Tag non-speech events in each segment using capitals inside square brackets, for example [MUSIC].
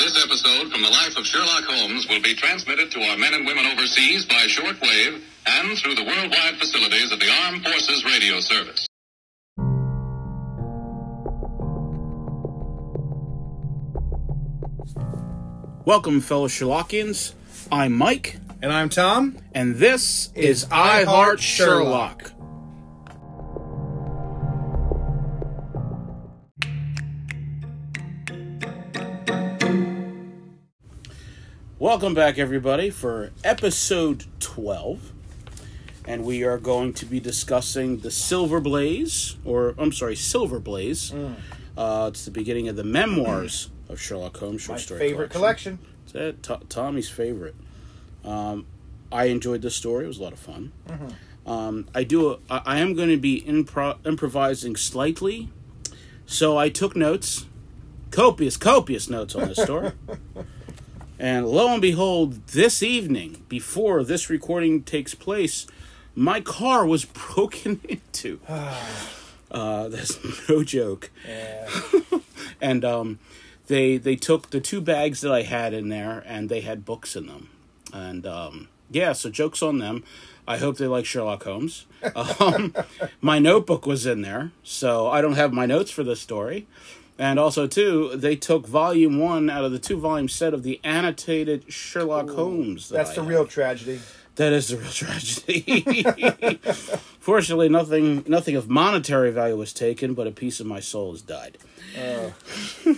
This episode from the life of Sherlock Holmes will be transmitted to our men and women overseas by shortwave and through the worldwide facilities of the Armed Forces Radio Service. Welcome, fellow Sherlockians. I'm Mike, And I'm Tom. and this is, Is I I Heart Heart Sherlock. Welcome back, everybody, for episode 12. And we are going to be discussing the Silver Blaze, or I'm sorry, Silver Blaze. Uh, it's the beginning of the memoirs of Sherlock Holmes short My story favorite collection. That's it. To- Tommy's favorite. Um, I enjoyed this story. It was a lot of fun. Um, I do. A, I, I am going to be impro- improvising slightly, so I took notes, copious, copious notes on this story. [LAUGHS] and lo and behold, this evening, before this recording takes place, my car was [LAUGHS] broken into. [SIGHS] uh, that's no joke Yeah. [LAUGHS] and um, they they took the two bags that I had in there, and they had books in them, and um, yeah, so jokes on them. I hope they like Sherlock Holmes. [LAUGHS] Um, my notebook was in there, so I don't have my notes for this story. And also, too, they took volume one out of the two volume set of the annotated Sherlock Holmes. that That's I the have. real tragedy. That is the real [LAUGHS] tragedy. [LAUGHS] Fortunately, nothing nothing of monetary value was taken, but a piece of my soul has died. Uh. [LAUGHS]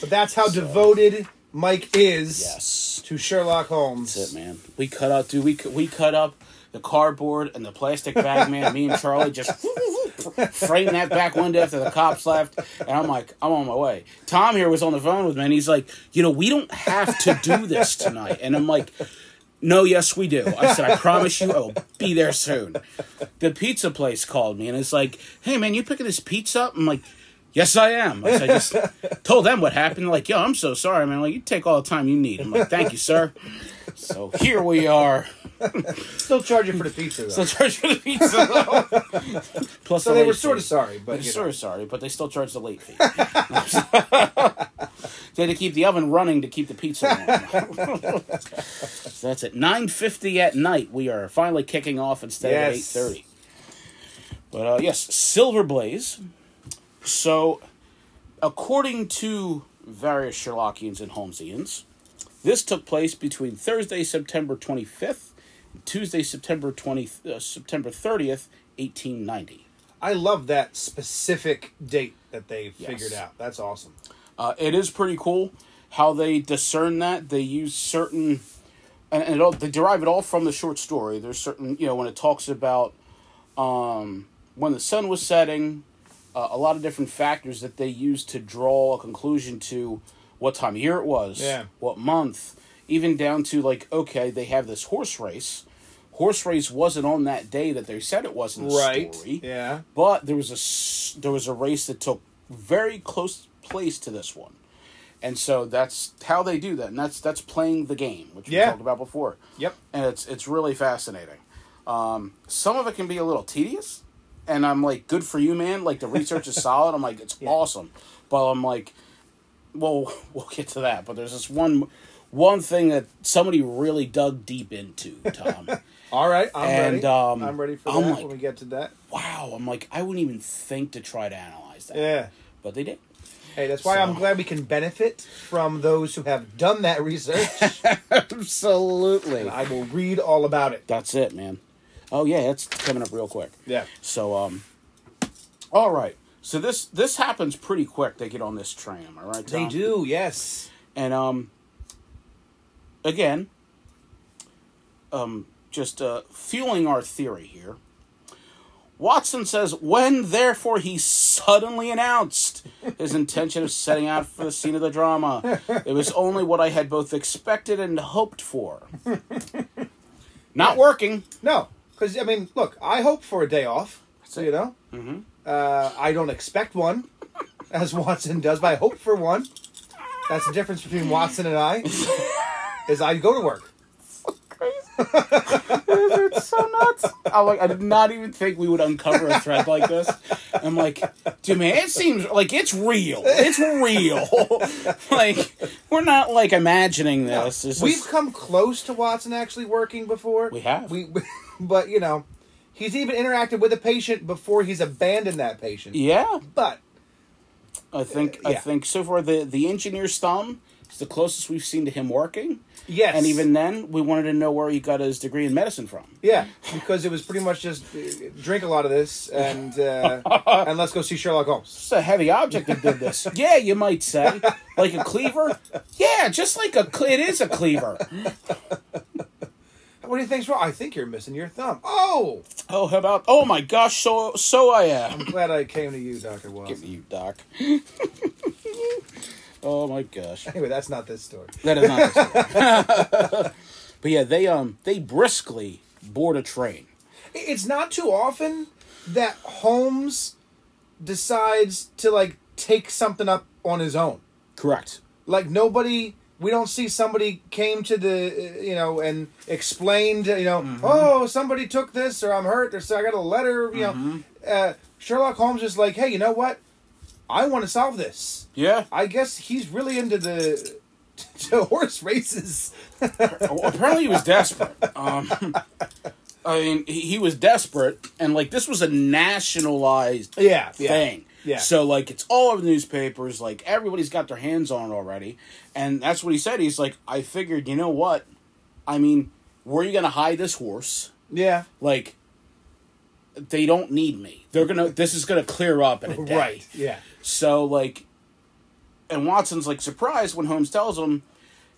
But that's how devoted Mike is Yes. to Sherlock Holmes. That's it, man. We cut out, dude. We we cut up the cardboard and the plastic bag, man. Me and Charlie just [LAUGHS] framed that back window after the cops left, and I'm like, I'm on my way. Tom here was on the phone with me, and he's like, you know, we don't have to do this tonight, and I'm like. No, yes, we do. I said, I promise you, I will be there soon. The pizza place called me and it's like, hey, man, you picking this pizza up? I'm like, yes, I am. I, said, I just told them what happened. They're like, yo, I'm so sorry, man. Like, you take all the time you need. I'm like, thank you, sir. So here we are. Still charging for the pizza, though. Still charge for the pizza. though. [LAUGHS] Plus, so the they were sort of sorry, but know. sort of sorry, but they still charge the late fee. [LAUGHS] they had to keep the oven running to keep the pizza warm. [LAUGHS] so that's it. Nine fifty at night. We are finally kicking off instead of eight thirty. But uh, yes, Silver Blaze. So, according to various Sherlockians and Holmesians, this took place between Thursday, September twenty fifth, and Tuesday, September twenty uh, September thirtieth, eighteen ninety. I love that specific date that they Yes. figured out. That's awesome. Uh, it is pretty cool how they discern that. They use certain, and, and it all, they derive it all from the short story. There's certain, you know, when it talks about um, when the sun was setting, uh, a lot of different factors that they use to draw a conclusion to what time of year it was, Yeah. what month, even down to like, okay, they have this horse race. Horse race wasn't on that day that they said it was in the Right. story. Yeah. But there was a there was a race that took very close place to this one, and so that's how they do that, and that's that's playing the game, which we Yeah. talked about before. Yep. And it's it's really fascinating. Um, some of it can be a little tedious, and I'm like, good for you, man. Like the research is [LAUGHS] solid. I'm like, it's awesome, but I'm like, well, [LAUGHS] we'll get to that. But there's this one one thing that somebody really dug deep into, Tom. [LAUGHS] All right. I'm And, ready. um, I'm ready for I'm that like- when we get to that. wow, I'm like, I wouldn't even think to try to analyze that. Yeah. But they did. Hey, that's why So- I'm glad we can benefit from those who have done that research. [LAUGHS] Absolutely. and I will read all about it. That's it, man. Oh yeah, it's coming up real quick. Yeah. So um all right. So this this happens pretty quick. They get on this tram, all right? Right? They do, yes. And um again, um just uh fueling our theory here. Watson says, when therefore he suddenly announced his intention of setting out for the scene of the drama, it was only what I had both expected and hoped for. Not working. No, because I mean, look, I hope for a day off. So you know, Mm-hmm. Uh, I don't expect one, as [LAUGHS] Watson does, but I hope for one. That's the difference between Watson and I. [LAUGHS] is I go to work. Crazy. It's so nuts. I'm like, I did not even think we would uncover a thread like this. I'm like, dude, man, it seems like it's real. It's real. [LAUGHS] like, we're not like imagining this. We've is- come close to Watson actually working before. We have. We, but you know, he's even interacted with a patient before he's abandoned that patient. yeah, But I think I yeah. think so far the the engineer's thumb is the closest we've seen to him working. yes, And even then, we wanted to know where he got his degree in medicine from. yeah, because it was pretty much just uh, drink a lot of this and uh, [LAUGHS] and let's go see Sherlock Holmes. It's a heavy object that did this. [LAUGHS] yeah, you might say, like a cleaver. Yeah, just like a cle- it is a cleaver. What do you think's wrong? I think you're missing your thumb. Oh, Oh, how about? Oh my gosh, so so I am. I'm glad I came to you, Doctor Give me you, doc. [LAUGHS] oh my gosh, Anyway, that's not this story. that is not. The story. [LAUGHS] [LAUGHS] but yeah, they um they briskly board a train. It's not too often that Holmes decides to like take something up on his own. Correct. like nobody we don't see somebody came to the uh, you know and explained you know oh somebody took this or i'm hurt or so i got a letter you know uh, sherlock holmes is like hey you know what i want to solve this Yeah. i guess he's really into the [LAUGHS] to horse races Well, apparently he was desperate. Um, [LAUGHS] I mean, he, he was desperate, and like this was a nationalized yeah yeah thing. Yeah. So like it's all over the newspapers. Like everybody's got their hands on it already, and that's what he said. He's like, I figured, you know what? I mean, where are you gonna hide this horse? yeah Like, they don't need me. They're gonna. This is gonna clear up in a [LAUGHS] day. right yeah So like, and Watson's like surprised when Holmes tells him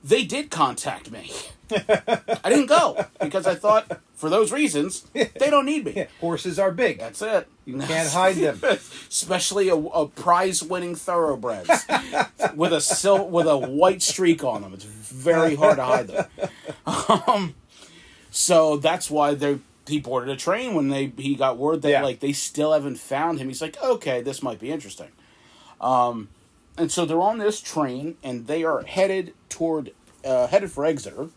they did contact me. I didn't go because I thought for those reasons they don't need me. yeah [LAUGHS] horses are big That's it. you can't hide them [LAUGHS] Especially a, a prize-winning thoroughbreds [LAUGHS] with a sil- with a white streak on them. It's very hard to hide them. Um, so that's why they he boarded a train when they he got word that Yeah. like they still haven't found him. He's like, okay, this might be interesting. Um, and so they're on this train and they are headed toward uh, headed for Exeter,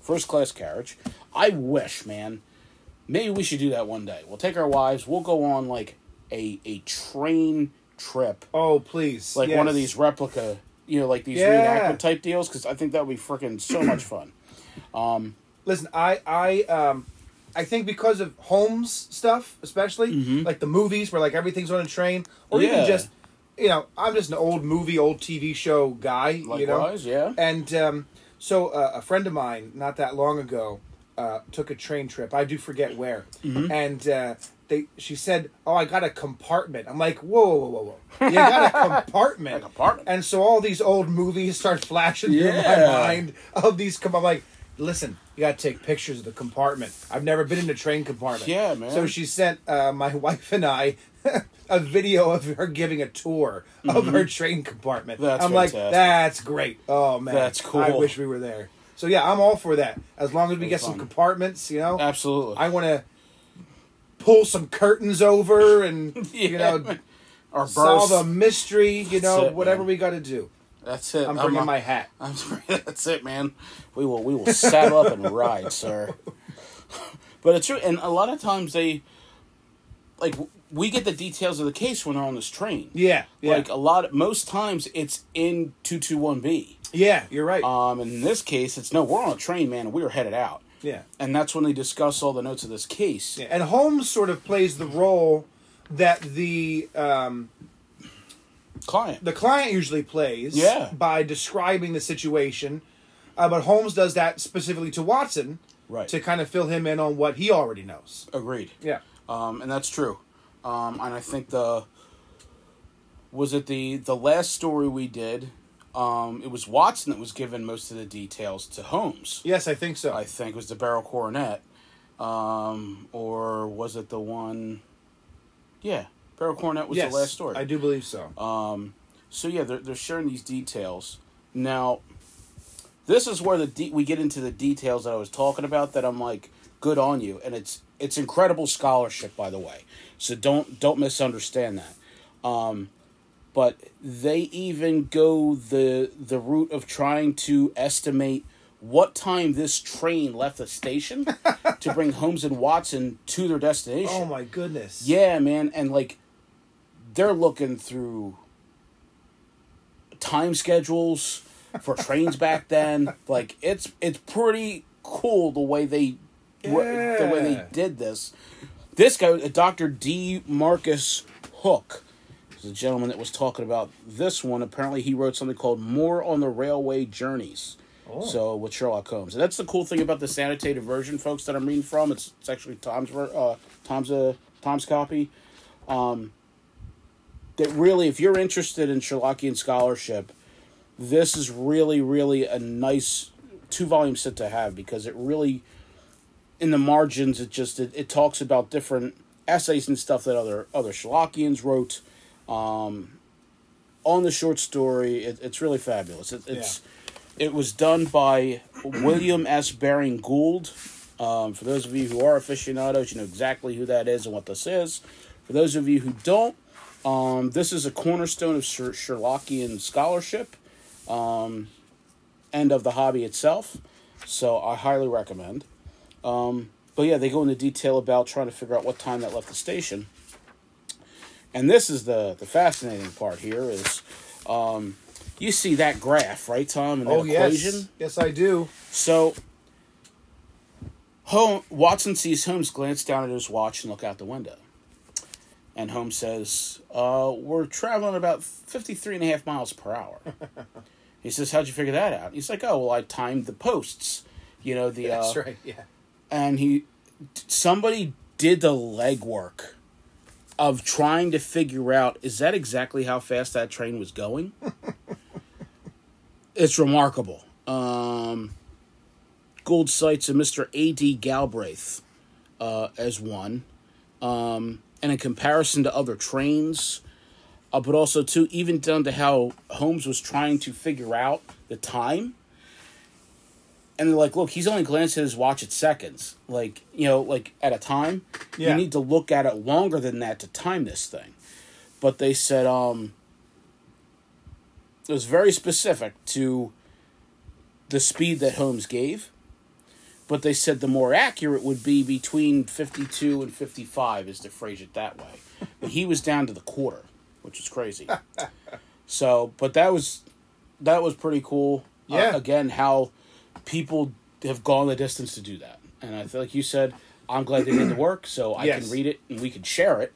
first class carriage. I wish, man, maybe we should do that one day. We'll take our wives. We'll go on like a a train trip, oh please like one of these replica, you know, like these Yeah. reenactment type deals. Because I think that would be freaking so much [CLEARS THROAT] fun. Listen, I I um I think because of Holmes stuff, especially like the movies where like everything's on a train, or even Mm-hmm. Just you know, I'm just an old movie, old TV show guy. you know, Likewise, yeah. and um, so uh, a friend of mine, not that long ago, uh, took a train trip. I do forget where, Mm-hmm. and uh, they she said, "Oh, I got a compartment." I'm like, "Whoa, whoa, whoa, whoa! You got a [LAUGHS] compartment?" A compartment. And so all these old movies start flashing through my mind of these. Com- I'm like, "Listen, you got to take pictures of the compartment." I've never been in a train compartment. Yeah, man. So she sent uh, my [LAUGHS] wife and I. [LAUGHS] A video of her giving a tour of her train compartment. Mm-hmm. That's I'm like, that's great. Oh man, That's cool. I wish we were there. So yeah, I'm all for that. As long as we get some compartments, you know. Absolutely. I want to pull some curtains over and [LAUGHS] you Yeah. know or solve a mystery. You know, it, whatever man. we got to do. That's it. I'm bringing not- my hat. I'm sorry, [LAUGHS] that's it, man. We will we will [LAUGHS] saddle up and ride, sir. But it's true, and a lot of times they like we get the details of the case when they're on this train. Yeah, yeah, Like a lot, of, most times it's in two two one B. yeah. You're right. Um, and in this case, it's no, we're on a train, man, and we are headed out. yeah. And that's when they discuss all the notes of this case. yeah. And Holmes sort of plays the role that the um, Client. the client usually plays. Yeah. By describing the situation, uh, but Holmes does that specifically to Watson Right. to kind of fill him in on what he already knows. Agreed. Yeah. Um, and that's true. Um, and I think the was it the the last story we did. Um, it was Watson that was given most of the details to Holmes. Yes, I think so. I think it was the beryl coronet, um, or was it the one? Yeah, beryl coronet was yes, the last story. I do believe so. Um, so yeah, they're they're sharing these details. Now, this is where the de- we get into the details that I was talking about. That I'm like, good on you, and it's it's incredible scholarship, by the way. So don't don't misunderstand that. Um, but they even go the the route of trying to estimate what time this train left the station [LAUGHS] to bring Holmes and Watson to their destination. oh my goodness. Yeah, man, and like they're looking through time schedules, for trains [LAUGHS] back then. Like it's it's pretty cool the way they the way they did this. This guy, Dr. D. Marcus Hook, is a gentleman that was talking about this one. Apparently, he wrote something called "More on the Railway Journeys." So with Sherlock Holmes, and that's the cool thing about the annotated version, folks, that I'm reading from. It's it's actually Tom's uh, Tom's uh, Tom's copy. Um, that really, if you're interested in Sherlockian scholarship, this is really, really a nice two volume set to have because it really, in the margins, it just it, it talks about different essays and stuff that other other Sherlockians wrote. Um, on the short story, it, it's really fabulous. It, it's it was done by William S. Baring Gould. Um, for those of you who are aficionados, you know exactly who that is and what this is. For those of you who don't, um, this is a cornerstone of Sher- Sherlockian scholarship um, and of the hobby itself. So I highly recommend. Um, but yeah, they go into detail about trying to figure out what time that left the station. And this is the the fascinating part here is um, you see that graph, right, Tom, and that Oh equation? yes, yes I do. So, Home, Watson sees Holmes glance down at his watch and look out the window. And Holmes says, uh, We're traveling about 53 and a half miles per hour. [LAUGHS] he says, How'd you figure that out? He's like, Oh, well, I timed the posts. You know, the. That's uh, right. Yeah. And he. Somebody did the legwork of trying to figure out is that exactly how fast that train was going? [LAUGHS] it's remarkable. Um, Gould cites a Mr. A.D. Galbraith uh, as one. Um, and in comparison to other trains, uh, but also, too, even down to how Holmes was trying to figure out the time. And they're like, look, he's only glanced at his watch at seconds. Like, you know, like at a time. Yeah. You need to look at it longer than that to time this thing. But they said, um, it was very specific to the speed that Holmes gave. But they said the more accurate would be between 52 and 55, is to phrase it that way. But he was down to the quarter, which is crazy. [LAUGHS] so, but that was that was pretty cool. Uh, Yeah. again, how people have gone the distance to do that, and I feel like you said, I'm glad they did the work, so I Yes. can read it and we can share it.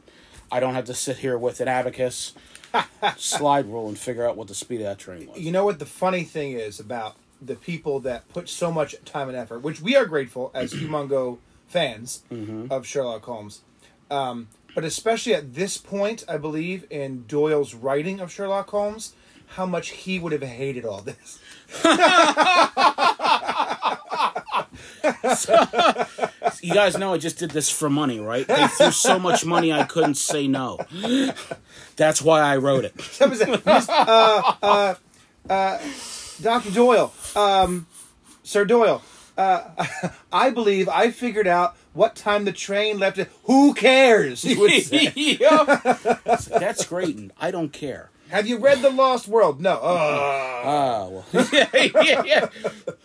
I don't have to sit here with an abacus [LAUGHS] slide rule and figure out what the speed of that train was. You know what the funny thing is about the people that put so much time and effort, which we are grateful as [CLEARS THROAT] Humongo fans Mm-hmm. of Sherlock Holmes. Um, but especially at this point, I believe in Doyle's writing of Sherlock Holmes, how much he would have hated all this. [LAUGHS] [LAUGHS] You guys know I just did this for money, right? They threw so much money I couldn't say no. That's why I wrote it. That was it. Miss- uh, uh, uh, Dr. Doyle, um, Sir Doyle, uh, [LAUGHS] I believe I figured out what time the train left. It. Who cares? He would [LAUGHS] say. [LAUGHS] That's great, and I don't care. Have you read The Lost World? No. Ah, well, yeah, yeah, yeah.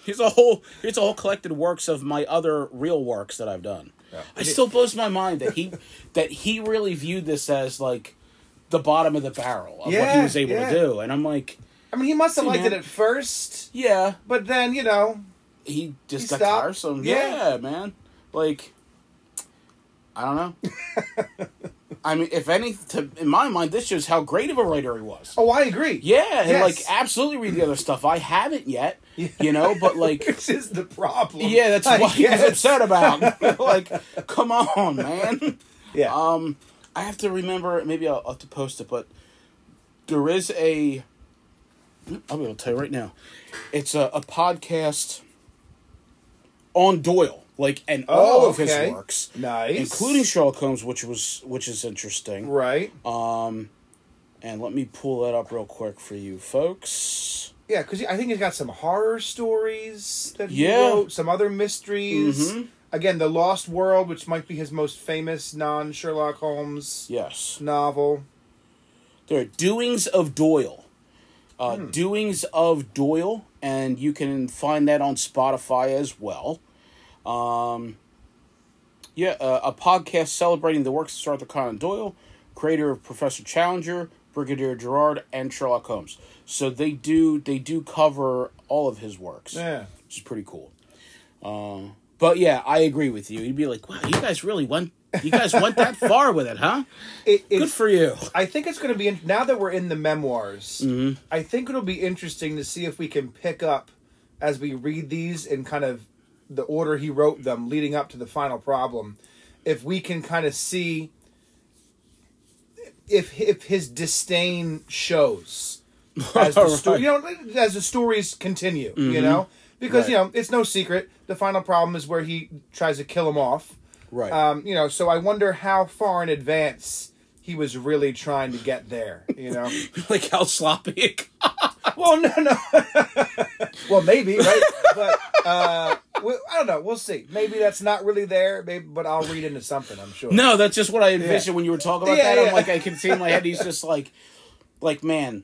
Here's a whole here's a whole collected works of my other real works that I've done. I still blows my mind that he that he really viewed this as like the bottom of the barrel of what he was able yeah. to do, and I'm like, I mean, he must have liked man. it at first, yeah, but then you know, he just He got stopped? tiresome. Yeah. Yeah. man. Like, I don't know. [LAUGHS] I mean, if any, to, in my mind, this shows how great of a writer he was. oh, I agree. Yeah, and Yes. like absolutely read the other stuff. I haven't yet, you know, but like, [LAUGHS] this is the problem. yeah, that's I what he was guess. upset about. [LAUGHS] like, come on, man. Yeah. Um, I have to remember. Maybe I'll, I'll have to post it, but there is a. I'll be able to tell you right now. It's a, a podcast on Doyle, like, and all Oh, of okay. his works, nice, including Sherlock Holmes, which was which is interesting. right. Um, and let me pull that up real quick for you folks. Yeah, because I think he's got some horror stories that he Yeah. wrote, some other mysteries. Mhm. Again, The Lost World, which might be his most famous non Sherlock Holmes Yes. novel. There are Doings of Doyle. Uh, Doings of Doyle, and you can find that on Spotify as well. Um, yeah, uh, a podcast celebrating the works of Arthur Conan Doyle, creator of Professor Challenger, Brigadier Gerard, and Sherlock Holmes. So they do they do cover all of his works, Yeah. which is pretty cool. Uh, but yeah, I agree with you. You'd be like, wow, you guys really went you guys went that far with it, huh? [LAUGHS] It, Good for you. I think it's going to be in, now that we're in the memoirs. Mm-hmm. I think it'll be interesting to see if we can pick up as we read these in kind of the order he wrote them, leading up to the final problem. If we can kind of see if if his disdain shows [LAUGHS] as the story, you know, as the stories continue, you know, because you Mm-hmm. Know it's no secret. The final problem is where he tries to kill him off. Right. Um, you know, so I wonder how far in advance he was really trying to get there. You know, [LAUGHS] like how sloppy it got. well, no, no, [LAUGHS] well, maybe, right? But uh, we, I don't know. We'll see. Maybe that's not really there. Maybe, but I'll read into something. I'm sure. No, that's just what I envisioned when you were talking about Yeah, that. yeah. I'm like, I can see in my head, he's just like, like, man.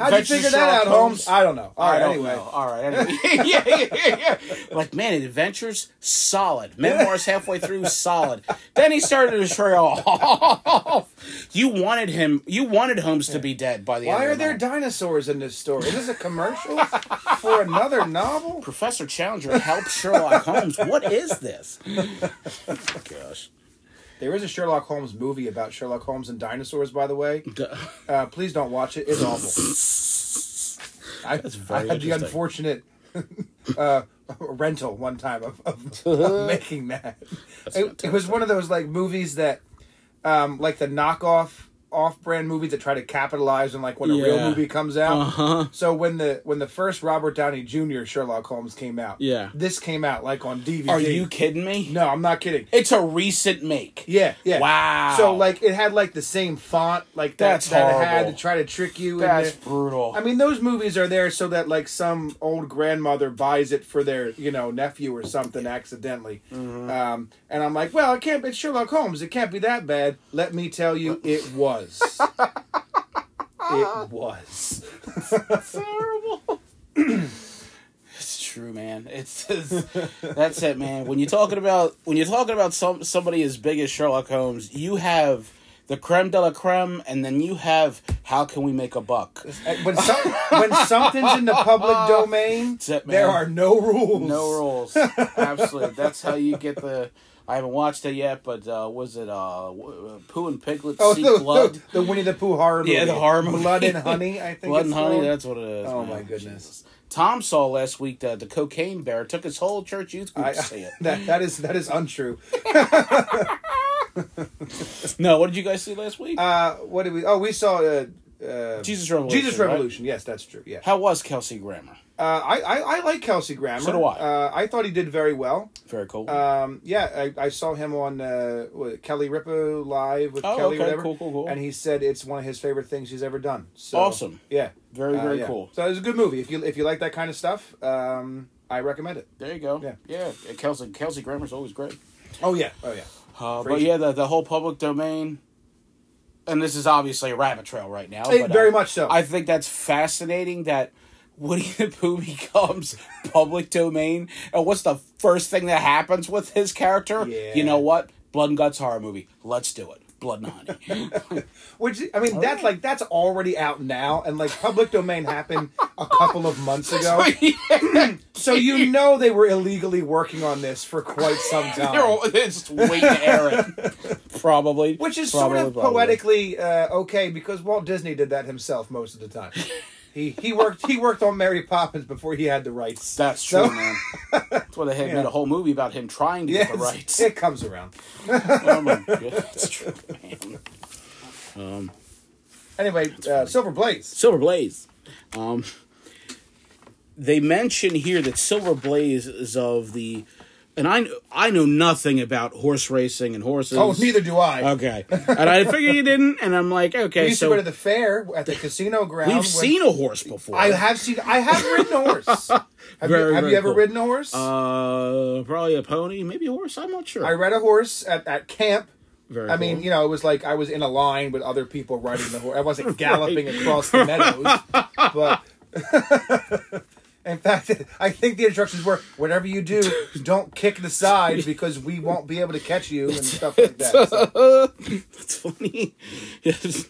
How'd you figure that out, Holmes? I don't know. All I right, don't anyway. know. All right, [LAUGHS] anyway. yeah, yeah, yeah. Like, man, adventures, solid. Memoirs halfway through, solid. Then he started to trail [LAUGHS] off. You wanted him, you wanted Holmes to be dead by the Why end Why are the there novel. dinosaurs in this story? Is this a commercial for another novel? Professor Challenger helped Sherlock Holmes. What is this? [LAUGHS] Gosh. There is a Sherlock Holmes movie about Sherlock Holmes and dinosaurs, by the way. Uh, please don't watch it. It's awful. I, I had the unfortunate [LAUGHS] uh, rental one time of, of, [LAUGHS] of making that. It, it was one of those like movies that, um, like the knockoff off-brand movies that try to capitalize on like when a real movie comes out. Uh-huh. So when the when the first Robert Downey Jr. Sherlock Holmes came out, Yeah. this came out like on DVD. Are you kidding me? No, I'm not kidding. It's a recent make. Yeah, yeah. Wow. So like it had like the same font like that That's that it had to try to trick you. That's brutal. I mean, those movies are there so that like some old grandmother buys it for their you know nephew or something accidentally. Mm-hmm. Um, and I'm like, well, it can't. It's Sherlock Holmes. It can't be that bad. Let me tell you, it was. It was. terrible. [CLEARS THROAT] it's true, man. It's, it's that's it, man. When you're talking about when you're talking about some somebody as big as Sherlock Holmes, you have the creme de la creme, and then you have how can we make a buck? Uh, when some, when something's in the public [LAUGHS] domain, it, there are no rules. No rules. [LAUGHS] Absolutely. That's how you get the. I haven't watched it yet, but uh, was it uh, uh, Pooh and Piglet Oh, Seek [LAUGHS] the, Blood? the, the Winnie the Pooh horror movie. Yeah, the horror movie. Blood and [LAUGHS] Honey, I think. Blood and Honey, called. that's what it is. Oh, man. my goodness. Jesus. Tom saw last week that the cocaine bear took his whole church youth group I, to see it. [LAUGHS] that that is that is untrue. No, what did you guys see last week? Uh, what did we? Oh, we saw uh, uh, Jesus Revolution. Jesus right? Revolution. Yes, that's true. Yeah. How was Kelsey Grammer? Uh, I, I I like Kelsey Grammer. So do I. Uh, I thought he did very well. Very cool. Um, yeah, I, I saw him on uh, what, Kelly Ripa live with Oh, Kelly, okay, whatever. cool, cool, cool. And he said it's one of his favorite things he's ever done. So, Awesome. Yeah. Very, Uh, very yeah. cool. So it's a good movie. If you if you like that kind of stuff, um, I recommend it. There you go. Yeah. yeah. Kelsey Kelsey Grammer's always great. Oh yeah. Oh yeah. Uh, but yeah, the the whole public domain, and this is obviously a rabbit trail right now. But, very uh, much so. I think that's fascinating that Woody the Pooh [LAUGHS] becomes public domain, and what's the first thing that happens with his character? Yeah. You know what? Blood and guts horror movie. Let's do it. Blood and honey. [LAUGHS] Which I mean, that's like that's already out now, and like public domain happened a couple of months ago. [LAUGHS] So you know they were illegally working on this for quite some time. They're all- it's waiting to air it. Probably. Which is Probably, sort of probably. poetically uh, okay because Walt Disney did that himself most of the time. He he worked he worked on Mary Poppins before he had the rights. That's true, So- man. That's why they had [LAUGHS] Yeah. made a whole movie about him trying to get the rights. it comes around. [LAUGHS] oh my god, that's true, man. Um, Anyway, uh, Silver Blaze. Silver Blaze. Um, they mention here that Silver Blaze is of the, and I I know nothing about horse racing and horses. Oh, neither do I. Okay, and I figured you didn't, and I'm like, we okay, used to so go to the fair at the casino ground. we've seen a horse before. I have seen. I have ridden a horse. [LAUGHS] Have, Very, you, have you ever cool. ridden a horse? Uh, probably a pony, maybe a horse. I'm not sure. I rode a horse at, at camp. Very I mean, you know, it was like I was in a line with other people riding the horse. I wasn't [LAUGHS] galloping across the meadows, [LAUGHS] but in fact, [LAUGHS] I think the instructions were: whatever you do, don't kick the sides because we won't be able to catch you and stuff like that. So, [LAUGHS] That's funny. Yes.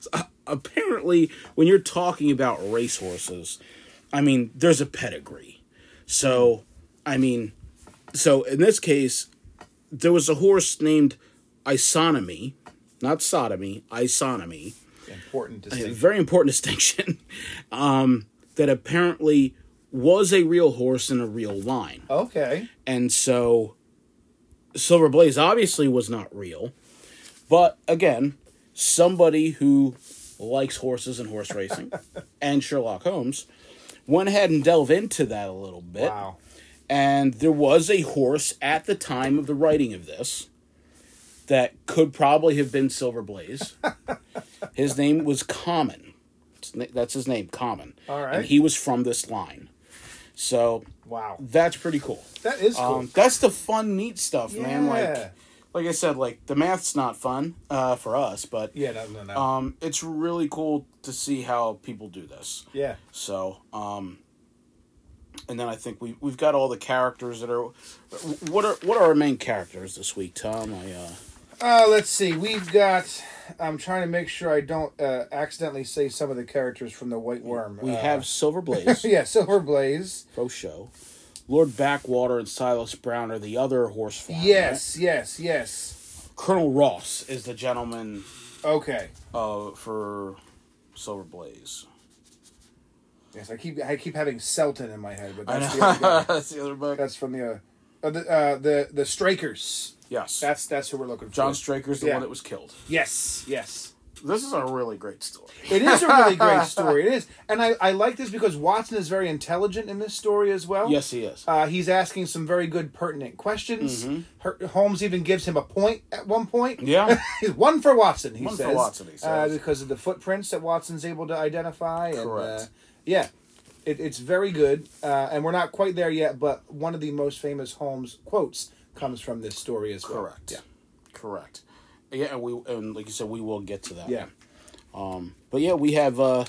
So, apparently when you're talking about racehorses, I mean, there's a pedigree. So, I mean, so in this case, there was a horse named Isonomy, not sodomy, Isonomy. Important distinction. very important [LAUGHS] distinction. Um, that apparently was a real horse in a real line. Okay. And so Silver Blaze obviously was not real. But again, somebody who likes horses and horse racing [LAUGHS] and Sherlock Holmes went ahead and delved into that a little bit. Wow. And there was a horse at the time of the writing of this that could probably have been Silver Blaze. [LAUGHS] his name was Common. That's his name, Common. All right. And he was from this line. So Wow. that's pretty cool. That is cool. Um, that's the fun, neat stuff, man. Like, like I said, like the math's not fun uh, for us, but yeah. No. No. No. um, it's really cool to see how people do this. yeah. So, um, and then I think we we've got all the characters that are. What are what are our main characters this week, Tom? I uh, Uh, let's see. We've got. I'm trying to make sure I don't uh, accidentally say some of the characters from the White Worm. we Uh, have Silver Blaze, [LAUGHS] yeah, Silver Blaze. Pro show. Lord Backwater and Silas Brown are the other horse farm. right? Yes, yes, yes. Colonel Ross is the gentleman Okay. uh, for Silver Blaze. Yes, I keep I keep having Selton in my head, but [LAUGHS] that's the other guy. That's the other book. That's from the uh, uh, the uh, the the Strakers. Yes. That's that's who we're looking for. John Straker's the Yeah. one that was killed. Yes, yes. This is a really great story. It is a really great [LAUGHS] story. It is, and I I like this because Watson is very intelligent in this story as well. Yes, he is. Uh, he's asking some very good, pertinent questions. Mm-hmm. Her, Holmes even gives him a point at one point. Yeah. [LAUGHS] one for Watson, he One for says. Watson, he Uh, because of the footprints that Watson's able to identify. Correct. And, uh, yeah, it, it's very good. Uh, and we're not quite there yet, but one of the most famous Holmes quotes comes from this story as well. Correct. Yeah. Correct. Yeah, and we and like you said, we will get to that. Yeah. Um, but yeah, we have uh,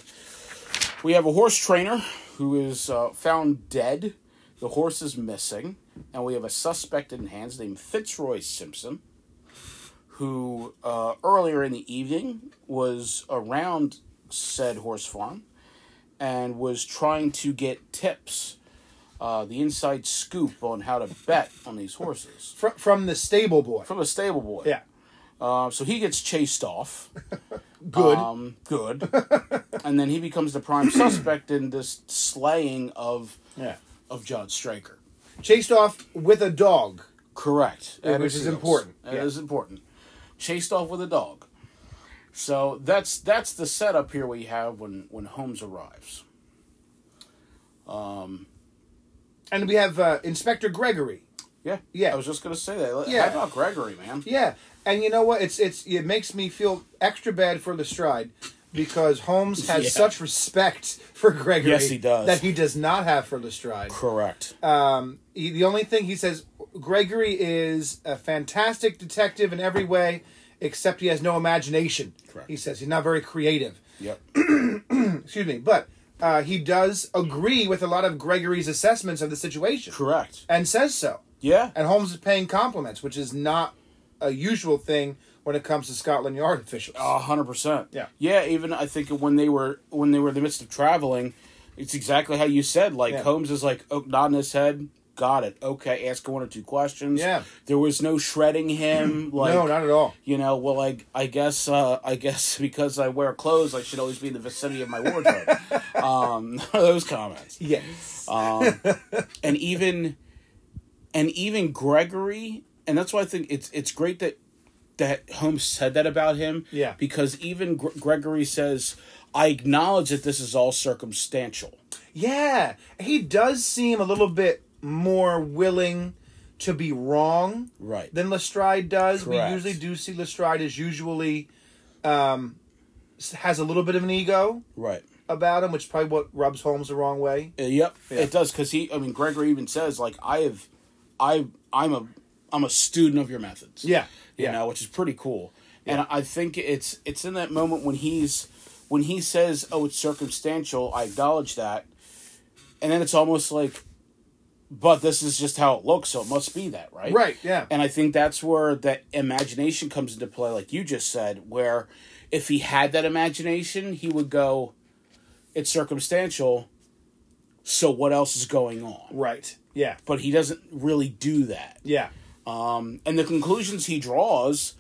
we have a horse trainer who is uh, found dead. The horse is missing, and we have a suspect in hands named Fitzroy Simpson, who uh, earlier in the evening was around said horse farm and was trying to get tips, uh, the inside scoop on how to bet on these horses from, from the stable boy. from a stable boy. yeah. Uh, so he gets chased off. [LAUGHS] Good. Um, good. [LAUGHS] and then he becomes the prime [CLEARS THROAT] suspect in this slaying of yeah. of John Straker. Chased off with a dog. Correct. Which is important. That Yeah. is important. Chased off with a dog. So that's that's the setup here we have when when Holmes arrives. And we have uh, Inspector Gregory. Yeah. Yeah. I was just gonna say that. Yeah. About Gregory, man? Yeah, and you know what? It's it's it makes me feel extra bad for Lestrade because Holmes [LAUGHS] has Yeah. such respect for Gregory. Yes, he does. That he does not have for Lestrade. Correct. Um, he, the only thing he says, Gregory is a fantastic detective in every way, except he has no imagination. Correct. He says he's not very creative. Yep. [CLEARS THROAT] Excuse me, but uh, he does agree with a lot of Gregory's assessments of the situation Correct. and says so. Yeah. And Holmes is paying compliments, which is not a usual thing when it comes to Scotland Yard officials. A hundred percent. Yeah. Yeah. Even I think when they were when they were in the midst of traveling, it's exactly how you said. Like Yeah. Holmes is like oh, nodding his head. Got it. Okay. Ask one or two questions. Yeah. There was no shredding him. [CLEARS THROAT] Like no, not at all. you know. Well, like I guess uh, I guess [LAUGHS] because I wear clothes, I should always be in the vicinity of my wardrobe. [LAUGHS] um, [LAUGHS] those comments. Yes. Um, and even and even Gregory, and that's why I think it's it's great that that Holmes said that about him. Yeah. Because even Gr- Gregory says, "I acknowledge that this is all circumstantial." yeah, he does seem a little bit more willing to be wrong Right. than Lestrade does. Correct. We usually do see Lestrade as usually um, has a little bit of an ego Right. about him, which is probably what rubs Holmes the wrong way. Uh, yep. Yeah. It does because he. I mean, Gregory even says like, "I have, I, I'm a, I'm a student of your methods." Yeah. you Yeah. know, which is pretty cool. And I think it's it's in that moment when he's when he says, "Oh, it's circumstantial." I acknowledge that, and then it's almost like, "But this is just how it looks, so it must be that, right?" Right, yeah. And I think that's where that imagination comes into play, like you just said, where if he had that imagination, he would go, "It's circumstantial." So what else is going on? Right. Yeah. But he doesn't really do that. Yeah. Um, and the conclusions he draws,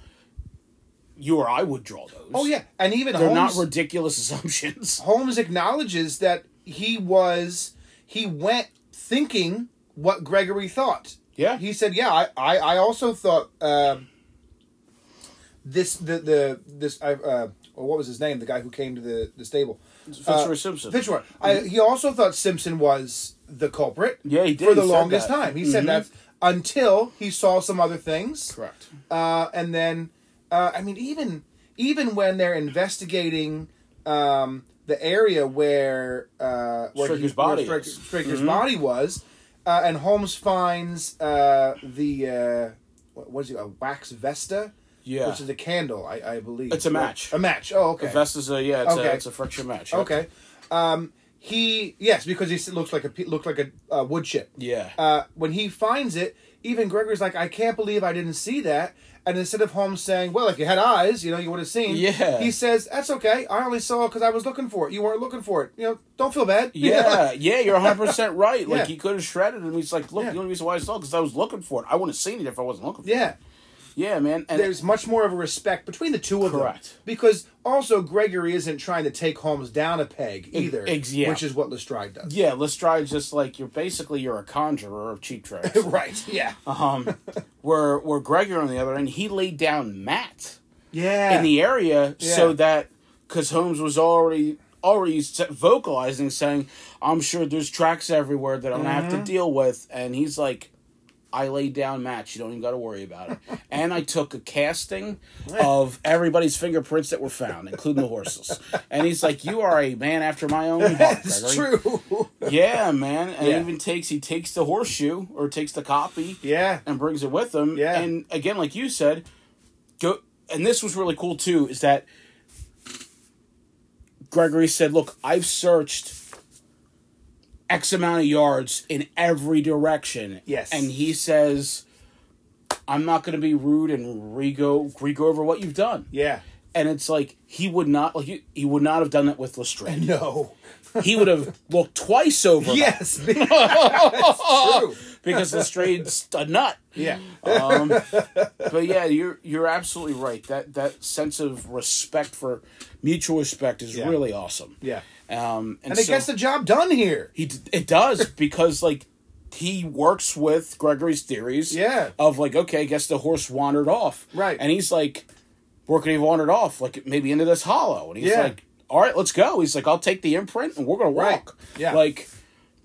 you or I would draw those. Oh yeah, and even they're Holmes, not ridiculous [LAUGHS] assumptions. Holmes acknowledges that he was he went thinking what Gregory thought. Yeah. He said, "Yeah, I I, I also thought um, this the the this I uh, or what was his name? The guy who came to the the stable, Fitzroy Simpson. Fitzroy. I, he also thought Simpson was the culprit. Yeah, he did. for the He longest time. He said Mhm. that until he saw some other things. Correct. Uh, and then, uh, I mean, even even when they're investigating um, the area where uh, where Straker's he- body where is. Straker- Straker's Mhm. body was, uh, and Holmes finds uh, the uh, what was it a wax Vesta, Yeah. which is a candle, I, I believe. It's a match. A match. Oh, okay. The vest is a yeah. It's, Okay. a, it's a friction match. Yep. Okay. Um, he yes, because he looks like a looked like a uh, wood chip. Yeah. Uh, when he finds it, even Gregory's like, I can't believe I didn't see that. And instead of Holmes saying, "Well, if you had eyes, you know, you would have seen," Yeah. he says, "That's okay. I only saw it because I was looking for it. You weren't looking for it. You know, don't feel bad." [LAUGHS] Yeah, yeah, you're 100 percent right. Like Yeah. he could have shredded him. He's like, look, Yeah. the only reason why I saw because I was looking for it. I wouldn't have seen it if I wasn't looking for it. yeah. Yeah, man. And There's much more of a respect between the two of Correct. them. Because also Gregory isn't trying to take Holmes down a peg either, yeah. which is what Lestrade does. yeah, Lestrade's just like you're basically you're a conjurer of cheap tricks. [LAUGHS] right. Yeah. um, [LAUGHS] where where Gregor on the other end, he laid down mat Yeah. in the area Yeah. so that because Holmes was already already vocalizing, saying, "I'm sure there's tracks everywhere that I'm gonna have Mm-hmm. to deal with," and he's like. I laid down mat. You don't even got to worry about it. [LAUGHS] And I took a casting of everybody's fingerprints that were found, including the horses. And he's like, "You are a man after my own heart." That's true. Yeah, man. And Yeah. even takes he takes the horseshoe or takes the copy yeah. and brings it with him. Yeah. And again, like you said, go and this was really cool too, is that Gregory said, Look, I've searched X amount of yards in every direction. Yes. And he says, I'm not gonna be rude and re-go re-go over what you've done. Yeah. And it's like he would not like he, he would not have done that with Lestrade. No. he would have looked twice over. Yes. [LAUGHS] That's true. because Lestrade's a nut. Yeah. Um, but yeah, you're you're absolutely right. That that sense of respect for mutual respect is Yeah. really awesome. Yeah. Um, and And it so gets the job done here. he it does because like he works with Gregory's theories. Yeah. Of like, okay, I guess the horse wandered off. Right. And he's like, where could he have wandered off? Like maybe into this hollow. And he's Yeah. like, all right, let's go. He's like, I'll take the imprint and we're gonna Right. walk. Yeah. Like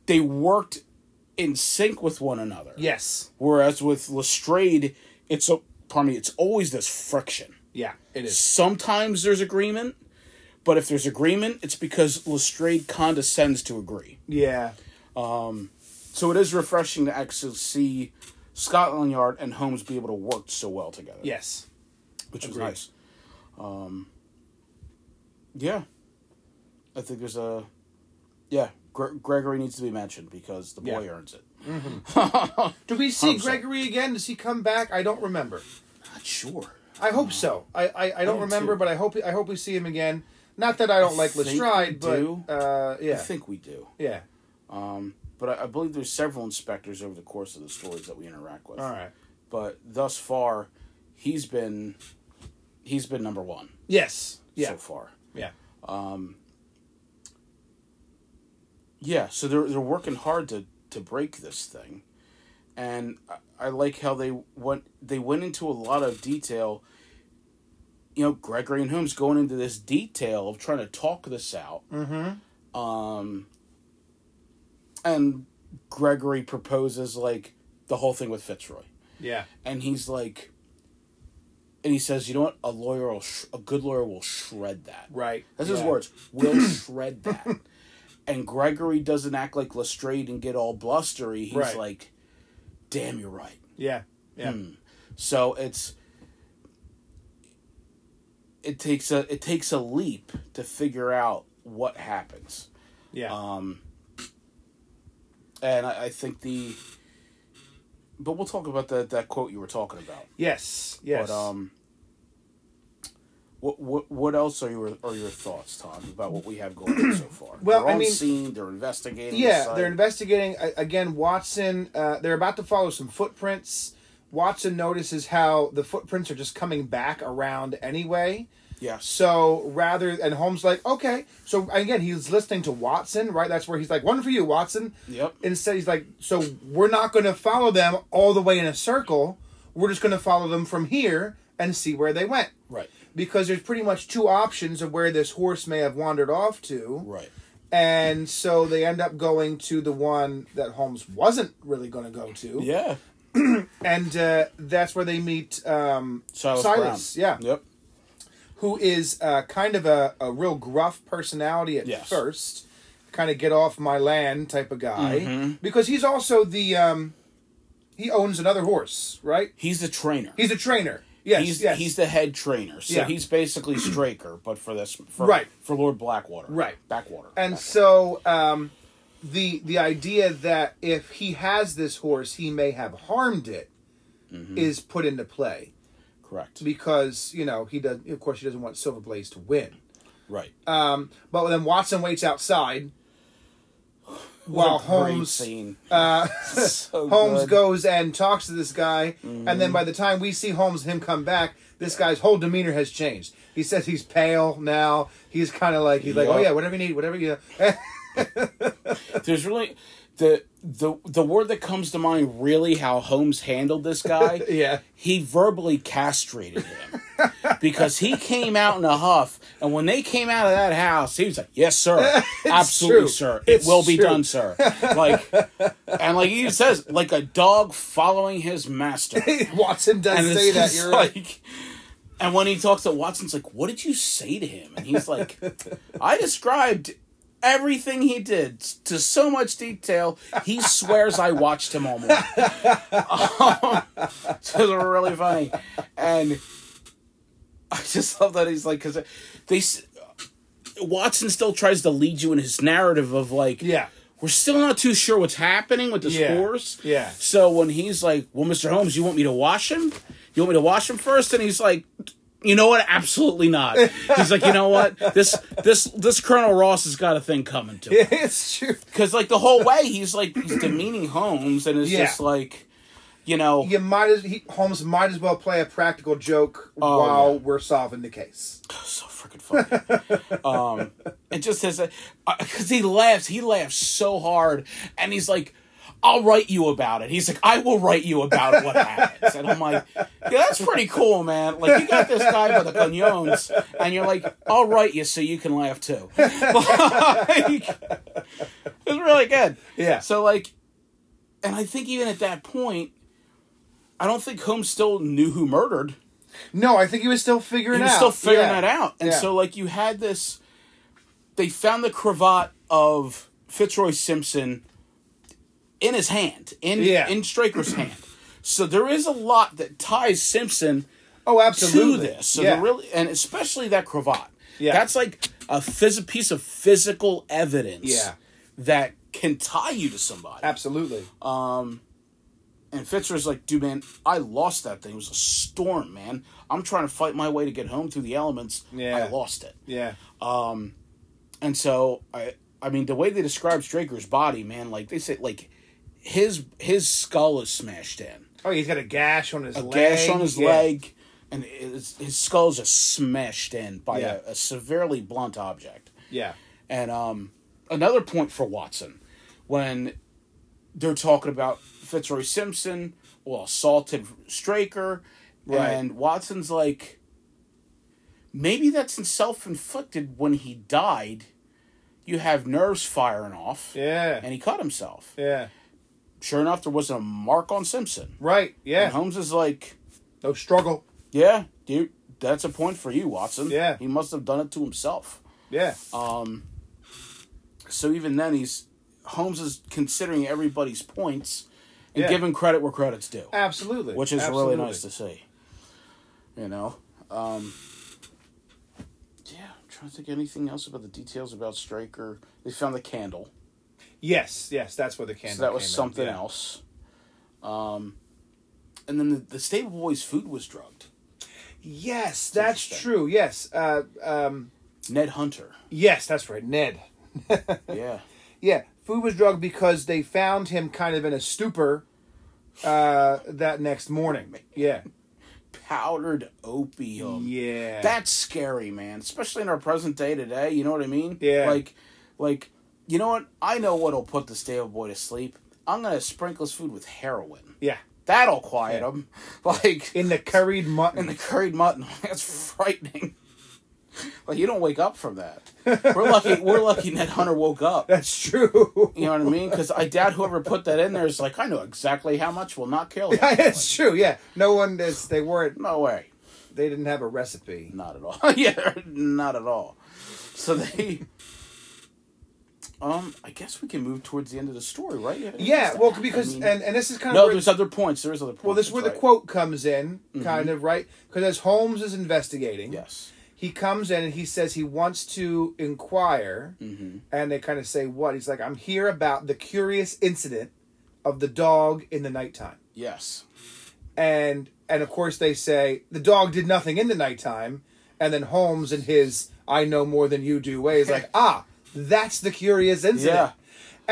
they worked in sync with one another. Yes. Whereas with Lestrade, it's a pardon me, it's always this friction. Yeah. It is. Sometimes there's agreement, but if there's agreement, it's because Lestrade condescends to agree. Yeah. So it is refreshing to actually see Scotland Yard and Holmes be able to work so well together. Yes. which was nice. Um, yeah, I think there's a yeah. Gre- Gregory needs to be mentioned because the boy Yeah. earns it. [LAUGHS] Do we see 100%. Gregory again? Does he come back? I don't remember. Not sure. I hope so. I I, I don't do remember, too. but I hope I hope we see him again. Not that I don't like think we Lestrade, but do. uh, I think we do. yeah. Um, but I, I believe there's several inspectors over the course of the stories that we interact with. All right. But thus far, he's been he's been number one Yes. Yeah. so far. yeah. Yeah, so they're they're working hard to to break this thing, and I, I like how they went they went into a lot of detail. You know, Gregory and Holmes going into this detail of trying to talk this out. Mm-hmm. Um, and Gregory proposes like the whole thing with Fitzroy, Yeah. and he's like, and he says, you know what, a lawyer will sh- a good lawyer will shred that. Right. That's yeah. his words. Will [CLEARS THROAT] shred that. And Gregory doesn't act like Lestrade and get all blustery. He's Right. like, "Damn, you're right." Yeah. Yeah. Hmm. So it's it takes a it takes a leap to figure out what happens. Yeah. Um, and I, I think the, but we'll talk about that that quote you were talking about. yes. Yes. But um, What what what else are your are your thoughts, Tom, about what we have going on so far? [CLEARS THROAT] Well, they're I on mean- scene. They're investigating. Yeah, site. they're investigating again. Watson, uh, they're about to follow some footprints. Watson notices how the footprints are just coming back around anyway. Yeah. So rather, and Holmes like, okay. So again, he's listening to Watson, right? That's where he's like, one for you, Watson. Yep. Instead, he's like, so we're not going to follow them all the way in a circle. We're just going to follow them from here and see where they went. Right. Because there's pretty much two options of where this horse may have wandered off to. Right. And so they end up going to the one that Holmes wasn't really going to go to. Yeah. [CLEARS THROAT] And uh, that's where they meet um, Silas, Silas, yeah. Yep. who is uh, kind of a, a real gruff personality at Yes. first. Kind of get off my land type of guy. Mm-hmm. Because he's also the. Um, he owns another horse, right? He's the trainer. He's a trainer. Yes, he's yes. he's the head trainer. So Yeah. he's basically Straker, but for this for, Right. for Lord Blackwater. Right. Backwater. And Backwater. so um, the the idea that if he has this horse, he may have harmed it, is Mm-hmm. put into play correct. because you know he does. Of course, he doesn't want Silver Blaze to win. right. Um, but then Watson waits outside [SIGHS] while Holmes uh, [LAUGHS] So [LAUGHS] Holmes good. goes and talks to this guy, and Mm-hmm. then by the time we see Holmes him come back, this guy's whole demeanor has changed. He says he's pale now. He's kind of like he's like, oh yeah, whatever you need, whatever you. [LAUGHS] [LAUGHS] There's really the the the word that comes to mind really how Holmes handled this guy. [LAUGHS] yeah, He verbally castrated him because he came out in a huff, and when they came out of that house, he was like, "Yes, sir, [LAUGHS] absolutely, true. sir, it It's will be true. done, sir." Like, and like he says, like a dog following his master. Watson does and say that. You're right. like, and when he talks to Watson's like, "What did you say to him?" And he's like, "I described." Everything he did to so much detail, he swears I watched him all morning. Um, [LAUGHS] so it's really funny, and I just love that he's like because they s- Watson still tries to lead you in his narrative of like Yeah. we're still not too sure what's happening with this Yeah. horse Yeah. so when he's like well Mr. Holmes you want me to wash him you want me to wash him first and he's like you know what absolutely not he's like you know what this this this Colonel Ross has got a thing coming to [LAUGHS] him it's true. because like the whole way he's like he's demeaning Holmes and it's Yeah. just like you know You might as he, Holmes might as well play a practical joke Oh, while we're solving the case. so freaking funny. um, it just says because he laughs. He laughs so hard, and he's like, "I'll write you about it." He's like, "I will write you about what [LAUGHS] happens," and I'm like, "Yeah, that's pretty cool, man." Like you got this guy by the canyons, and you're like, "I'll write you so you can laugh too." [LAUGHS] like, it's really good. Yeah. So like, and I think even at that point. I don't think Holmes still knew who murdered No, I think he was still figuring he was out. still figuring Yeah. that out. And Yeah. so like you had this they found the cravat of Fitzroy Simpson in his hand, in Yeah. in Straker's hand. So there is a lot that ties Simpson Oh, absolutely. to this. So yeah. really and especially that cravat. Yeah. That's like a phys- piece of physical evidence Yeah. that can tie you to somebody. absolutely. Um, And Fitzroy's like, dude, man, I lost that thing. It was a storm, man. I'm trying to fight my way to get home through the elements. Yeah. I lost it. yeah. Um, And so I I mean the way they describe Straker's body, man, like they say like his his skull is smashed in. Oh, he's got a gash on his A leg. gash on his Yeah. leg and his, his skull is just smashed in by Yeah. a, a severely blunt object. Yeah. And um another point for Watson when they're talking about Fitzroy Simpson, well, assaulted Straker, Right. and Watson's like, maybe that's self inflicted when he died. You have nerves firing off, Yeah. and he cut himself. yeah. Sure enough, there wasn't a mark on Simpson. Right. And Yeah. Holmes is like, No struggle. yeah, dude, that's a point for you, Watson. Yeah. He must have done it to himself. Yeah. Um. So even then, he's Holmes is considering everybody's points and Yeah. giving credit where credit's due, Absolutely. which is Absolutely. really nice to see. You know, um, yeah. I'm trying to think of anything else about the details about Straker. They found the candle, Yes. Yes. That's where the candle. so that was in. something Yeah. else. Um, and then the, the stable boy's food was drugged. Yes, that's true. Yes. Uh, um, Ned Hunter. yes, that's right. Ned. [LAUGHS] Yeah. Yeah, food was drugged because they found him kind of in a stupor uh, that next morning. [LAUGHS] Yeah. Powdered opium. Yeah. That's scary, man. Especially in our present day today. You know what I mean? Yeah. Like, like, you know what? I know what'll put the stable boy to sleep. I'm gonna sprinkle his food with heroin. yeah. That'll quiet him. [LAUGHS] Like In the curried mutton. in the curried mutton. [LAUGHS] That's frightening. Like you don't wake up from that. We're [LAUGHS] lucky. We're lucky. Ned Hunter woke up. That's true. You know what I mean? Because I doubt whoever put that in there is like, I know exactly how much will not kill Yeah, That's true. Yeah. No one is. They weren't. No way. They didn't have a recipe. Not at all. yeah, not at all. So they. Um, I guess we can move towards the end of the story, right? Anything Yeah. Well, because I mean- and and this is kind of no, there's other points. There is other points. well, this is where the quote comes in, kind of right because as Holmes is investigating, Yes. he comes in and he says he wants to inquire, Mm-hmm. and they kind of say what he's like. I'm here about the curious incident of the dog in the nighttime. Yes. and and of course they say the dog did nothing in the nighttime and then holmes in his i know more than you do way is like [LAUGHS] ah that's the curious incident Yeah.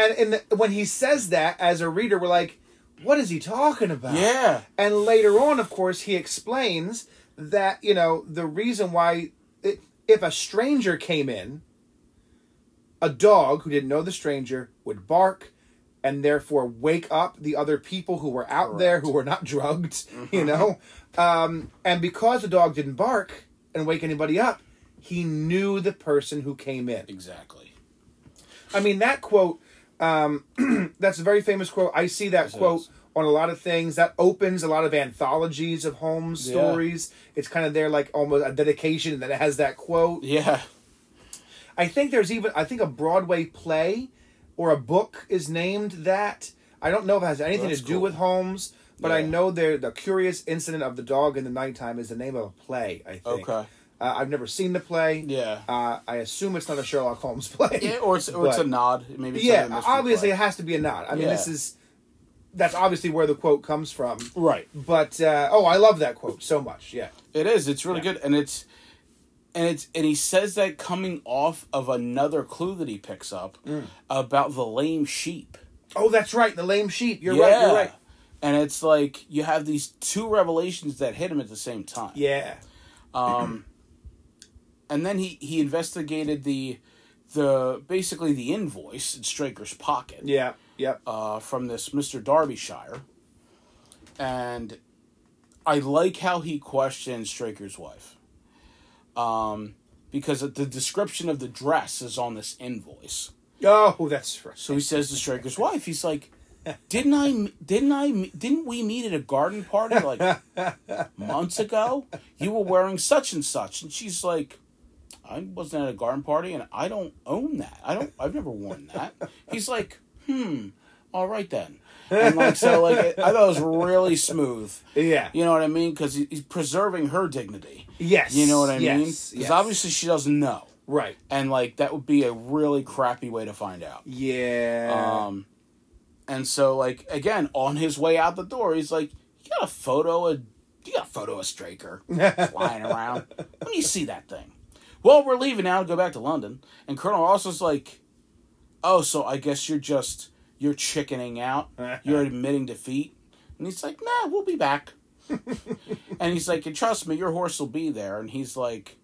and in the, when he says that as a reader we're like what is he talking about Yeah. and later on of course he explains that you know the reason why it, if a stranger came in a dog who didn't know the stranger would bark and therefore wake up the other people who were out there who were not drugged, you know? Um, and because the dog didn't bark and wake anybody up, he knew the person who came in. Exactly. I mean, that quote, um, [CLEARS THROAT] that's a very famous quote. I see that Yes, quote on a lot of things. That opens a lot of anthologies of Holmes Yeah. stories. It's kind of there like almost a dedication that it has that quote. Yeah. I think there's even I think a Broadway play or a book is named that. I don't know if it has anything That's to do with Holmes, but I know there the curious incident of the dog in the nighttime is the name of a play. I think. Okay. Uh, I've never seen the play. Yeah. Uh, I assume it's not a Sherlock Holmes [LAUGHS] play. Yeah, or it's or it's a nod. Maybe. It's yeah, obviously play. it has to be a nod. I mean, Yeah. this is that's obviously where the quote comes from. right. But uh, oh, I love that quote so much. Yeah, It is. It's really Yeah. good, and it's and it's and he says that coming off of another clue that he picks up Mm. about the lame sheep. Oh, that's right. The lame sheep. You're right. You're right. And it's like you have these two revelations that hit him at the same time. Yeah. Um, and then he he investigated the the basically the invoice in Straker's pocket. Yeah. Yep. uh, from this Mr. Darbyshire, And I like how he questions Straker's wife. Um, because the description of the dress is on this invoice. Oh, that's right. So he says to Straker's wife, he's like, "Didn't I? Didn't I? Didn't we meet at a garden party like [LAUGHS] months ago? You were wearing such and such." And she's like, "I wasn't at a garden party, and I don't own that. I don't. I've never worn that." He's like, "Hmm. All right then." And like so, like I thought it was really smooth. Yeah. You know what I mean? Because he's preserving her dignity. Yes. You know what I mean? yes, Because yes. obviously she doesn't know, Right. and like that would be a really crappy way to find out. Yeah. Um, and so like again, on his way out the door, he's like, "You got a photo of you got a photo of Straker [LAUGHS] flying around? When you see that thing?" Well, we're leaving now to go back to London, and Colonel Ross is like, "Oh, so I guess you're just you're chickening out. You're [LAUGHS] admitting defeat." And he's like, "Nah, we'll be back." [LAUGHS] and he's like, "And trust me, your horse will be there." And he's like,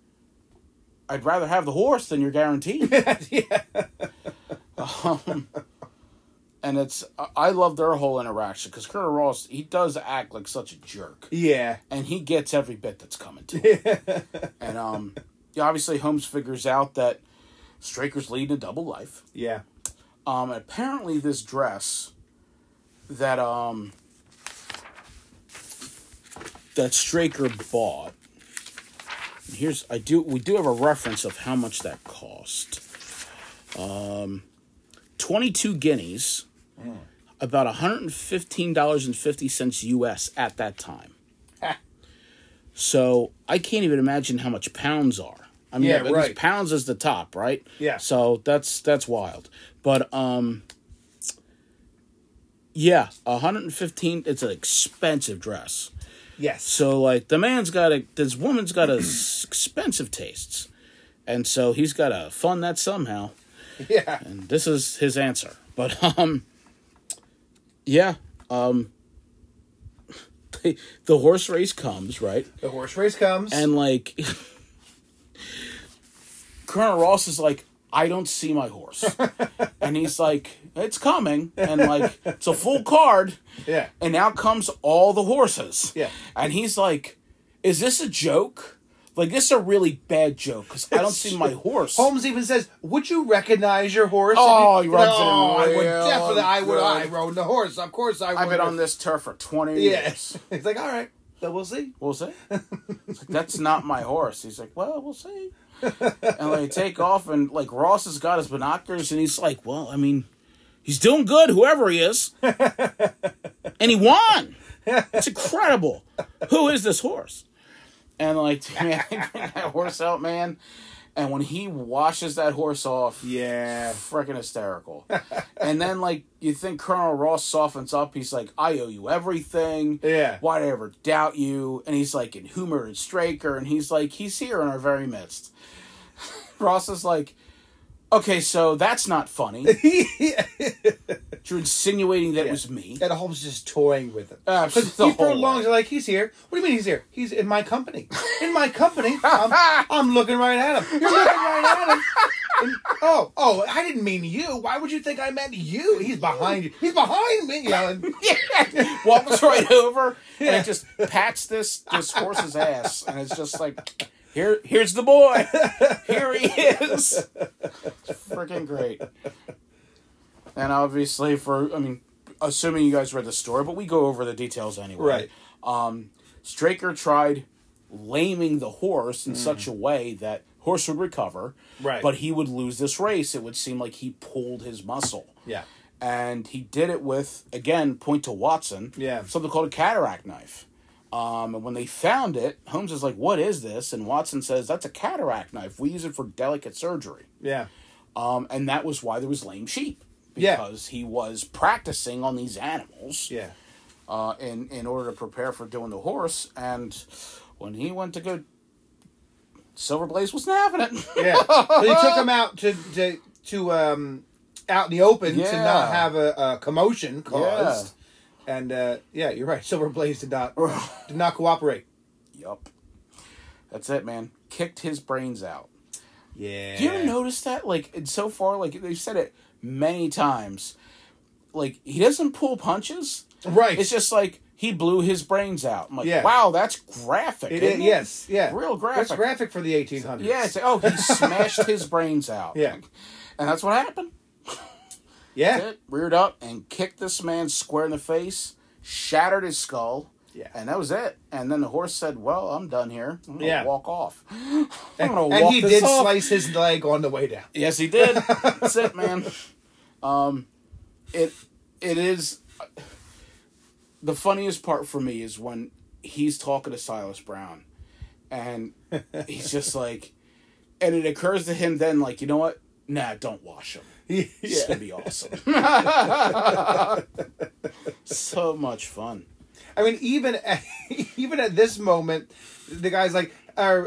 "I'd rather have the horse than your guarantee." [LAUGHS] yeah. Um, and it's I- love their whole interaction because Colonel Ross he does act like such a jerk, Yeah. and he gets every bit that's coming to him. and um, obviously Holmes figures out that Straker's leading a double life. Yeah. Um, apparently this dress that um that Straker bought. Here's I do we do have a reference of how much that cost. Um, twenty two guineas, about one hundred and fifteen dollars and fifty cents U.S. at that time. So I can't even imagine how much pounds are. I mean, Yeah, right. pounds is the top, right? Yeah. So that's that's wild. But um yeah, 115 it's an expensive dress. Yes. So like the man's got a this woman's got a [CLEARS THROAT] expensive tastes, and so he's got to fund that somehow. Yeah. And this is his answer. But um, yeah, um, [LAUGHS] the horse race comes right, The horse race comes. and like [LAUGHS] Colonel Ross is like, I don't see my horse, [LAUGHS] and he's like, it's coming, and like it's a full card. yeah. And now comes all the horses. Yeah. And he's like, Is this a joke? Like, this is a really bad joke because I don't see my horse. Holmes even says, "Would you recognize your horse?" Oh, he rubs it in "Oh, I would definitely. I would. good. I rode the horse. Of course, I would. I've been on this turf for 20 years. Yes. [LAUGHS] He's like, all right, so we'll see. We'll see. [LAUGHS] Like, That's not my horse. He's like, Well, we'll see. and they take off, and like Ross has got his binoculars, and he's like, Well, I mean, he's doing good, whoever he is. and he won. It's incredible. Who is this horse? And like, [LAUGHS] man, bring [LAUGHS] that horse out, man. And when he washes that horse off, Yeah. freaking hysterical. [LAUGHS] and then like you think Colonel Ross softens up. He's like, I owe you everything. Yeah. Why'd I ever doubt you? And he's like, in Humor and Straker, and he's like, he's here in our very midst. [LAUGHS] Ross is like, okay, so that's not funny. [LAUGHS] You're insinuating that it was me. And Holmes just toying with him. Absolutely. Ah, because The he whole prolongs way. it like he's here. What do you mean he's here? He's in my company. In my company. [LAUGHS] I'm, I'm looking right at him. You're looking right at him. And- oh, oh, I didn't mean you. Why would you think I meant you? He's behind you. He's behind me. Know, and- [LAUGHS] walks right over and it just pats this this horse's ass, and it's just like, here, here's the boy, [LAUGHS] here he is. It's freaking great. And obviously, for I mean, assuming you guys read the story, but we go over the details anyway. Right. Um, Straker tried laming the horse in such a way that horse would recover, Mm. Right. But he would lose this race. It would seem like he pulled his muscle yeah. and he did it with again point to Watson. Yeah. something called a cataract knife. Um, and when they found it, Holmes is like, "What is this?" And Watson says, "That's a cataract knife. We use it for delicate surgery." Yeah. Um, and that was why there was lame sheep Yeah. because he was practicing on these animals Yeah. uh, in in order to prepare for doing the horse. And when he went to go, Silver Blaze wasn't having it. Yeah. So he took [LAUGHS] him out to to to um out in the open to not have a, a commotion caused. And uh, yeah, you're right. [LAUGHS] Silver Blaze did not did not cooperate. yup. That's it, man. Kicked his brains out. Yeah. Do you ever notice that? Like, so far, like they've said it many times. Like he doesn't pull punches. Right. It's just like he blew his brains out. I'm like, Yeah. wow, that's graphic. It isn't is, yes. Yeah. Real That's graphic. graphic for the 1800s. Yeah. It's like, oh, he smashed his brains out. [LAUGHS] Yeah. And that's what happened. Yeah. It reared up and kicked this man square in the face, shattered his skull. Yeah. And that was it. And then the horse said, "Well, I'm done here. I'm gonna Yeah. walk off. [LAUGHS] I'm And, gonna and walk he did off." slice his leg on the way down. Yes, he did. That's it, man. [LAUGHS] Um, it it is the funniest part for me is when he's talking to Silas Brown, and he's just [LAUGHS] like, and it occurs to him then, like, you know what? Nah, don't wash [LAUGHS] him. It's gonna be awesome. [LAUGHS] so much fun. I mean, even at, [LAUGHS] even at this moment, the guy's like, uh,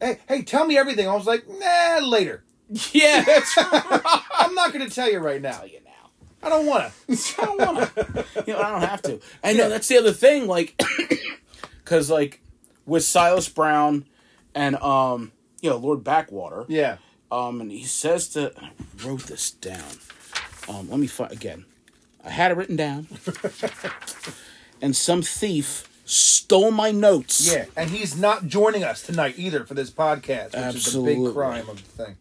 "Hey, hey, tell me everything." I was like, "Nah, later. Yeah, that's right. I'm not going to tell you right now. You now. I don't want to." I don't want to. You know, I don't have to. I know that's the other thing. Like, [COUGHS] because like with Silas Brown and um, you know, Lord Backwater. Yeah. Um, and he says to. I wrote this down. Um, let me find again. I had it written down. [LAUGHS] and some thief stole my notes. Yeah, and he's not joining us tonight either for this podcast, which is the Absolutely. big crime of the thing.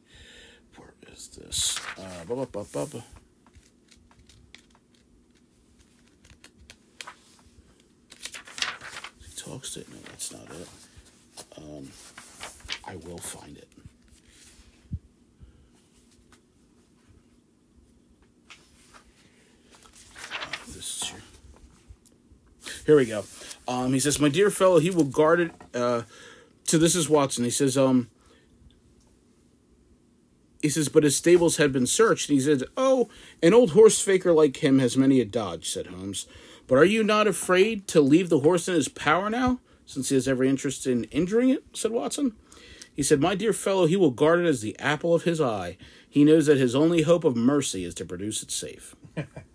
Where is this? Uh, bu- bu- bu- bu- He talks to it. no, that's not it. Um, I will find it. Uh, this is here. Here we go. Um, he says, "My dear fellow, he will guard it." Uh, to this is Watson. He says, "Um, he says, but his stables had been searched. And he says, oh, an old horse faker like him has many a dodge, said Holmes. But are you not afraid to leave the horse in his power now, since he has every interest in injuring it? said Watson. He said, My dear fellow, he will guard it as the apple of his eye. He knows that his only hope of mercy is to produce it safe. [LAUGHS]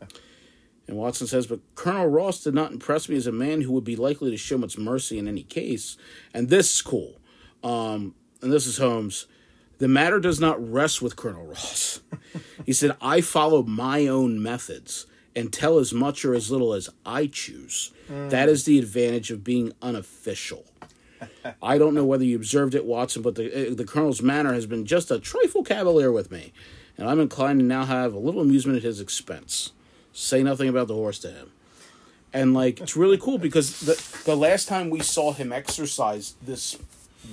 and Watson says, But Colonel Ross did not impress me as a man who would be likely to show much mercy in any case. And this is cool. Um, and this is Holmes. The matter does not rest with Colonel Ross. [LAUGHS] he said, I follow my own methods and tell as much or as little as I choose. That is the advantage of being unofficial. I don't know whether you observed it, Watson, but the uh, the colonel's manner has been just a trifle cavalier with me, and I'm inclined to now have a little amusement at his expense. Say nothing about the horse to him. And like it's really cool because the the last time we saw him exercise this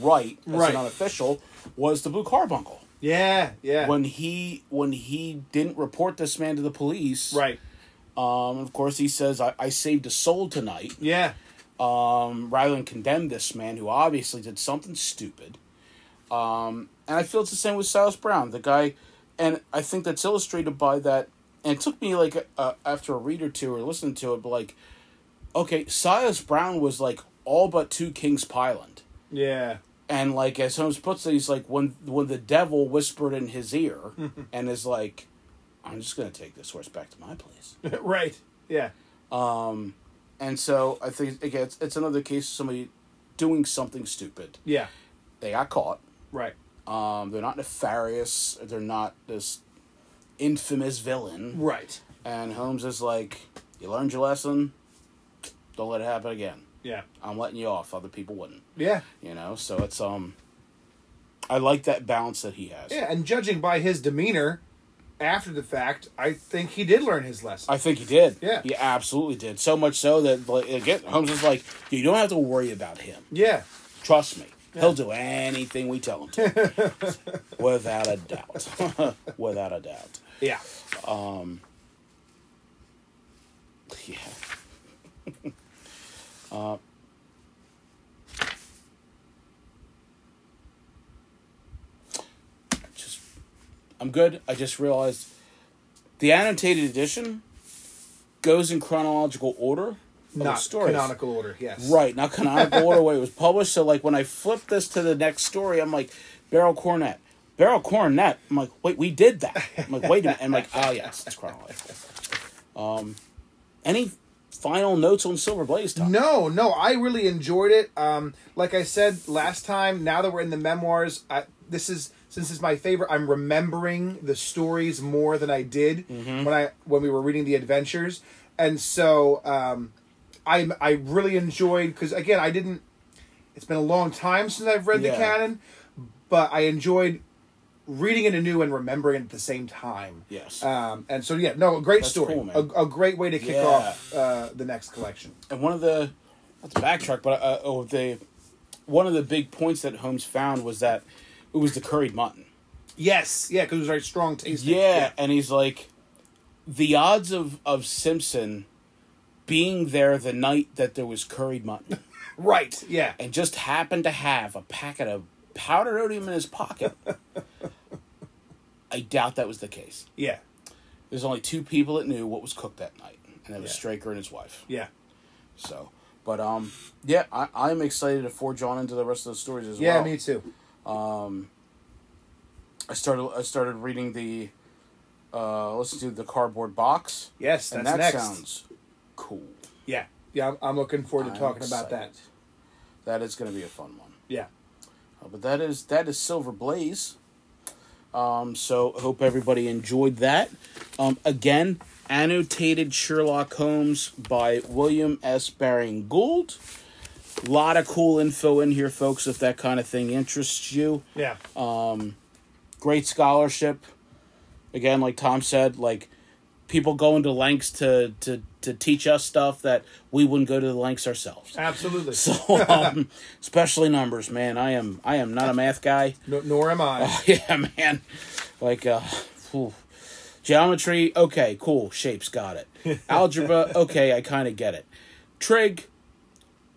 right as Right. an unofficial was the Blue Carbuncle Yeah, yeah. when he when he didn't report this man to the police. right. Um. Of course, he says, "I, I saved a soul tonight." Yeah. um, rather than condemn this man who obviously did something stupid. Um, and I feel it's the same with Silas Brown, the guy, and I think that's illustrated by that. And it took me like uh, after a read or two or listening to it, but like, okay, Silas Brown was like all but two Kings Pyland, Yeah. and like as Holmes puts it, he's like when when the devil whispered in his ear, [LAUGHS] and is like, "I'm just gonna take this horse back to my place." [LAUGHS] right. Yeah. Um, and so I think again, it's, it's another case of somebody doing something stupid. Yeah. They got caught. Right. Um, they're not nefarious. They're not this infamous villain. Right. And Holmes is like, you learned your lesson. Don't let it happen again. Yeah. I'm letting you off. Other people wouldn't. Yeah. You know. So it's um. I like that balance that he has. Yeah. And judging by his demeanor after the fact, I think he did learn his lesson. I think he did. Yeah. He absolutely did. So much so that like, again, Holmes is like, you don't have to worry about him. yeah. Trust me. He'll do anything we tell him to. [LAUGHS] Without a doubt. [LAUGHS] Without a doubt. Yeah. Yeah. [LAUGHS] uh, just, I'm good. I just realized the annotated edition goes in chronological order. Not stories. canonical order. Yes. Right, not canonical order [LAUGHS] way it was published. So like when I flip this to the next story, I'm like, Beryl Coronet. Beryl Coronet. I'm like, wait, we did that. I'm like, wait a minute. I'm like, oh yes, it's chronological. Um any final notes on Silver Blaze Tom? No, no, I really enjoyed it. Um, like I said last time, now that we're in the memoirs, I, this is since it's my favorite. I'm remembering the stories more than I did Mm-hmm. when I when we were reading the adventures, and so um, I I really enjoyed because again I didn't. It's been a long time since I've read Yeah. the canon, but I enjoyed reading it anew and remembering it at the same time. Yes. Um, and so yeah, no, a great That's story, cool, a, a great way to kick Yeah. off uh, the next collection. and one of the not to backtrack, but uh, oh, the one of the big points that Holmes found was that it was the curried mutton. Yes, yeah, because it was very strong tasting. Yeah, and he's like, the odds of of Simpson being there the night that there was curried mutton, [LAUGHS] right. Yeah, and just happened to have a packet of powdered opium in his pocket. I doubt that was the case. yeah, There's only two people that knew what was cooked that night, and it was Yeah. Straker and his wife. yeah, So, but um, yeah, I, I'm excited to forge on into the rest of the stories as yeah. well. Me too. Um, I started I started reading the uh listen to the cardboard box. Yes, and that next. sounds cool. Yeah, yeah. I'm, I'm looking forward to I'm talking about that. That is going to be a fun one. Yeah, Uh, but that is that is Silver Blaze. Um, so hope everybody enjoyed that. Um, again, annotated Sherlock Holmes by William S. Baring Gould. A lot of cool info in here, folks. If that kind of thing interests you, yeah, Um, great scholarship. Again, like Tom said, like people going to lengths to to to teach us stuff that we wouldn't go to the lengths ourselves. absolutely. So, um, [LAUGHS] especially numbers, man. I am I am not a math guy. No, nor am I. Oh, [LAUGHS] yeah, man. Like uh, phew. geometry, okay, cool. Shapes, got it. [LAUGHS] Algebra, okay, I kind of get it. Trig,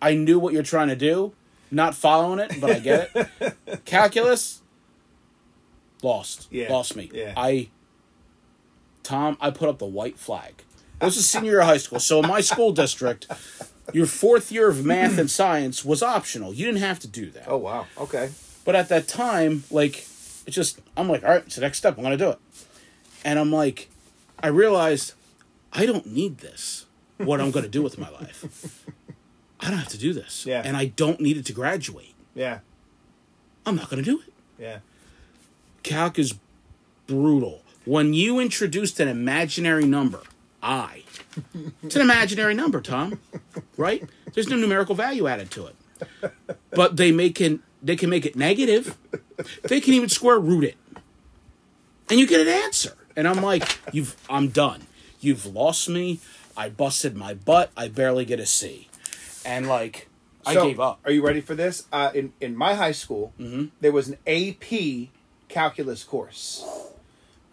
I knew what you're trying to do. Not following it, but I get it. Calculus, lost. Yeah, Lost me. yeah. I Tom, I put up the white flag. It was a senior year of high school. So in my school district, your fourth year of math and science was optional. You didn't have to do that. Oh wow. Okay. But at that time, like, it's just, I'm like, all right, it's the next step. I'm going to do it. And I'm like, I realized I don't need this, what I'm going to do with my life. I don't have to do this. Yeah. And I don't need it to graduate. Yeah. I'm not going to do it. Yeah. Calc is brutal. When you introduced an imaginary number, I, it's an imaginary number, Tom, right? There's no numerical value added to it. But they make it, they can make it negative. They can even square root it. And you get an answer. And I'm like, you've I'm done. You've lost me. I busted my butt. I barely get a C. And like I So, gave up. Are you ready for this? Uh, in in my high school, Mm-hmm. there was an AP calculus course.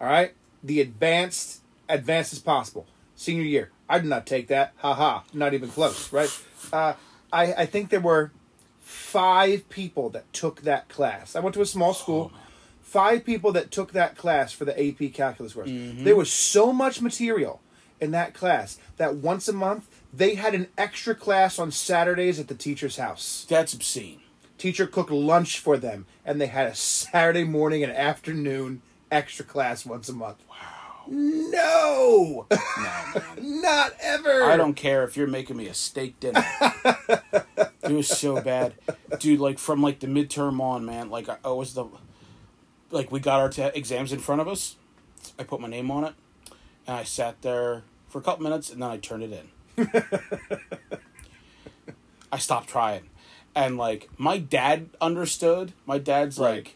All right, the advanced, advanced as possible. Senior year, I did not take that. Ha ha, not even close. Right? Uh, I I think there were five people that took that class. I went to a small school. five people that took that class for the AP calculus course. There was so much material in that class that once a month they had an extra class on Saturdays at the teacher's house. That's obscene. Teacher cooked lunch for them, and they had a Saturday morning and afternoon extra class once a month. Wow. No, No, man. [LAUGHS] not ever. I don't care if you're making me a steak dinner. [LAUGHS] it was so bad, dude. Like from like the midterm on, man. Like I, I was the, like we got our te- exams in front of us. I put my name on it, and I sat there for a couple minutes, and then I turned it in. [LAUGHS] I stopped trying, and like my dad understood. My dad's Right. like,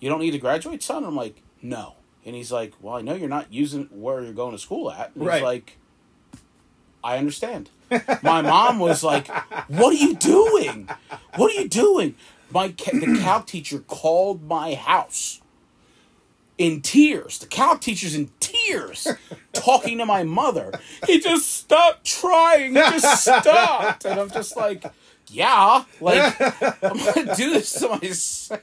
"You don't need to graduate, son." I'm like, "No," and he's like, "Well, I know you're not using where you're going to school at." And Right. He's like. I understand. My mom was like, "What are you doing? What are you doing?" My ca- the calc teacher called my house in tears. The calc teacher's in tears, talking to my mother. He just stopped trying. He just stopped, and I'm just like, "Yeah, like [LAUGHS] I'm gonna do this to myself."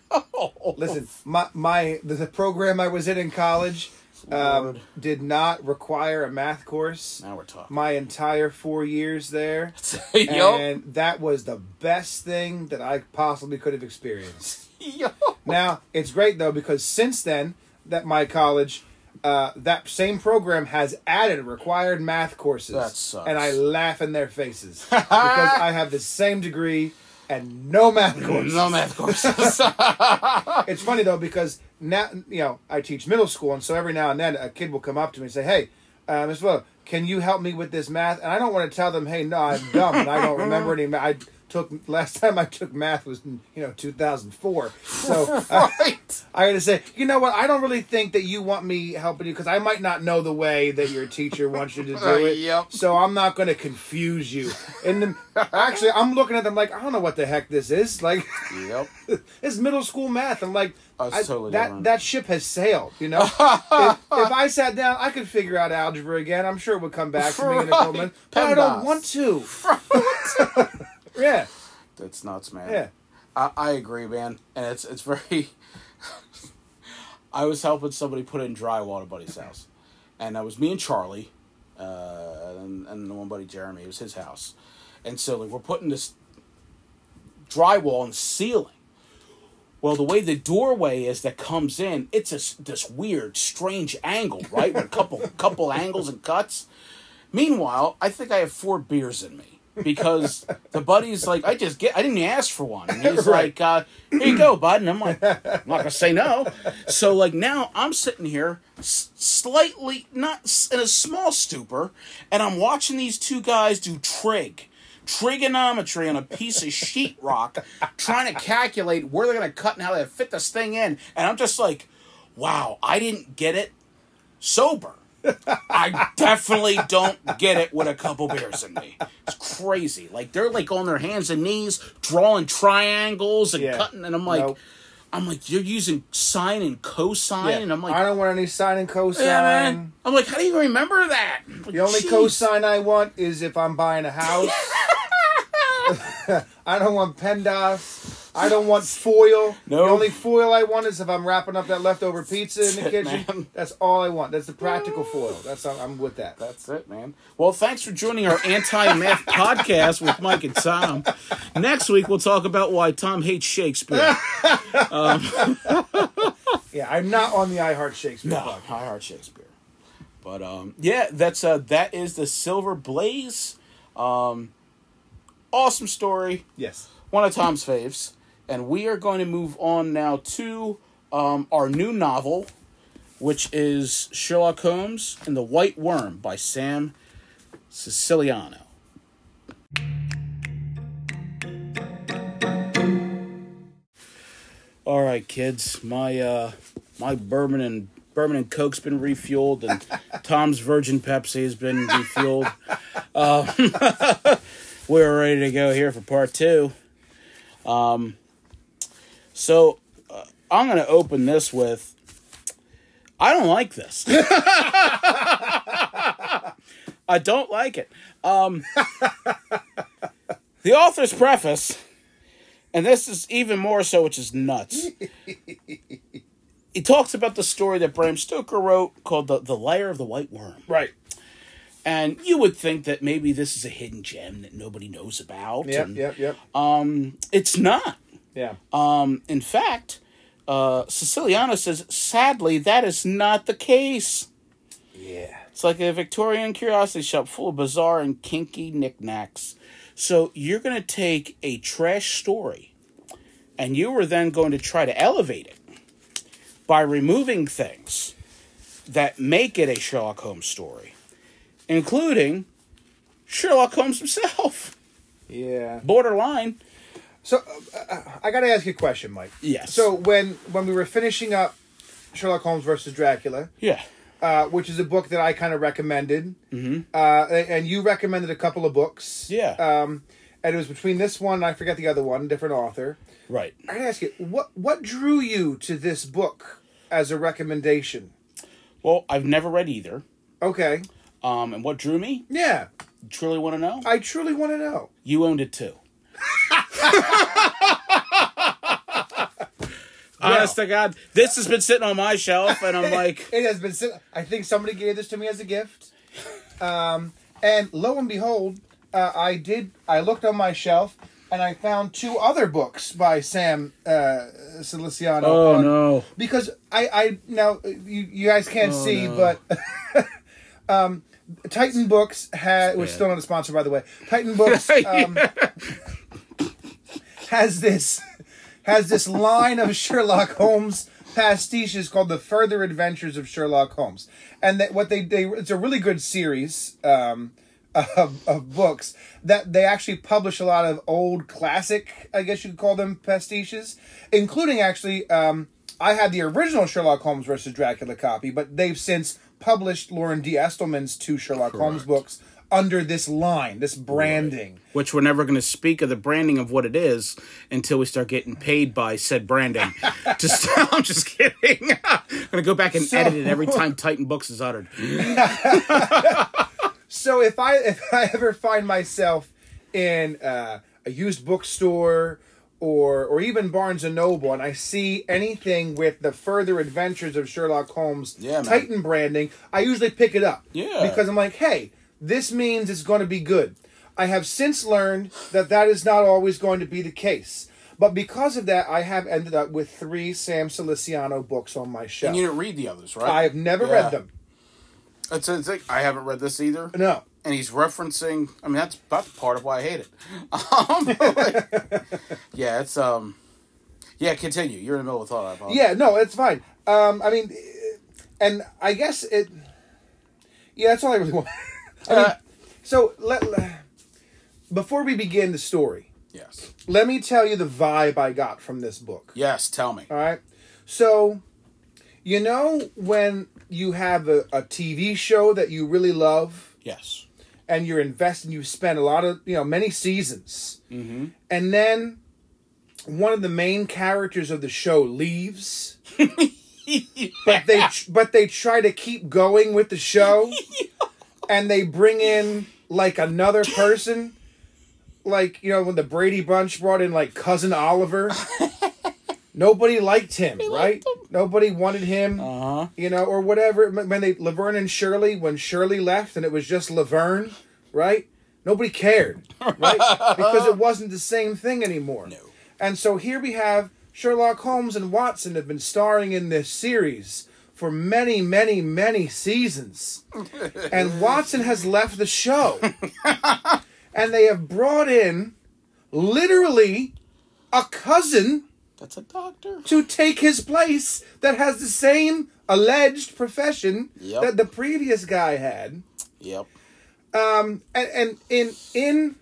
Listen, my my the, program I was in in college um, did not require a math course. now we're talking. My entire four years there, [LAUGHS] Yup. and that was the best thing that I possibly could have experienced. [LAUGHS] Now it's great though because since then that my college, uh, that same program has added required math courses, That sucks. and I laugh in their faces [LAUGHS] because I have the same degree and no math course. No math courses. [LAUGHS] It's funny though because now you know I teach middle school, and so every now and then a kid will come up to me and say, "Hey, uh, Miss Willow, can you help me with this math?" And I don't want to tell them, "Hey, no, I'm dumb and I don't [LAUGHS] remember any." math. I took last time I took math was in, you know 2004, so I, [LAUGHS] uh, right. I got to say, you know what? I don't really think that you want me helping you because I might not know the way that your teacher wants you to do it. Yep. So I'm not going to confuse you. And then actually, I'm looking at them like I don't know what the heck this is. Like. Yep. [LAUGHS] It's middle school math. I'm like, Oh, I- totally that different. that ship has sailed. You know, [LAUGHS] if, if I sat down, I could figure out algebra again. I'm sure it would come back to me in a minutes, but I don't want to. Yeah, That's nuts, man. Yeah. I, I agree, man. And it's it's very. [LAUGHS] I was helping somebody put in drywall at a buddy's house, and that was me and Charlie, uh, and and the one buddy Jeremy. It was his house, and so like we're putting this drywall in the ceiling. Well, the way the doorway is that comes in, it's a this weird, strange angle, right? With a couple [LAUGHS] couple angles and cuts. Meanwhile, I think I have four beers in me because the buddy's like, I just get, I didn't ask for one. And he's [LAUGHS] Right. like, uh, here you go, bud. And I'm like, I'm not gonna say no. So like now I'm sitting here, s- slightly not s- in a small stupor, and I'm watching these two guys do trig. Trigonometry on a piece of sheetrock, trying to calculate where they're gonna cut and how they fit this thing in, and I'm just like, "Wow, I didn't get it sober. I definitely don't get it with a couple beers in me. It's crazy. Like they're like on their hands and knees drawing triangles and Yeah. cutting, and I'm like, Nope. I'm like, you're using sine and cosine, yeah. and I'm like, I don't want any sine and cosine. yeah, man. I'm like, how do you remember that? Like, The only "Jeez." cosine I want is if I'm buying a house. [LAUGHS] [LAUGHS] I don't want PEMDAS. I don't want foil. The only foil I want is if I'm wrapping up that leftover pizza in the it, kitchen. man. That's all I want. That's the practical foil. That's I'm with that. That's it, man. Well, thanks for joining our anti-math [LAUGHS] podcast with Mike and Tom. Next week we'll talk about why Tom hates Shakespeare. [LAUGHS] [LAUGHS] Yeah, I'm not on the I Heart Shakespeare. No, podcast. I heart Shakespeare. But um, yeah, that's uh, that is the Silver Blaze. Um, awesome story. Yes. one of Tom's faves, and we are going to move on now to um, our new novel, which is Sherlock Holmes and the White Worm by Sam Siciliano. All right, kids, my uh, my bourbon and bourbon and coke's been refueled, and [LAUGHS] Tom's Virgin Pepsi has been refueled. Uh, [LAUGHS] we're ready to go here for part two. Um, so uh, I'm going to open this with I don't like this. [LAUGHS] I don't like it. Um, [LAUGHS] the author's preface, and this is even more so, which is nuts. he talks about the story that Bram Stoker wrote called the, the Lair of the White Worm. Right. And you would think that maybe this is a hidden gem that nobody knows about. Yep. and, Yep. Yep. Um, it's not. Yeah. Um, in fact, uh, Siciliano says, sadly, that is not the case. Yeah. It's like a Victorian curiosity shop full of bizarre and kinky knickknacks. So you're going to take a trash story and you are then going to try to elevate it by removing things that make it a Sherlock Holmes story, including Sherlock Holmes himself. Yeah. Borderline. So uh, uh, I got to ask you a question, Mike. Yes. So when when we were finishing up Sherlock Holmes versus Dracula, Yeah. uh, which is a book that I kind of recommended, mm-hmm. uh, and you recommended a couple of books. Yeah. Um, and it was between this one and I forget the other one, different author. Right. I gotta ask you, what what drew you to this book as a recommendation? Well, I've never read either. Okay. Um, and what drew me? Yeah, You truly want to know? I truly want to know. You owned it too. [LAUGHS] Honest to God, this has been sitting on my shelf, and I'm [LAUGHS] like, It has been. sit- I think somebody gave this to me as a gift, um, and lo and behold, uh, I did. I looked on my shelf and I found two other books by Sam uh, Siciliano. oh on- no, Because I, I now you, you guys can't Oh, see, no. but [LAUGHS] um, Titan Books had was bad. still not a sponsor, by the way. Titan Books um, has this has this line of Sherlock Holmes pastiches called the Further Adventures of Sherlock Holmes, and that what they they it's a really good series. Um, of, of books that they actually publish a lot of old classic, I guess you could call them pastiches, including actually, um, I had the original Sherlock Holmes versus Dracula copy, but they've since published Loren D. Estleman's two Sherlock Holmes books under this line, this branding. which we're never going to speak of the branding of what it is until we start getting paid by said branding. [LAUGHS] just, [LAUGHS] I'm just kidding. [LAUGHS] I'm going to go back and So- edit it every time Titan Books is uttered. So if I if I ever find myself in uh, a used bookstore or or even Barnes and Noble and I see anything with the further adventures of Sherlock Holmes Yeah. Titan branding, I usually pick it up. Yeah. Because I'm like, hey, this means it's going to be good. I have since learned that that is not always going to be the case. But because of that, I have ended up with three Sam Siciliano books on my shelf. And you didn't read the others, right? I have never Yeah. read them. It's, it's like, I haven't read this either. No. and he's referencing. I mean, that's that's part of why I hate it. [LAUGHS] Um, [LAUGHS] yeah, it's um, yeah. Continue. You're in the middle of thought. I apologize. Yeah, no, it's fine. Um, I mean, and I guess it. Yeah, that's all I really want. I mean, Uh, so let, let- before we begin the story, yes. let me tell you the vibe I got from this book. Yes. Tell me. All right, so you know when you have a, a TV show that you really love Yes. and you're invested, you spend a lot of you know many seasons, mm-hmm. and then one of the main characters of the show leaves. [LAUGHS] but they but they try to keep going with the show [LAUGHS] and they bring in like another person like you know when the Brady Bunch brought in like cousin Oliver. [LAUGHS] Nobody liked him, right? Nobody wanted him, Uh huh. you know, or whatever. When they Laverne and Shirley, when Shirley left and it was just Laverne, right? Nobody cared, [LAUGHS] right? because it wasn't the same thing anymore. No. And so here we have Sherlock Holmes and Watson have been starring in this series for many, many, many seasons. and [LAUGHS] Watson has left the show. and they have brought in literally a cousin That's a doctor. to take his place that has the same alleged profession Yep. that the previous guy had. Yep. Um, and, and in in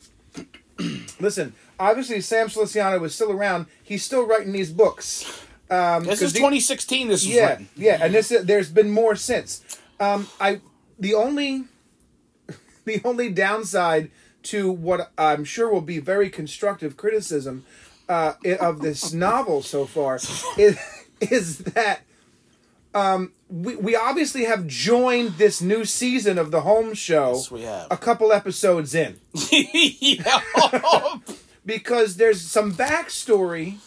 [CLEARS THROAT] listen, obviously Sam Siciliano is still around. He's still writing these books. Um, This is the- 2016. This yeah, written. yeah, and this there's been more since. Um, I the only [LAUGHS] the only downside to what I'm sure will be very constructive criticism uh, of this [LAUGHS] novel so far is [LAUGHS] is that um, we we obviously have joined this new season of the Holmes Show Yes, we have. a couple episodes in because there's some backstory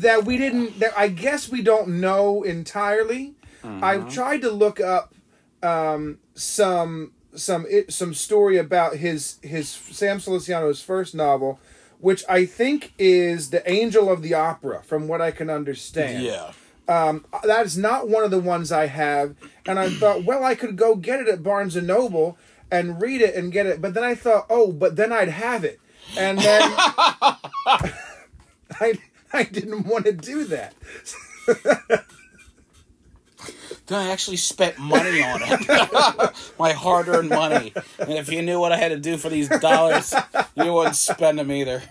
that we didn't that I guess we don't know entirely. I've tried to look up um, some some it, some story about his his Sam Siciliano's first novel, which I think is The Angel of the Opera, from what I can understand. yeah. Um, that is not one of the ones I have, and I thought, well, I could go get it at Barnes and Noble and read it and get it, but then I thought, oh, but then I'd have it, and then [LAUGHS] [LAUGHS] I [LAUGHS] I didn't want to do that. [LAUGHS] Then I actually spent money on it. [LAUGHS] My hard earned money. And if you knew what I had to do for these dollars, you wouldn't spend them either.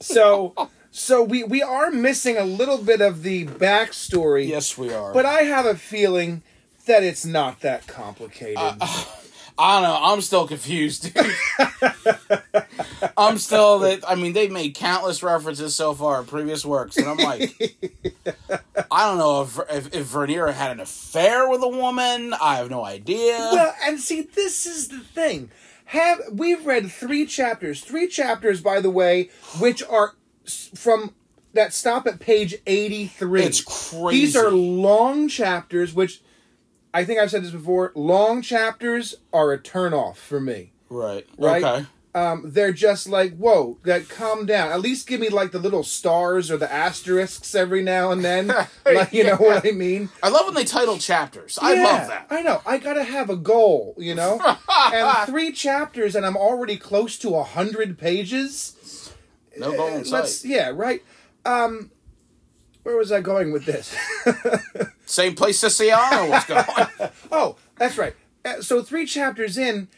So so we we are missing a little bit of the backstory. Yes, we are. but I have a feeling that it's not that complicated. Uh, uh, I don't know. I'm still confused, dude. I'm still that. I mean, they've made countless references so far in previous works, and I'm like, [LAUGHS] I don't know if, if if Vernier had an affair with a woman. I have no idea. Well, and see, this is the thing. Have we've read three chapters? Three chapters, by the way, which are from that stop at page eighty-three. It's crazy. These are long chapters, which I think I've said this before. Long chapters are a turnoff for me. right. Right? Okay. Um, they're just like, whoa, that calm down. At least give me like the little stars or the asterisks every now and then. [LAUGHS] like, you know what I mean? I love when they title chapters. I love that. I know. I gotta have a goal, you know. and [LAUGHS] three chapters, and I'm already close to a hundred pages. No goal in Let's, sight. yeah, right. Um, where was I going with this? [LAUGHS] Same place Siciliano was going. [LAUGHS] oh, that's right. Uh, So three chapters in,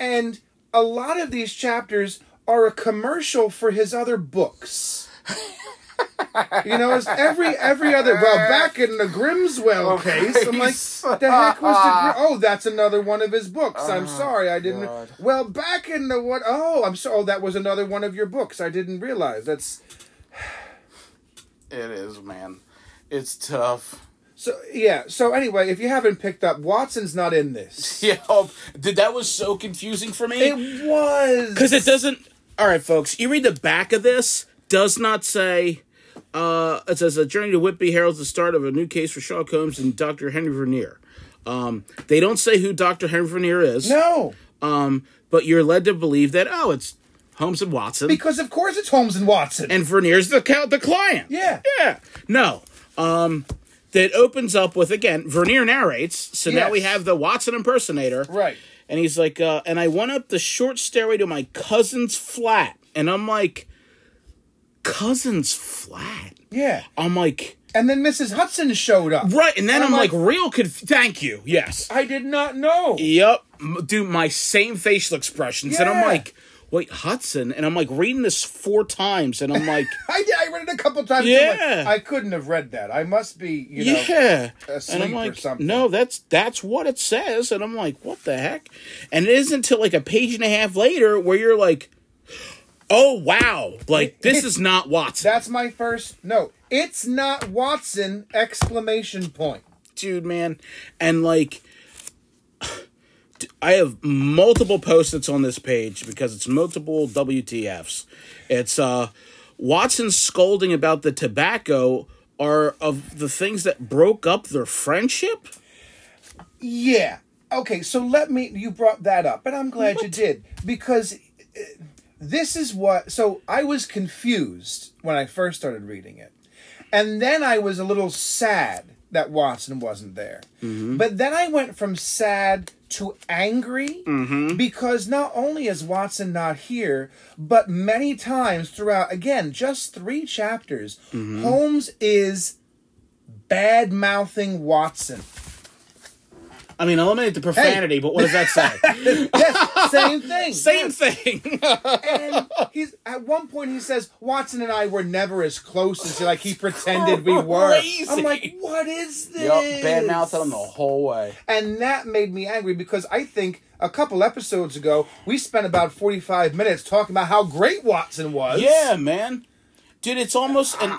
and a lot of these chapters are a commercial for his other books. [LAUGHS] you know, it's every every other. Well, back in the Grimswell case, I'm like, the heck was the? Oh, that's another one of his books. I'm sorry, I didn't. God. Well, back in the what? Oh, I'm sorry. Oh, that was another one of your books. I didn't realize. That's it is, man. It's tough. so. Yeah. So anyway, if you haven't picked up, Watson's not in this. [LAUGHS] Yeah, oh, dude, that was so confusing for me. It was Because it doesn't. All right, folks, you read the back of this, does not say. Uh, it says a journey to Whitby heralds the start of a new case for Sherlock Holmes and Dr. Henry Vernier. Um, they don't say who Dr. Henry Vernier is. no. Um, but you're led to believe that oh, it's Holmes and Watson, Because of course it's Holmes and Watson. and Vernier's the the client. Yeah. yeah. No. Um, that opens up with again. Vernier narrates, so now we have the Watson impersonator. right. And he's like, uh, and I went up the short stairway to my cousin's flat. And I'm like, cousin's flat? Yeah. I'm like, And then Mrs. Hudson showed up. right. And then And I'm, I'm like, like- real conf- Thank you. Yes. I did not know. Yep. Do my same facial expressions. And I'm like, wait, Hudson? And I'm like reading this four times. And I'm like, [LAUGHS] I. I read it a couple times. I'm Yeah. like, I couldn't have read that. I must be, you know. yeah. asleep And I'm or like, something. no, that's that's what it says. And I'm like, what the heck? And it isn't until like a page and a half later where you're like, oh wow, like this is not Watson. That's my first note. It's not Watson! Exclamation point. dude, man. And like, I have multiple post-its on this page because it's multiple WTFs. It's uh, Watson scolding about the tobacco are of the things that broke up their friendship. Yeah. Okay, so let me. You brought that up, and I'm glad you did because uh, this is what. So I was confused when I first started reading it, and then I was a little sad that Watson wasn't there. But then I went from sad to angry? Mm-hmm. Because not only is Watson not here, but many times throughout, again, just three chapters, mm-hmm. Holmes is bad mouthing Watson. I mean, eliminate the profanity, but what does that say? [LAUGHS] yes, same [LAUGHS] thing. Same thing. And he's at one point he says Watson and I were never as close as like he pretended we were. Crazy. I'm like, what is this? yep, bad mouth them the whole way. And that made me angry because I think a couple episodes ago we spent about 45 minutes talking about how great Watson was. Yeah, man, dude, it's almost and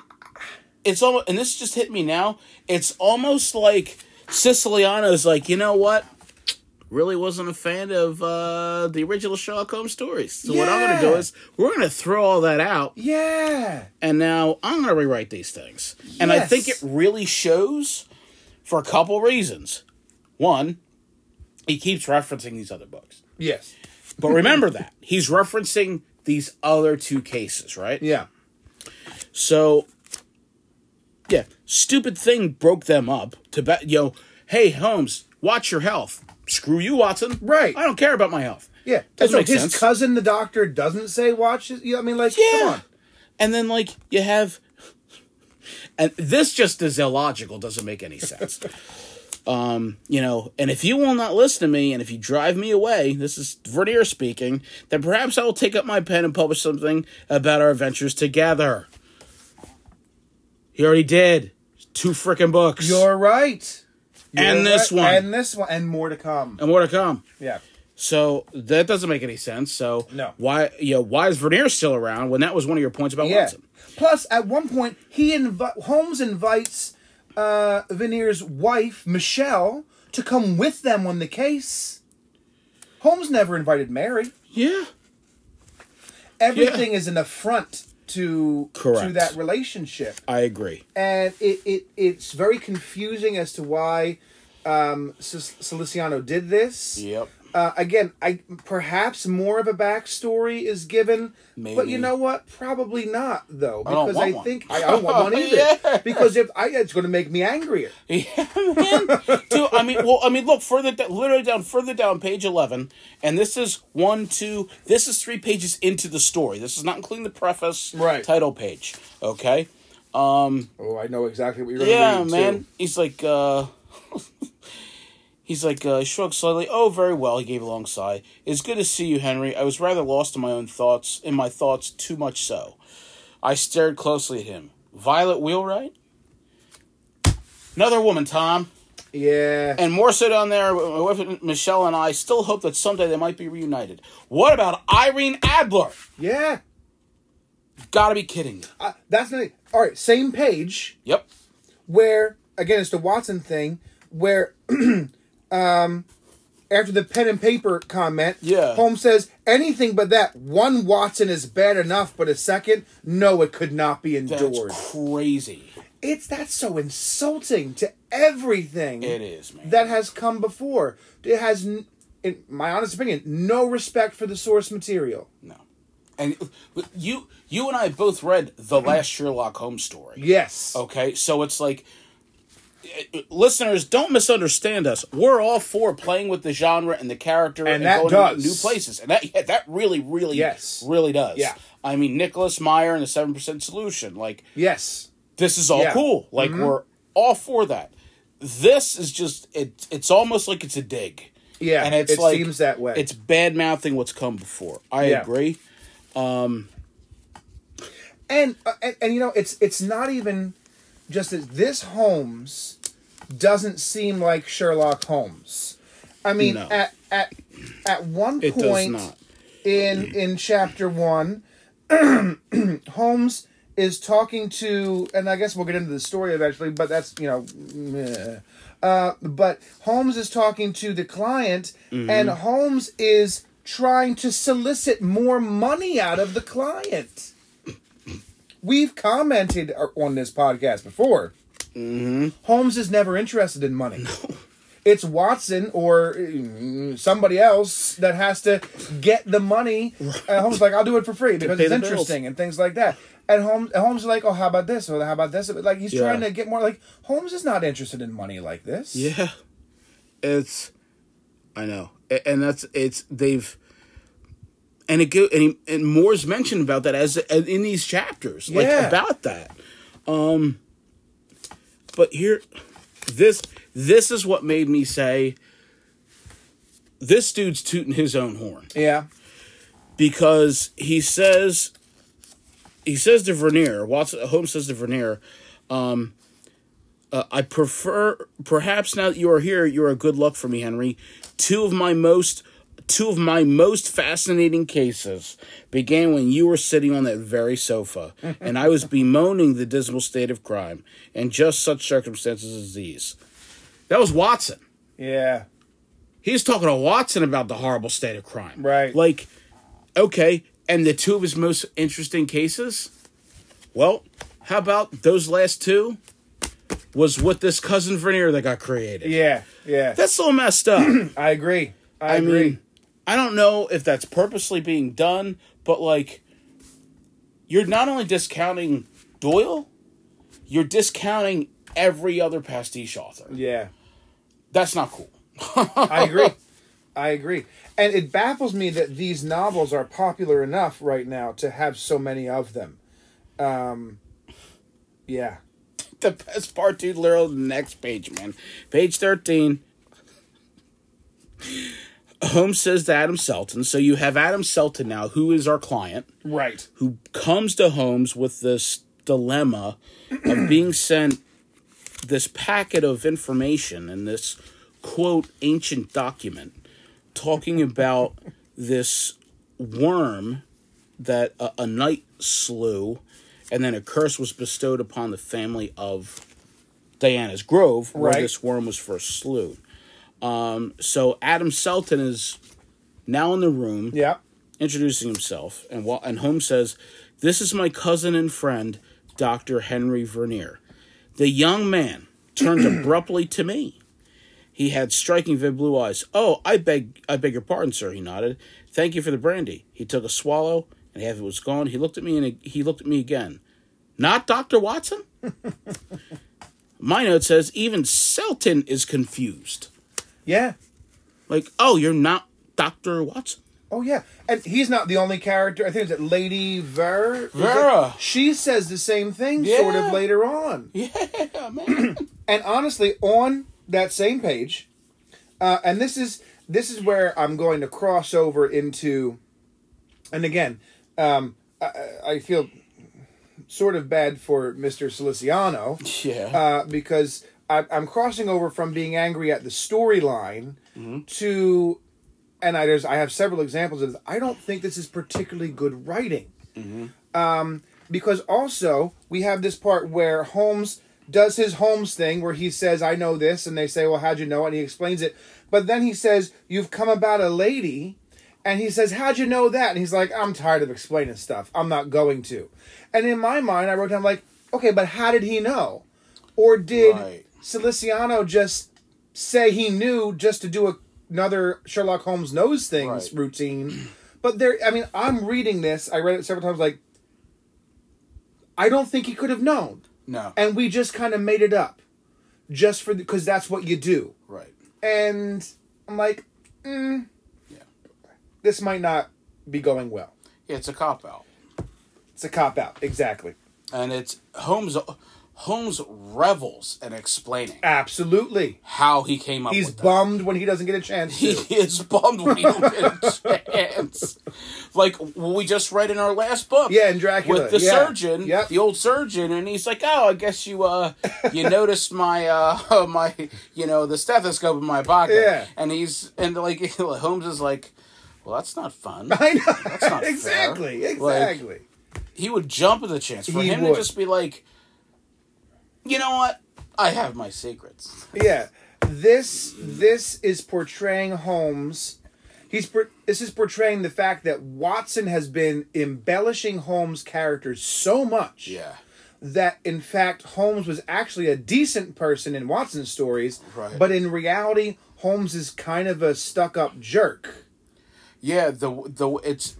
it's almost and this just hit me now. It's almost like Siciliano's like, you know what? Really wasn't a fan of uh, the original Sherlock Holmes stories. So what I'm going to do is we're going to throw all that out, Yeah. and now I'm going to rewrite these things. And I think it really shows for a couple reasons. One, he keeps referencing these other books. Yes. But remember that. He's referencing these other two cases, right? Yeah. So, yeah, stupid thing broke them up. To bet, you know, hey Holmes, watch your health. Screw you, Watson. Right. I don't care about my health. Yeah. Doesn't so make his sense. cousin, the doctor, doesn't say watch. His, you know, I mean, like, Yeah. come on. And then like you have, and this just is illogical. Doesn't make any sense. [LAUGHS] um, you know, and if you will not listen to me, and if you drive me away, this is Vernier speaking. Then perhaps I will take up my pen and publish something about our adventures together. He already did two freaking books. You're right. And this right. one. And this one. And more to come. and more to come. Yeah. So that doesn't make any sense. So No. why you know why is Vernier still around when that was one of your points about Yeah. Watson? Plus, at one point, he invi- Holmes invites uh, Vernier's wife, Michelle, to come with them on the case. Holmes never invited Mary. Yeah. Everything is an affront to to that relationship, I agree. and it, it it's very confusing as to why um, Sil- did this. Yep. Uh, again, I perhaps more of a backstory is given, but you know what? Probably not though, I don't because want I, one. think I, I don't want one [LAUGHS] either. Yeah. Because if I, it's going to make me angrier. [LAUGHS] Yeah, man. Dude, I mean, well, I mean, look further, da- literally down, further down, page eleven, and this is one, two. This is three pages into the story. This is not including the preface, Right. Title page. Okay. Oh, I know exactly what you're Yeah, read. man. Too. He's like, uh, [LAUGHS] he's like, uh, shrugged slightly. Oh, very well. He gave a long sigh. It's good to see you, Henry. I was rather lost in my own thoughts, in my thoughts, too much so. I stared closely at him. Violet Wheelwright? Another woman, Tom. Yeah. And more so down there, my wife Michelle and I still hope that someday they might be reunited. What about Irene Adler? yeah. Gotta be kidding me. Uh, that's not all right. Same page Yep. where again it's the Watson thing where [CLEARS THROAT] um after the pen and paper comment, Yeah. Holmes says anything but that one Watson is bad enough, but a second, no, it could not be endured. That's crazy. It's that's so insulting to everything It is, man. that has come before. It has, in my honest opinion, no respect for the source material. No. And you you and I both read the last Sherlock Holmes story. Yes. Okay, so it's like listeners don't misunderstand us. We're all for playing with the genre and the character And that going does. to new places. And that yeah, that really really Yes. really does. Yeah. I mean Nicholas Meyer and the 7% solution like Yes. this is all Yeah. Mm-hmm. cool. Like we're all for that. This is just it it's almost like it's a dig. Yeah. And it's it like seems that way. It's bad mouthing what's come before. I Yeah. agree. and, uh, and and you know it's it's not even just that this Holmes doesn't seem like Sherlock Holmes. I mean, No. at at at one It does point not. in in chapter one, [CLEARS THROAT] Holmes is talking to, and I guess we'll get into the story eventually, but that's you know, meh. uh, but Holmes is talking to the client, and Holmes is trying to solicit more money out of the client. We've commented on this podcast before. Holmes is never interested in money. [LAUGHS] It's Watson or mm, somebody else that has to get the money. And Holmes is like, I'll do it for free because it's the bills. interesting and things like that. And Holmes, Holmes is like, oh, how about this or how about this? Like he's Yeah. trying to get more. Like Holmes is not interested in money like this. Yeah, it's. I know, and that's it's they've. And it go and, he, and Moore's mentioned about that as, as in these chapters, like Yeah. about that. Um, but here, this this is what made me say. This dude's tooting his own horn Yeah. because he says he says to Vernier, Watson Holmes says to Vernier, um, uh, I prefer perhaps now that you are here, you are a good luck for me, Henry. Two of my most two of my most fascinating cases began when you were sitting on that very sofa, [LAUGHS] and I was bemoaning the dismal state of crime and just such circumstances as these. That was Watson. Yeah. He's talking to Watson about the horrible state of crime. Right. Like, okay, and the two of his most interesting cases? Well, how about those last two? Was with this cousin Vernier that got created. Yeah. Yeah. That's so messed up. [CLEARS THROAT] I agree. I, I agree. mean, I don't know if that's purposely being done, but like, you're not only discounting Doyle, you're discounting every other pastiche author. yeah. That's not cool. I agree. I agree. And it baffles me that these novels are popular enough right now to have so many of them. Um, yeah. [LAUGHS] the best part, dude, literally the next page, man. Page 13. Holmes says to Adam Selton. So you have Adam Selton now, who is our client, Right. who comes to Holmes with this dilemma of [CLEARS THROAT] being sent this packet of information and this quote ancient document talking about this worm that a, a knight slew and then a curse was bestowed upon the family of Diana's Grove where Right. this worm was first slew. Um, so Adam Selton is now in the room Yeah. introducing himself, and wa- and Holmes says, "This is my cousin and friend, Doctor Henry Vernier." The young man turned [CLEARS THROAT] abruptly to me. He had striking vivid blue eyes. "Oh, I beg, I beg your pardon, sir." He nodded. "Thank you for the brandy." He took a swallow, and half it was gone. He looked at me, and he looked at me again. Not Doctor Watson. [LAUGHS] My note says even Selton is confused. Yeah. Like, oh, you're not Doctor Watson. Oh yeah, and he's not the only character. I think it's Lady Ver. Vera. She says the same thing sort of later on. [CLEARS THROAT] Yeah, man. [CLEARS THROAT] And honestly, on that same page, uh, and this is this is where I'm going to cross over into, and again, um, I, I feel sort of bad for Mister Siciliano yeah. uh, because I, I'm crossing over from being angry at the storyline to, and I there's I have several examples of this. I don't think this is particularly good writing, um, because also we have this part where Holmes does his Holmes thing where he says, "I know this," and they say, "Well, how'd you know it?" And he explains it, but then he says, "You've come about a lady." And he says, How'd you know that? And he's like, I'm tired of explaining stuff. I'm not going to. And in my mind, I wrote down, like, okay, but how did he know? Or did Right. Siciliano just say he knew just to do a, another Sherlock Holmes knows things Right. routine? But there, I mean, I'm reading this. I read it several times. Like, I don't think he could have known, no. and we just kind of made it up, just for because that's what you do. right. And I'm like, mm, Yeah. this might not be going well. Yeah, it's a cop out. It's a cop out, exactly. And it's Holmes Holmes revels in explaining Absolutely. how he came up He's with that. bummed when he doesn't get a chance He to. [LAUGHS] is bummed when he don't get a [LAUGHS] chance. Like we just read in our last book. Yeah, in Dracula. With the yeah. surgeon, Yep. the old surgeon, and he's like, "Oh, I guess you uh, you [LAUGHS] noticed my uh, my you know the stethoscope in my pocket." Yeah. and he's and like Holmes is like, "Well, that's not fun." I know. That's not fair. exactly. Like- Exactly. he would jump at the chance for He him would. to just be like, you know what? I have my secrets. Yeah, this this is portraying Holmes. He's this is portraying the fact that Watson has been embellishing Holmes' character so much Yeah. that in fact Holmes was actually a decent person in Watson's stories, Right. but in reality Holmes is kind of a stuck-up jerk. Yeah, the the it's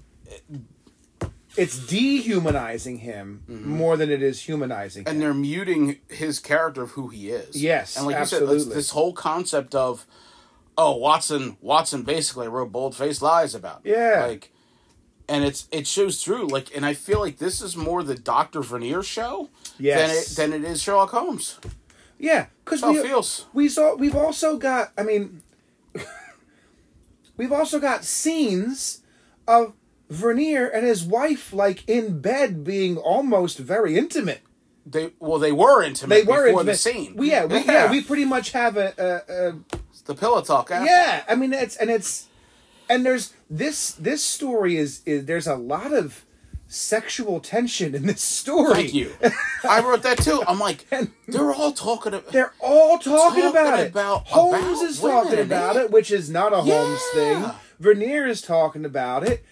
It's dehumanizing him more than it is humanizing. Mm-hmm. and him. they're muting his character of who he is. Yes, and like you said, this whole concept of, oh, Watson, Watson basically wrote bold faced lies about. Yeah. like, and it's it shows through. Like, and I feel like this is more the Doctor Vernier show. Yes. than it than it is Sherlock Holmes. Yeah, because we feels. we saw we've also got. I mean, [LAUGHS] we've also got scenes of Vernier and his wife like in bed being almost very intimate. They well, they were intimate. They were before intimate. the scene. We, yeah, we, yeah, we [LAUGHS] pretty much have a, a, a the pillow talk. After. yeah. I mean, it's and it's and there's this this story is is there's a lot of sexual tension in this story. Thank you. I wrote that too. I'm like, [LAUGHS] they're all talking about. They're all talking, Talking about it. about- Holmes about is talking about it. it, which is not a Holmes thing. Vernier is talking about it.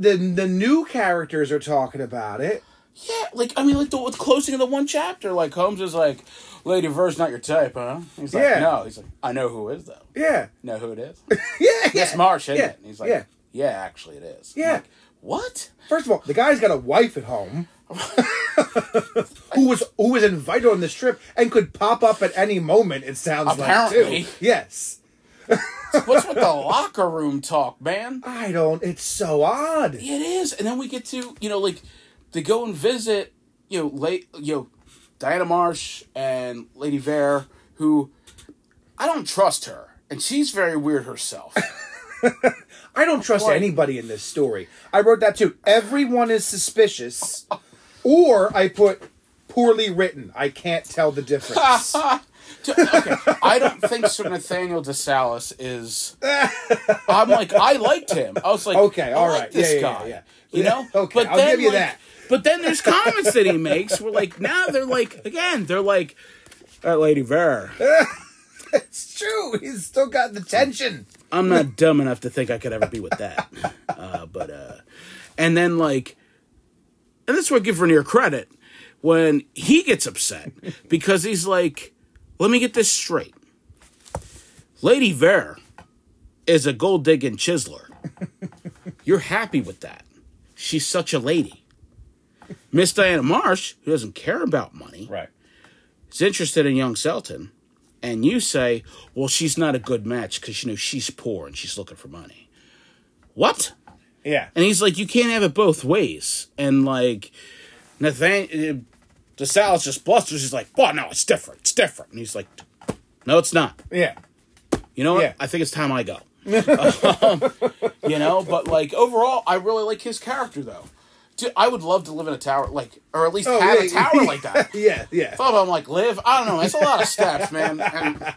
The the new characters are talking about it. Yeah, like I mean, like the, the closing of the one chapter, like Holmes is like, "Lady Ver's not your type, huh?" He's like, Yeah. "No." He's like, "I know who is though. Yeah, Know who it is? [LAUGHS] yeah, Miss. Marsh, isn't yeah. it?" And he's like, yeah. "Yeah, actually, it is." Yeah. like, what? First of all, the guy's got a wife at home. [LAUGHS] who was who was invited on this trip and could pop up at any moment. It sounds Apparently. like too. Yes, What's with the locker room talk, man? I don't. It's so odd. It is, and then we get to you know like they go and visit you know late you know Diana Marsh and Lady Vare, who I don't trust her, and she's very weird herself. [LAUGHS] I don't trust Like- anybody in this story. I wrote that too. Everyone is suspicious, or I put poorly written. I can't tell the difference. [LAUGHS] okay, I don't think Sir Nathaniel DeSalis is. [LAUGHS] I'm like, I liked him. I was like, Okay, all like right. this Yeah, guy. yeah, yeah. You know, [LAUGHS] okay, I'll give you like, that. But then there's [LAUGHS] comments that he makes where like now they're like again they're like that lady Ver. it's true. He's still got the tension. I'm not dumb enough to think I could ever be with that. Uh, but uh, and then like, and that's where I give Vernier credit when he gets upset because he's like, let me get this straight. Lady Vare is a gold digging chiseler. [LAUGHS] You're happy with that. She's such a lady. Miss Diana Marsh, who doesn't care about money, Right. is interested in young Selton, and you say, well, she's not a good match because, you know, she's poor and she's looking for money. What? Yeah. And he's like, you can't have it both ways. And, like, Nathan, DeSalis just blusters. He's like, well, no, it's different. It's different. And he's like, no, it's not. Yeah. You know what? Yeah. I think it's time I go. [LAUGHS] um, you know, but, like, overall, I really like his character, though. Dude, I would love to live in a tower, like, or at least Oh, have yeah, a tower [LAUGHS] like that. Yeah. Yeah. thought I'm like live. I don't know. It's a lot of steps, man. And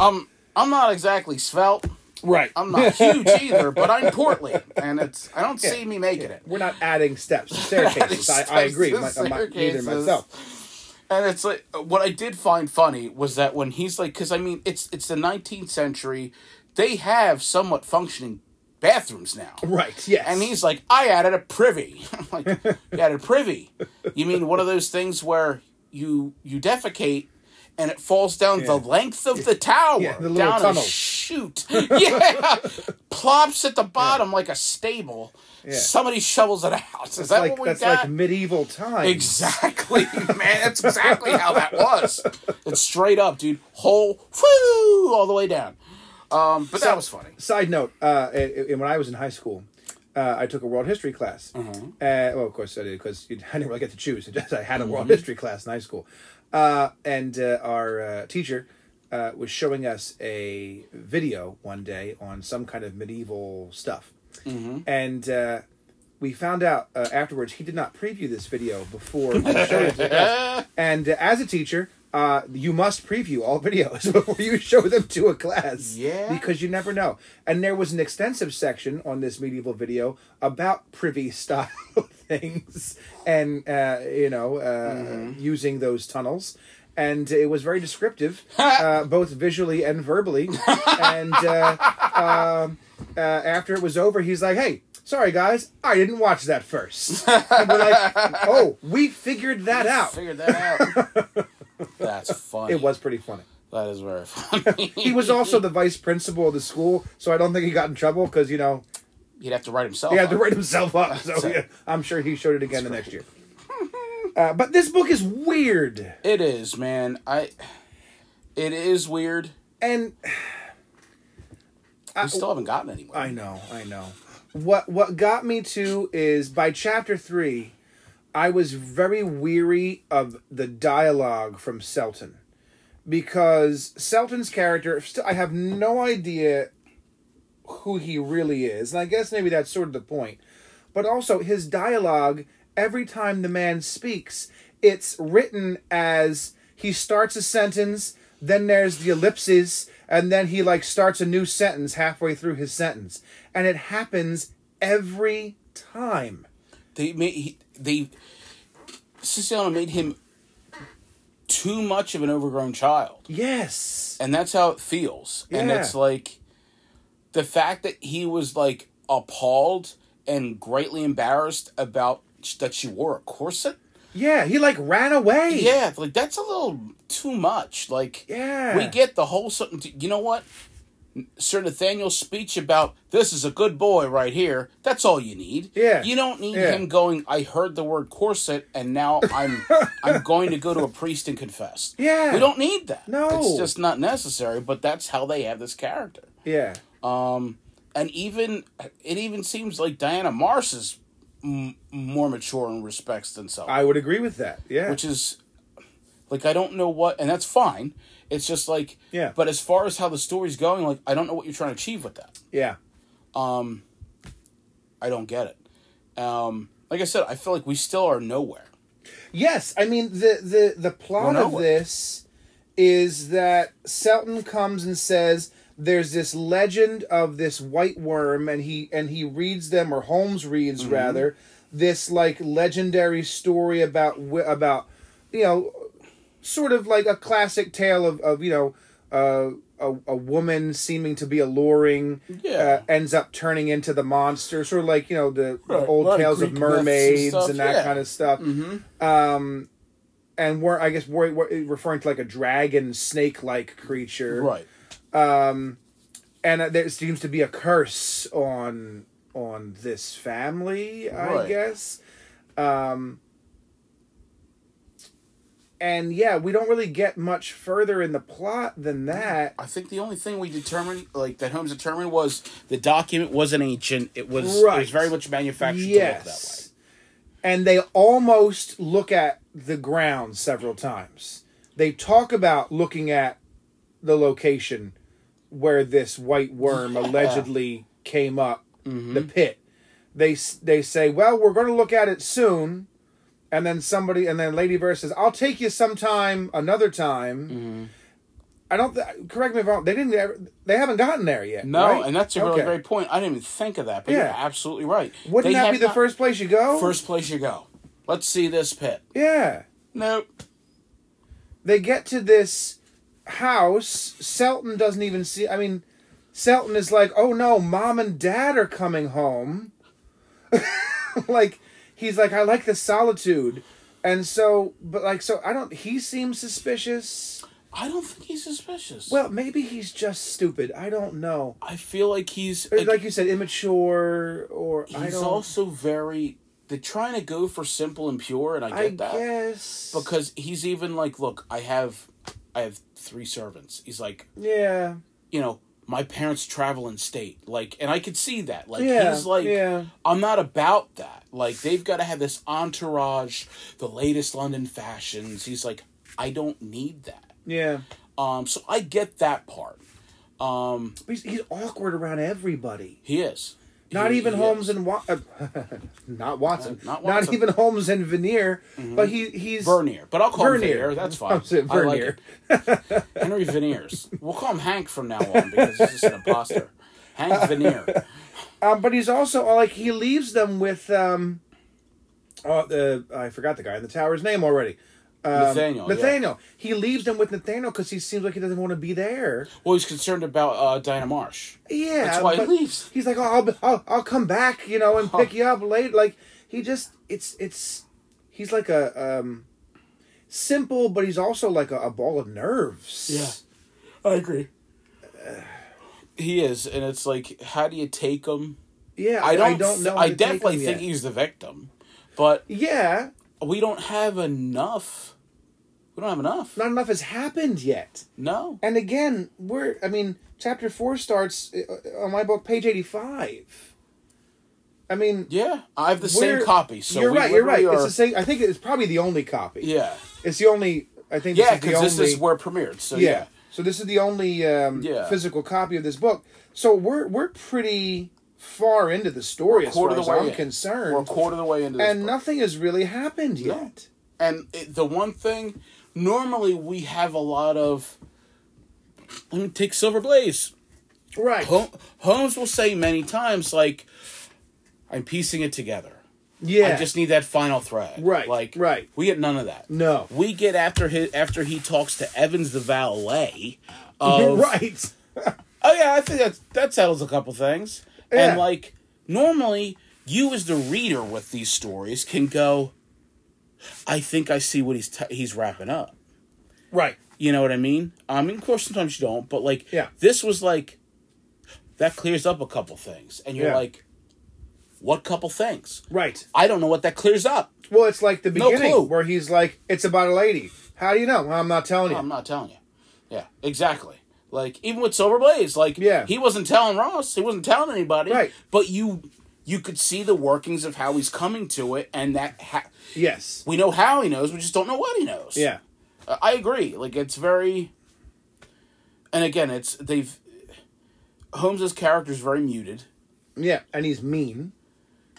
um, I'm not exactly svelte. Right. I'm not huge either, but I'm portly, and it's I don't see me making it. We're not adding steps to staircases. I, I agree. My, my, neither myself. And it's like what I did find funny was that when he's like, because I mean, it's it's the 19th century, they have somewhat functioning bathrooms now. Right. Yes. And he's like, I added a privy. [LAUGHS] I'm like, you added a privy? You mean one of those things where you you defecate and it falls down the length of the tower Yeah, the down a tunnels. chute? [LAUGHS] Yeah, plops at the bottom like a stable. Somebody shovels it out. Is That's that like what we that's got? like medieval times. Exactly, [LAUGHS] man. That's exactly how that was. It's straight up, dude. Whole, whoo, all the way down. Um, but that was funny. Side note: uh, i- when I was in high school, uh, I took a world history class. Mm-hmm. Uh, well, of course I did because [LAUGHS] I didn't really get to choose. I had a world Mm-hmm. history class in high school, uh, and uh, our uh, teacher uh, was showing us a video one day on some kind of medieval stuff, Mm-hmm. and. Uh, we found out uh, afterwards he did not preview this video before he [LAUGHS] showed it to us. And uh, as a teacher, uh, you must preview all videos [LAUGHS] before you show them to a class. Yeah. Because you never know. And there was an extensive section on this medieval video about privy style things and, uh, you know, uh, Mm-hmm. using those tunnels. And it was very descriptive, [LAUGHS] uh, both visually and verbally. and uh, um, uh, after it was over, he's like, hey, sorry guys, I didn't watch that first. and we're like, [LAUGHS] oh, we figured that out. Figured that out. [LAUGHS] That's funny. It was pretty funny. That is very funny. He was also the vice principal of the school, so I don't think he got in trouble because you know He'd have to write himself. he had to write himself up. [LAUGHS] So yeah, I'm sure he showed it again the next year. [LAUGHS] Uh, but this book is weird, It is, man. I. It is weird. and We still haven't gotten anywhere. I know, I know. What what got me to is by chapter three, I was very weary of the dialogue from Selton, because Selton's character, I have no idea who he really is, and I guess maybe that's sort of the point. But also his dialogue, every time the man speaks, it's written as he starts a sentence, then there's the ellipses, and then he like starts a new sentence halfway through his sentence, and it happens every time. They made he, they Siciliano made him too much of an overgrown child, Yes. and that's how it feels. And it's like the fact that he was like appalled and greatly embarrassed about that she wore a corset. Yeah, he like ran away. Yeah, like that's a little too much. Like, Yeah. we get the whole something. You know what? Sir Nathaniel's speech about this is a good boy right here. That's all you need. Yeah. You don't need Yeah. him going. I heard the word corset, and now I'm [LAUGHS] I'm going to go to a priest and confess. Yeah. We don't need that. No. it's just not necessary. But that's how they have this character. Yeah. Um, and even it even seems like Diana Marsh is m- more mature in respects than so I would agree with that. Yeah. which is like I don't know what, and that's fine. It's just like Yeah. But as far as how the story's going, like I don't know what you're trying to achieve with that. yeah. Um, I don't get it. Um, like I said, I feel like we still are nowhere. Yes, I mean the the the plot of this is that Selton comes and says there's this legend of this white worm and he and he reads them or Holmes reads Mm-hmm. rather this like legendary story about about you know sort of like a classic tale of of you know uh, a a woman seeming to be alluring Yeah. uh, ends up turning into the monster sort of like you know the, the old of tales of Greek myths and mermaids and, that yeah. kind of stuff um and we're i guess we're, we're referring to like a dragon snake like creature Right. And uh, there seems to be a curse on on this family i guess. Um and yeah we don't really get much further in the plot than that. I think the only thing we determined, like that Holmes determined, was the document wasn't ancient. It was it was very much manufactured look that way. yes and they almost look at the ground several times. They talk about looking at the location where this white worm allegedly came up Mm-hmm. the pit they they say well we're going to look at it soon and then somebody and then lady Bird says i'll take you sometime another time Mm-hmm. i don't th- correct me if i'm wrong they didn't ever, they haven't gotten there yet No, right? and that's a really Okay. great point. I didn't even think of that, but Yeah. you're absolutely right. wouldn't They that be the not- first place you go first place you go? Let's see this pit. yeah Nope. they get to this house. Selton doesn't even see. I mean, Selton is like, "Oh no, mom and dad are coming home." [LAUGHS] like he's like, "I like the solitude," and so, but like, so I don't. He seems suspicious. I don't think he's suspicious. Well, maybe he's just stupid. I don't know. I feel like he's Or Like you said, immature, or I he's also very. They're trying to go for simple and pure, and I get I that guess because he's even like, look, I have, I have three servants. He's like, yeah, you know, my parents travel in state, like, and I could see that. Like, yeah, he's like, yeah, I'm not about that. Like they've got to have this entourage, the latest London fashions. He's like, I don't need that. yeah. Um, so I get that part. Um, He's, he's awkward around everybody. he is. Not even Holmes and Wa- uh, [LAUGHS] not Watson. Uh, not not even Holmes and Veneer. But he he's Vernier, but I'll call him Vernier. Veneer. That's [LAUGHS] fine. I like it. Henry Veneers. We'll call him Hank from now on because he's just an imposter. Hank Veneer. [LAUGHS] Um, but he's also uh, like he leaves them with um, oh the I forgot the guy in the tower's name already. Um, Nathaniel, yeah. Nathaniel. He leaves them with Nathaniel because he seems like he doesn't want to be there. Well, he's concerned about uh, Diana Marsh. Yeah, That's why he leaves. He's like, oh, I'll, I'll I'll come back, you know, and pick you up late. Like he just it's it's he's like a um simple, but he's also like a, a ball of nerves. Yeah, I agree. [SIGHS] He is, and it's like, how do you take him? yeah. I don't. I don't know. I how to take definitely think yet. he's the victim, but Yeah, we don't have enough. We don't have enough. not enough has happened yet. No. And again, we're I mean, chapter four starts uh, on my book, page eighty-five. I mean, Yeah, I have the same copy. So you're right. You're right. literally It's the same. I think it's probably the only copy. Yeah. It's the only. I think. Yeah, this is the because this only, is where it premiered. So yeah. yeah. So this is the only um, Yeah. physical copy of this book. So we're we're pretty far into the story as far as I'm in. concerned, We're a quarter of the way into this and book. nothing has really happened No. yet. And it, the one thing, normally we have a lot of. Let me take Silver Blaze. Right. Hol- Holmes will say many times, like, I'm piecing it together. yeah. I just need that final thread. Right, Like, right. We get none of that. no. We get after his, after he talks to Evans the valet. [LAUGHS] Of, right. [LAUGHS] Oh yeah, I think that that settles a couple things. Yeah. And like normally, you as the reader with these stories can go. I think I see what he's t- he's wrapping up. Right. You know what I mean? I mean, of course, sometimes you don't, but like, Yeah. this was like that clears up a couple things, and you're Yeah. like, what couple things? Right. I don't know what that clears up. Well, it's like the beginning clue. where he's like, "It's about a lady." How do you know? Well, I'm not telling you. I'm not telling you. Yeah, exactly. Like even with Silver Blaze, like Yeah. he wasn't telling Ross, he wasn't telling anybody, Right. But you you could see the workings of how he's coming to it, and that ha- yes. we know how he knows, we just don't know what he knows. Yeah. Uh, I agree. Like it's very, and again, it's they've Holmes's character is very muted. Yeah. And he's mean.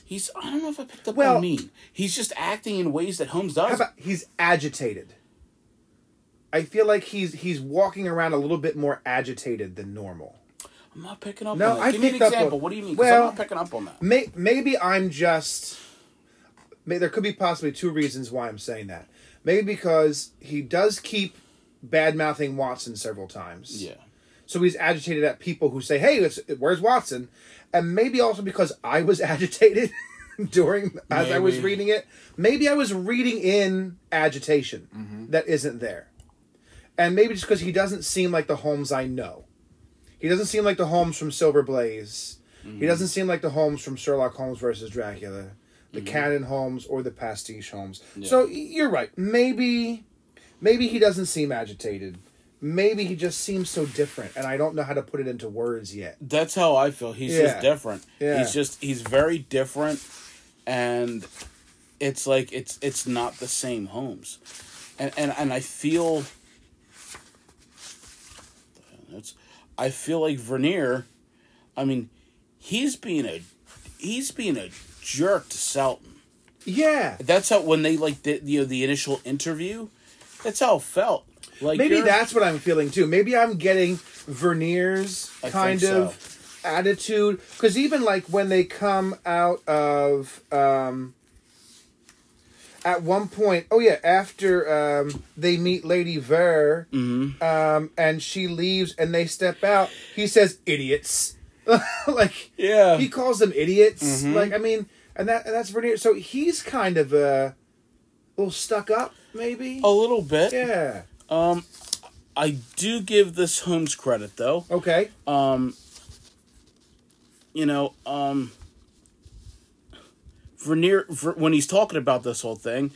He's I don't know if I picked up Well- on mean. He's just acting in ways that Holmes does. he's agitated? I feel like he's he's walking around a little bit more agitated than normal. I'm not picking up No, on that. I Give me an up on- example. what do you mean? well- I'm not picking up on that. May, maybe I'm just. May, there could be possibly two reasons why I'm saying that. Maybe because he does keep bad mouthing Watson several times. Yeah. So he's agitated at people who say, "Hey, it's, where's Watson?" And maybe also because I was [LAUGHS] agitated during as I was reading it. Maybe I was reading in agitation Mm-hmm. that isn't there, and maybe just because he doesn't seem like the Holmes I know. He doesn't seem like the Holmes from Silver Blaze. Mm-hmm. He doesn't seem like the Holmes from Sherlock Holmes versus Dracula, the Mm-hmm. canon Holmes or the pastiche Holmes. So you're right. Maybe, maybe he doesn't seem agitated. Maybe he just seems so different, and I don't know how to put it into words yet. That's how I feel. He's Yeah. just different. Yeah. He's just he's very different and it's like it's it's not the same Holmes. And and and I feel I feel like Vernier I mean he's being a he's being a jerk to Selton. Yeah, That's how when they like did you know the initial interview, that's how it felt. Like maybe that's what I'm feeling too. Maybe I'm getting Vernier's I kind of attitude because even like when they come out of um at one point oh yeah after um they meet lady ver Mhm. um and she leaves and they step out he says idiots [LAUGHS] like Yeah. he calls them idiots Mhm. like i mean and that and that's vernier so he's kind of uh, a little stuck up maybe a little bit. yeah Um I do give this Holmes credit though. okay um you know um Vernier Ver, when he's talking about this whole thing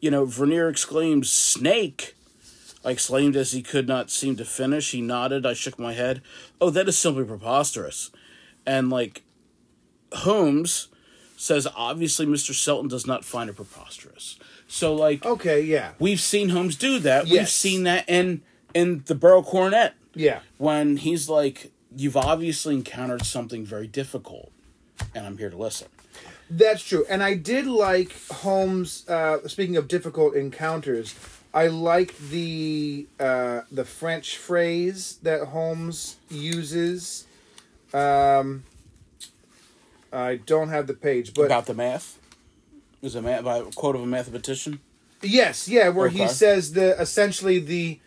you know Vernier exclaims snake! I exclaimed as he could not seem to finish. He nodded. I shook my head. Oh that is simply preposterous. And like Holmes says obviously Mr. Selton does not find it preposterous. So like okay yeah. we've seen Holmes do that. We've seen that in in the Beryl Coronet yeah. When he's like, "You've obviously encountered something very difficult," and I'm here to listen. That's true. And I did like Holmes. Uh, speaking of difficult encounters, I like the uh, the French phrase that Holmes uses. Um, I don't have the page, but About the math, is a math by a quote of a mathematician. yes, yeah, where he says the essentially the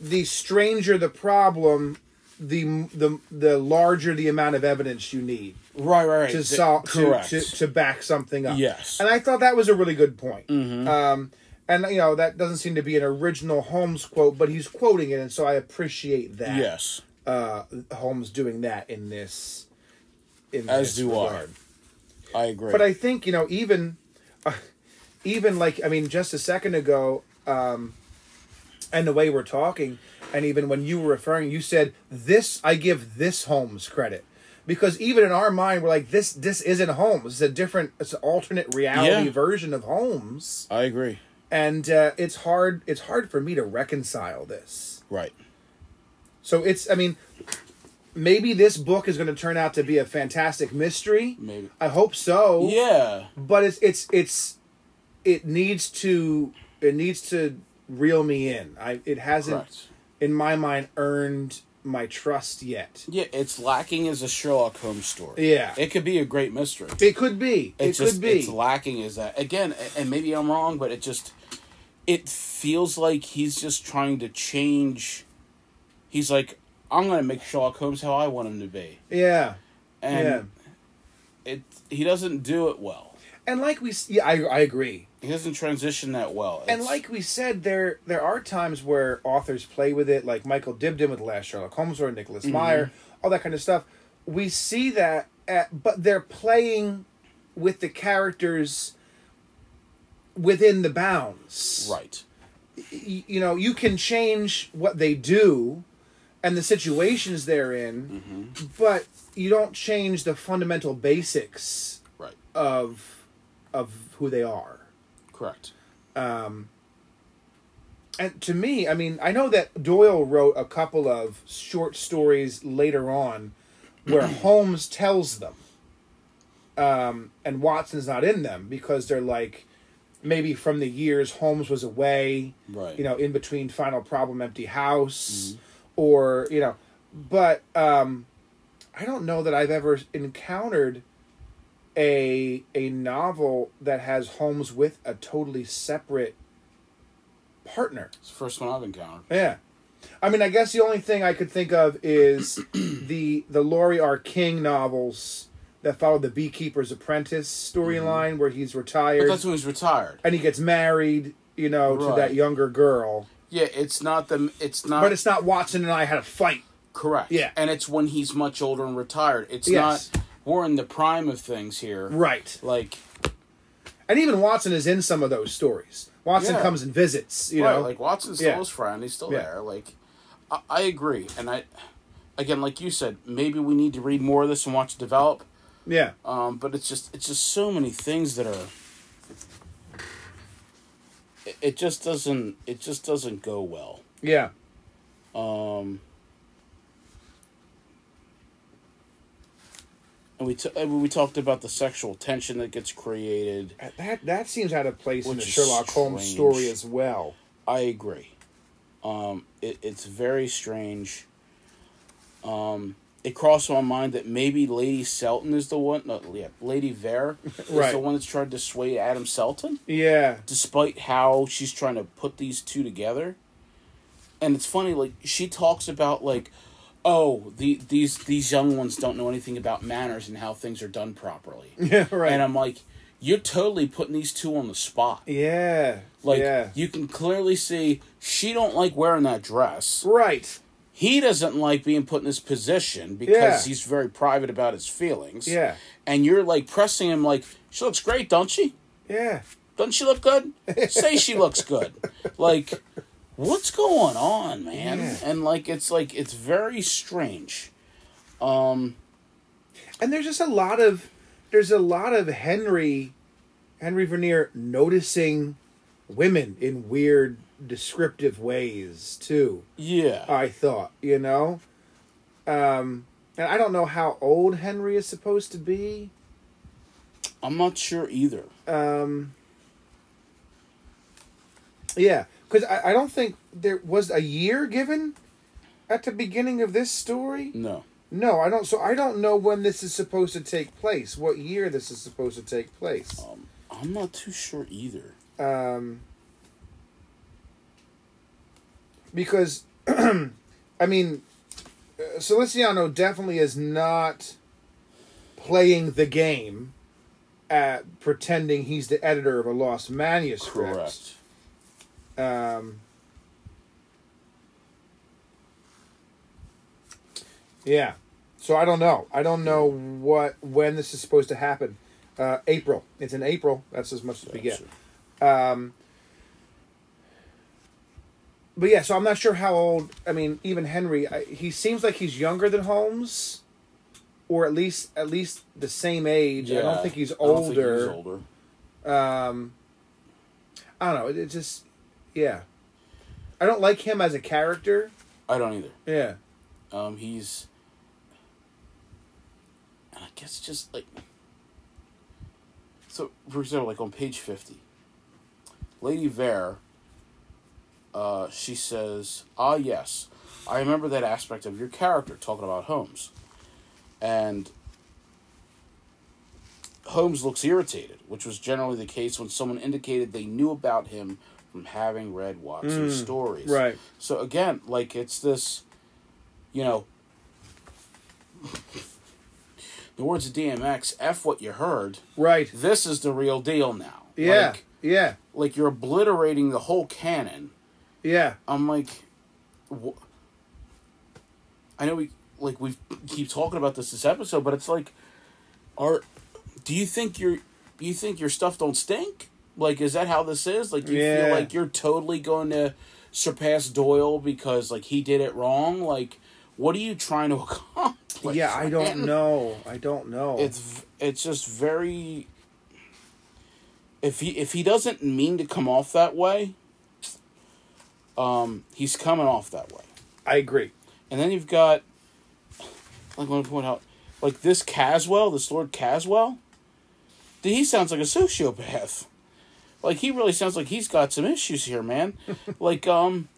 the stranger the problem, the the the larger the amount of evidence you need. Right, right, right. to solve to, to to back something up. Yes. and I thought that was a really good point. Mm-hmm. Um, and you know that doesn't seem to be an original Holmes quote, but he's quoting it, and so I appreciate that. yes, uh, Holmes doing that in this. In As this do I. regard. I agree. But I think you know even, uh, even like I mean, just a second ago, um, and the way we're talking, and even when you were referring, you said this. I give this Holmes credit because even in our mind, we're like this. This isn't Holmes. It's a different. It's an alternate reality Yeah. version of Holmes, I agree. and uh, it's hard. It's hard for me to reconcile this. Right. So it's. I mean. Maybe this book is going to turn out to be a fantastic mystery. Maybe. I hope so Yeah. but it's it's it's it needs to it needs to reel me in. I it hasn't Correct. In my mind earned my trust yet. Yeah, it's lacking as a Sherlock Holmes story. Yeah. It could be a great mystery. It could be. It It's could just be. it's lacking is that again, and maybe I'm wrong, but it just it feels like he's just trying to change. He's like, I'm gonna make Sherlock Holmes how I want him to be, yeah. and Yeah. it he doesn't do it well. And like we yeah, I I agree. He doesn't transition that well. And like we said, there there are times where authors play with it, like Michael Dibdin with the last Sherlock Holmes or Nicholas Mm-hmm. Meyer, all that kind of stuff. We see that, at, but they're playing with the characters within the bounds. right, y- you know you can change what they do and the situations they're in but you don't change the fundamental basics right, of of who they are correct. and to me i mean i know that doyle wrote a couple of short stories later on where [CLEARS THROAT] holmes tells them um, and watson's not in them because they're like maybe from the years holmes was away Right. you know in between final problem empty house or you know but um i don't know that i've ever encountered a a novel that has holmes with a totally separate partner It's the first one I've encountered. yeah i mean i guess the only thing i could think of is [CLEARS THROAT] the the laurie r king novels that follow the beekeeper's apprentice storyline mm-hmm. where he's But retired that's when he's retired. and he gets married you know to that younger girl Yeah, it's not the. It's not. but it's not watson and i had a fight correct. Yeah. and it's when he's much older and retired. It's Yes. not. We're in the prime of things here. right Like And even Watson is in some of those stories. Watson Yeah. comes and visits, you right, know. like Watson's still Yeah. his friend. He's still Yeah. there. Like, I, I agree, and I, again, like you said, maybe we need to read more of this and watch it develop. yeah. Um, but it's just it's just so many things that are. It, it just doesn't. It just doesn't go well. Yeah. Um, and we t- we talked about the sexual tension that gets created. That that seems out of place in the Sherlock Holmes story as well. I agree. Um, it, it's very strange. Um, it crossed my mind that maybe Lady Selton is the one. No, yeah, Lady Vare [LAUGHS] is Right. the one that's tried to sway Adam Selton, Yeah. despite how she's trying to put these two together. And it's funny, like she talks about like, oh, the these these young ones don't know anything about manners and how things are done properly. [LAUGHS] Yeah, right. And I'm like, you're totally putting these two on the spot. yeah. Like yeah. you can clearly see she don't like wearing that dress. Right. He doesn't like being put in this position because Yeah. he's very private about his feelings. Yeah. And you're like pressing him like, she looks great, don't she? Yeah. Doesn't she look good? [LAUGHS] Say she looks good. Like, what's going on, man? Yeah. And like it's like it's very strange. Um And there's just a lot of there's a lot of Henry Henry Vernier noticing women in weird descriptive ways too. yeah. I thought, you know. Um and I don't know how old Henry is supposed to be. I'm not sure either. Um, yeah, because I, I don't think there was a year given at the beginning of this story. No. No, I don't. So I don't know when this is supposed to take place. What year this is supposed to take place? Um, I'm not too sure either. Um, because, [CLEARS THROAT] I mean, uh, definitely is not playing the game at pretending he's the editor of a lost manuscript. Correct. Um, yeah. So I don't know. I don't know what when this is supposed to happen. Uh, April. It's in April. That's as much as we get. Um, but yeah, so I'm not sure how old. I mean, even Henry, I, he seems like he's younger than Holmes, or at least at least the same age. I don't think he's I don't think older. he's older. Um, I don't know. It, it just, yeah. I don't like him as a character. I don't either. Yeah. Um, he's, and I guess just like, so for example, like on page fifty, Lady Vare. Uh, she says, "Ah, yes, I remember that aspect of your character talking about Holmes," and Holmes looks irritated, which was generally the case when someone indicated they knew about him from having read Watson's mm, stories. Right. So again, like it's this, you know, the words of DMX, F what you heard. Right. This is the real deal now. Yeah. Like, yeah. like you're obliterating the whole canon. Yeah. I'm like, wh- I know we like we keep talking about this this episode, but it's like, are do you think your you think your stuff don't stink? Like, is that how this is? Like, you Yeah. feel like you're totally going to surpass Doyle because like he did it wrong? Like, what are you trying to [LAUGHS] accomplish? yeah. I don't man? know. I don't know. It's it's just very. If he if he doesn't mean to come off that way, um, he's coming off that way. I agree. And then you've got, like, I want to point out, like this Caswell, this Lord Caswell. Dude, he sounds like a sociopath. Like he really sounds like he's got some issues here, man. [LAUGHS] like, um,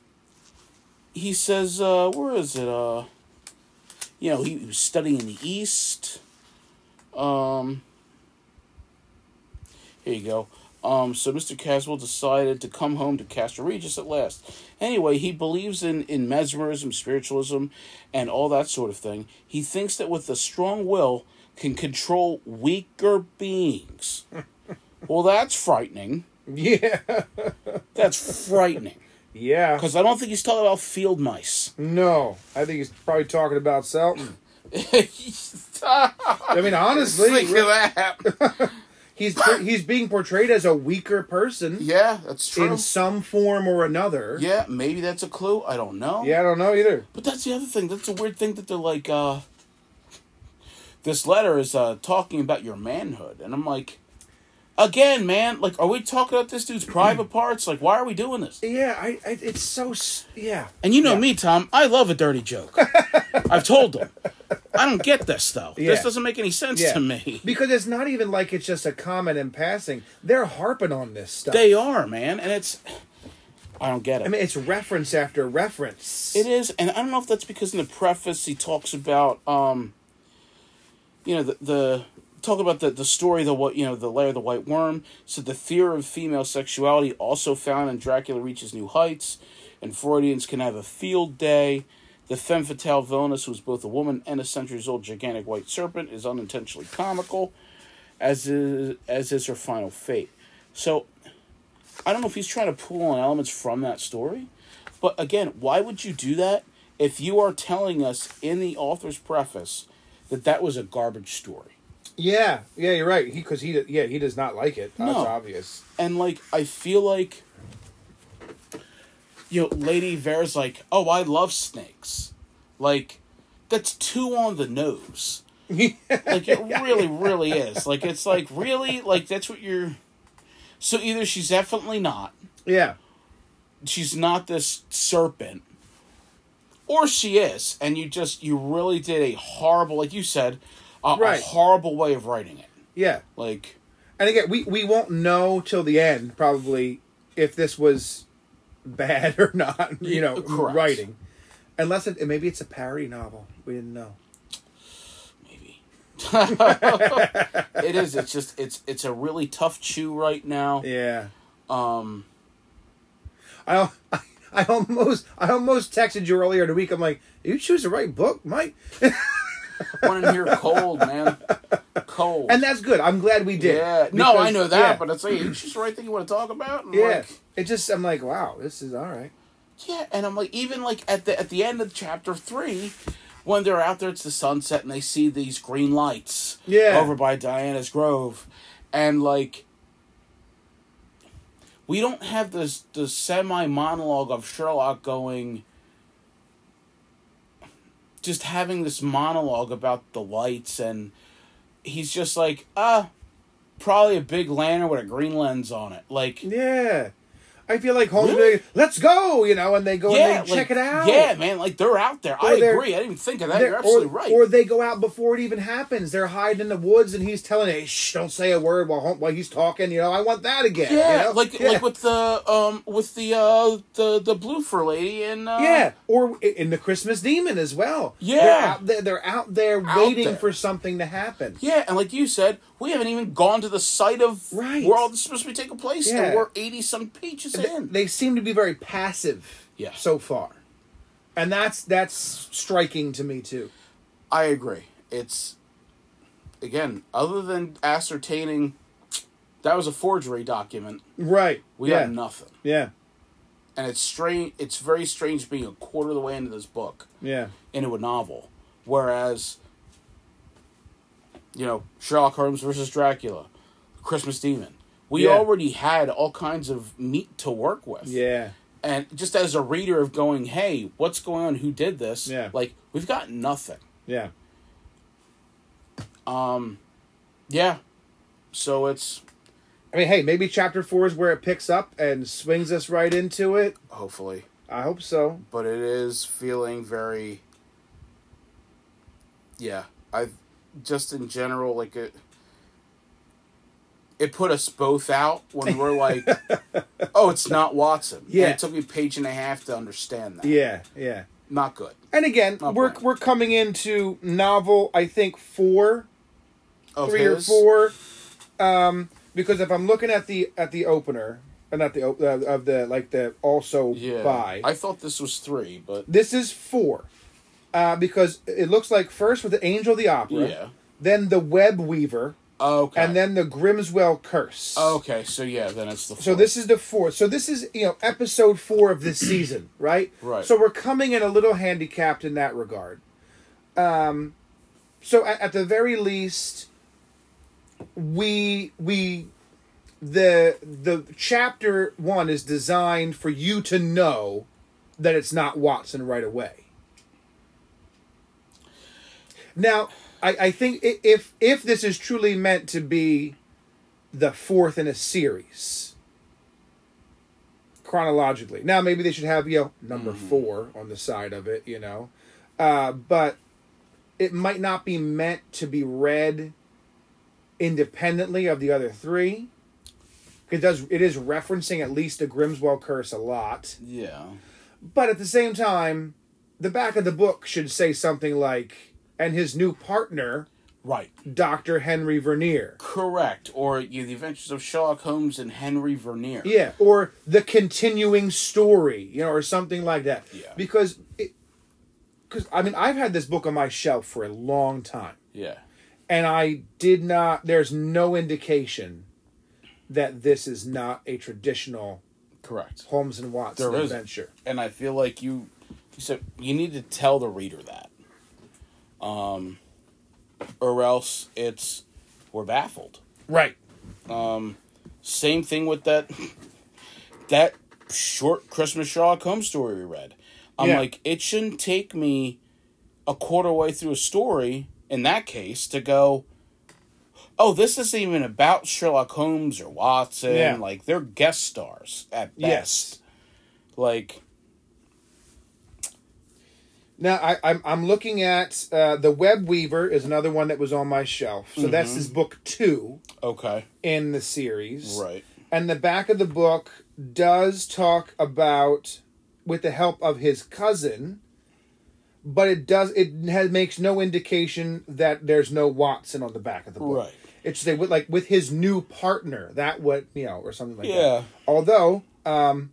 he says, uh, where is it? Uh, you know, he, he was studying in the East. Um, here you go. Um, so Mr. Caswell decided to come home to Castor Regis at last. Anyway, he believes in, in mesmerism, spiritualism, and all that sort of thing. He thinks that with a strong will can control weaker beings. [LAUGHS] well, that's frightening. Yeah. That's frightening. yeah. Because I don't think he's talking about field mice. No. I think he's probably talking about Selton. I [LAUGHS] I mean, honestly, Think of that. [LAUGHS] he's he's being portrayed as a weaker person Yeah, that's true. in some form or another. Yeah, maybe that's a clue. I don't know. Yeah, I don't know either. But that's the other thing. That's a weird thing that they're like, uh, this letter is uh, talking about your manhood. And I'm like, again, man, like, are we talking about this dude's private [CLEARS THROAT] parts? Like, why are we doing this? Yeah, I, I it's so yeah. And you know Yeah. me, Tom, I love a dirty joke. [LAUGHS] I've told them. I don't get this, though. Yeah. This doesn't make any sense Yeah. to me. [LAUGHS] Because it's not even like it's just a comment in passing. They're harping on this stuff. They are, man. And it's, I don't get it. I mean, it's reference after reference. It is, and I don't know if that's because in the preface he talks about, um, you know, the, the talk about the the story, the what you know, the lair of the white worm. So the fear of female sexuality also found in Dracula reaches new heights, and Freudians can have a field day. The femme fatale villainess, who's both a woman and a centuries old gigantic white serpent, is unintentionally comical, as is as is her final fate. So, I don't know if he's trying to pull on elements from that story. But again, why would you do that if you are telling us in the author's preface that that was a garbage story? Yeah, yeah, you're right. He because he yeah he does not like it. That's No. obvious. And like, I feel like, you know, Lady Vera's like, oh, I love snakes. Like, that's too on the nose. [LAUGHS] Like, it really, really is. Like, it's like, really? Like, that's what you're. So either she's definitely not, Yeah, she's not this serpent or she is and you just you really did a horrible like you said a, a Right. horrible way of writing it yeah. like And again, we we won't know till the end probably if this was bad [LAUGHS] or not. You know, Correct. writing, unless it maybe it's a parody novel. We didn't know. maybe [LAUGHS] it is it's just it's it's a really tough chew right now Yeah. um I, I [LAUGHS] I almost I almost texted you earlier in the week. I'm like, you choose the right book, Mike, went in here cold man cold and that's good. I'm glad we did. yeah no i know that yeah, but it's like it's just the right thing you want to talk about and yeah. like, It just I'm like, wow, this is all right. yeah and i'm like even like at the at the end of chapter three when they're out there it's the sunset and they see these green lights Yeah. over by diana's grove and like we don't have this the semi monologue of Sherlock going just having this monologue about the lights and he's just like ah probably a big lantern with a green lens on it like Yeah. I feel like Holmes Really? be, let's go, you know, and they go yeah and they check it out. yeah man like they're out there Or i agree i didn't even think of that you're absolutely or, right or they go out before it even happens. They're hiding in the woods, and he's telling, "Hey, shh, don't say a word while while he's talking." You know, I want that again. yeah, you know? like yeah. like with the um with the uh the the blue fur lady and uh, yeah, or in the Christmas Demon as well. Yeah. they're out there, they're out there Out waiting there. for something to happen. Yeah, and like you said, we haven't even gone to the site of Right. where all this is supposed to be taking place, Yeah. and we're eighty some pages They, they seem to be very passive. Yeah. so far, and that's that's striking to me too. I agree. It's again, other than ascertaining that was a forgery document, Right. we yeah. got nothing. Yeah. And it's strange. It's very strange being a quarter of the way into this book Yeah. into a novel, whereas you know Sherlock Holmes versus Dracula, Christmas Demon. We Yeah. already had all kinds of meat to work with. Yeah. and just as a reader of going hey what's going on who did this Yeah. like we've got nothing Yeah. um yeah so it's I mean, hey, maybe chapter four is where it picks up and swings us right into it. hopefully I hope so. but it is feeling very yeah i just in general like it it put us both out when we were [LAUGHS] like oh it's not watson And Yeah. it took me a page and a half to understand that Yeah. Yeah. not good And again, Not we're we're coming into novel. I think four, of three or four. Um, because if I'm looking at the at the opener, uh, not the op- uh, of the like the also yeah by. i thought this was three but This is four. Uh, because it looks like first with the Angel of the Opera, yeah then the Web Weaver, okay and then the Grimswell Curse. Okay, so yeah, then it's the So this is the fourth. So this is you know episode four of this season, [CLEARS THROAT] right? Right. So we're coming in a little handicapped in that regard. Um, so at, at the very least, we we the the chapter one is designed for you to know that it's not Watson right away. Now, I, I think if if this is truly meant to be the fourth in a series chronologically. Now maybe they should have you know number four on the side of it, you know, uh, but it might not be meant to be read independently of the other three. It does. It is referencing at least the Grimswell curse a lot, yeah, but at the same time, the back of the book should say something like, "And his new partner, right, Doctor Henry Vernier." correct. Or you, the Adventures of Sherlock Holmes and Henry Vernier. Yeah, or the continuing story, you know, or something like that. Yeah. Because it, because I mean, I've had this book on my shelf for a long time, yeah, and I did not. There's no indication that this is not a traditional correct. Holmes and Watson There adventure. And I feel like you, you said you need to tell the reader that, um, or else it's we're baffled. Right. Um, same thing with that that short Christmas Sherlock Holmes story we read. I'm Yeah. like, it shouldn't take me a quarter way through a story in that case to go, oh, this isn't even about Sherlock Holmes or Watson. Yeah. Like they're guest stars at best. Yes. Like Now I, I'm I'm looking at uh, the Web Weaver is another one that was on my shelf. So that's his book two Okay. in the series. Right. And the back of the book does talk about with the help of his cousin, but it does it has, makes no indication that there's no Watson on the back of the book. Right. It's they with like with his new partner. That what you know or something like Yeah. that. Although um,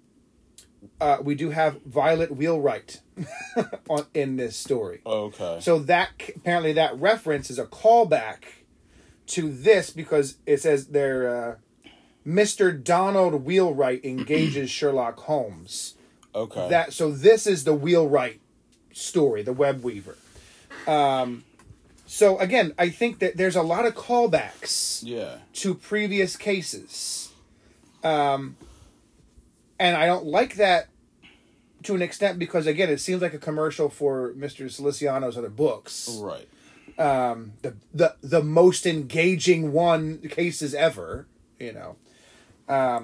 uh, we do have Violet Wheelwright [LAUGHS] on in this story. Okay. So that apparently that reference is a callback to this because it says they're uh, Mr. Donald Wheelwright engages [CLEARS THROAT] Sherlock Holmes. okay. That so this is the Wheelwright story, the Web Weaver. Um, so again, I think that there's a lot of callbacks yeah. to previous cases. Um, and I don't like that to an extent because again, it seems like a commercial for Mr. Siciliano's other books. Right. Um, the the the most engaging one cases ever, you know.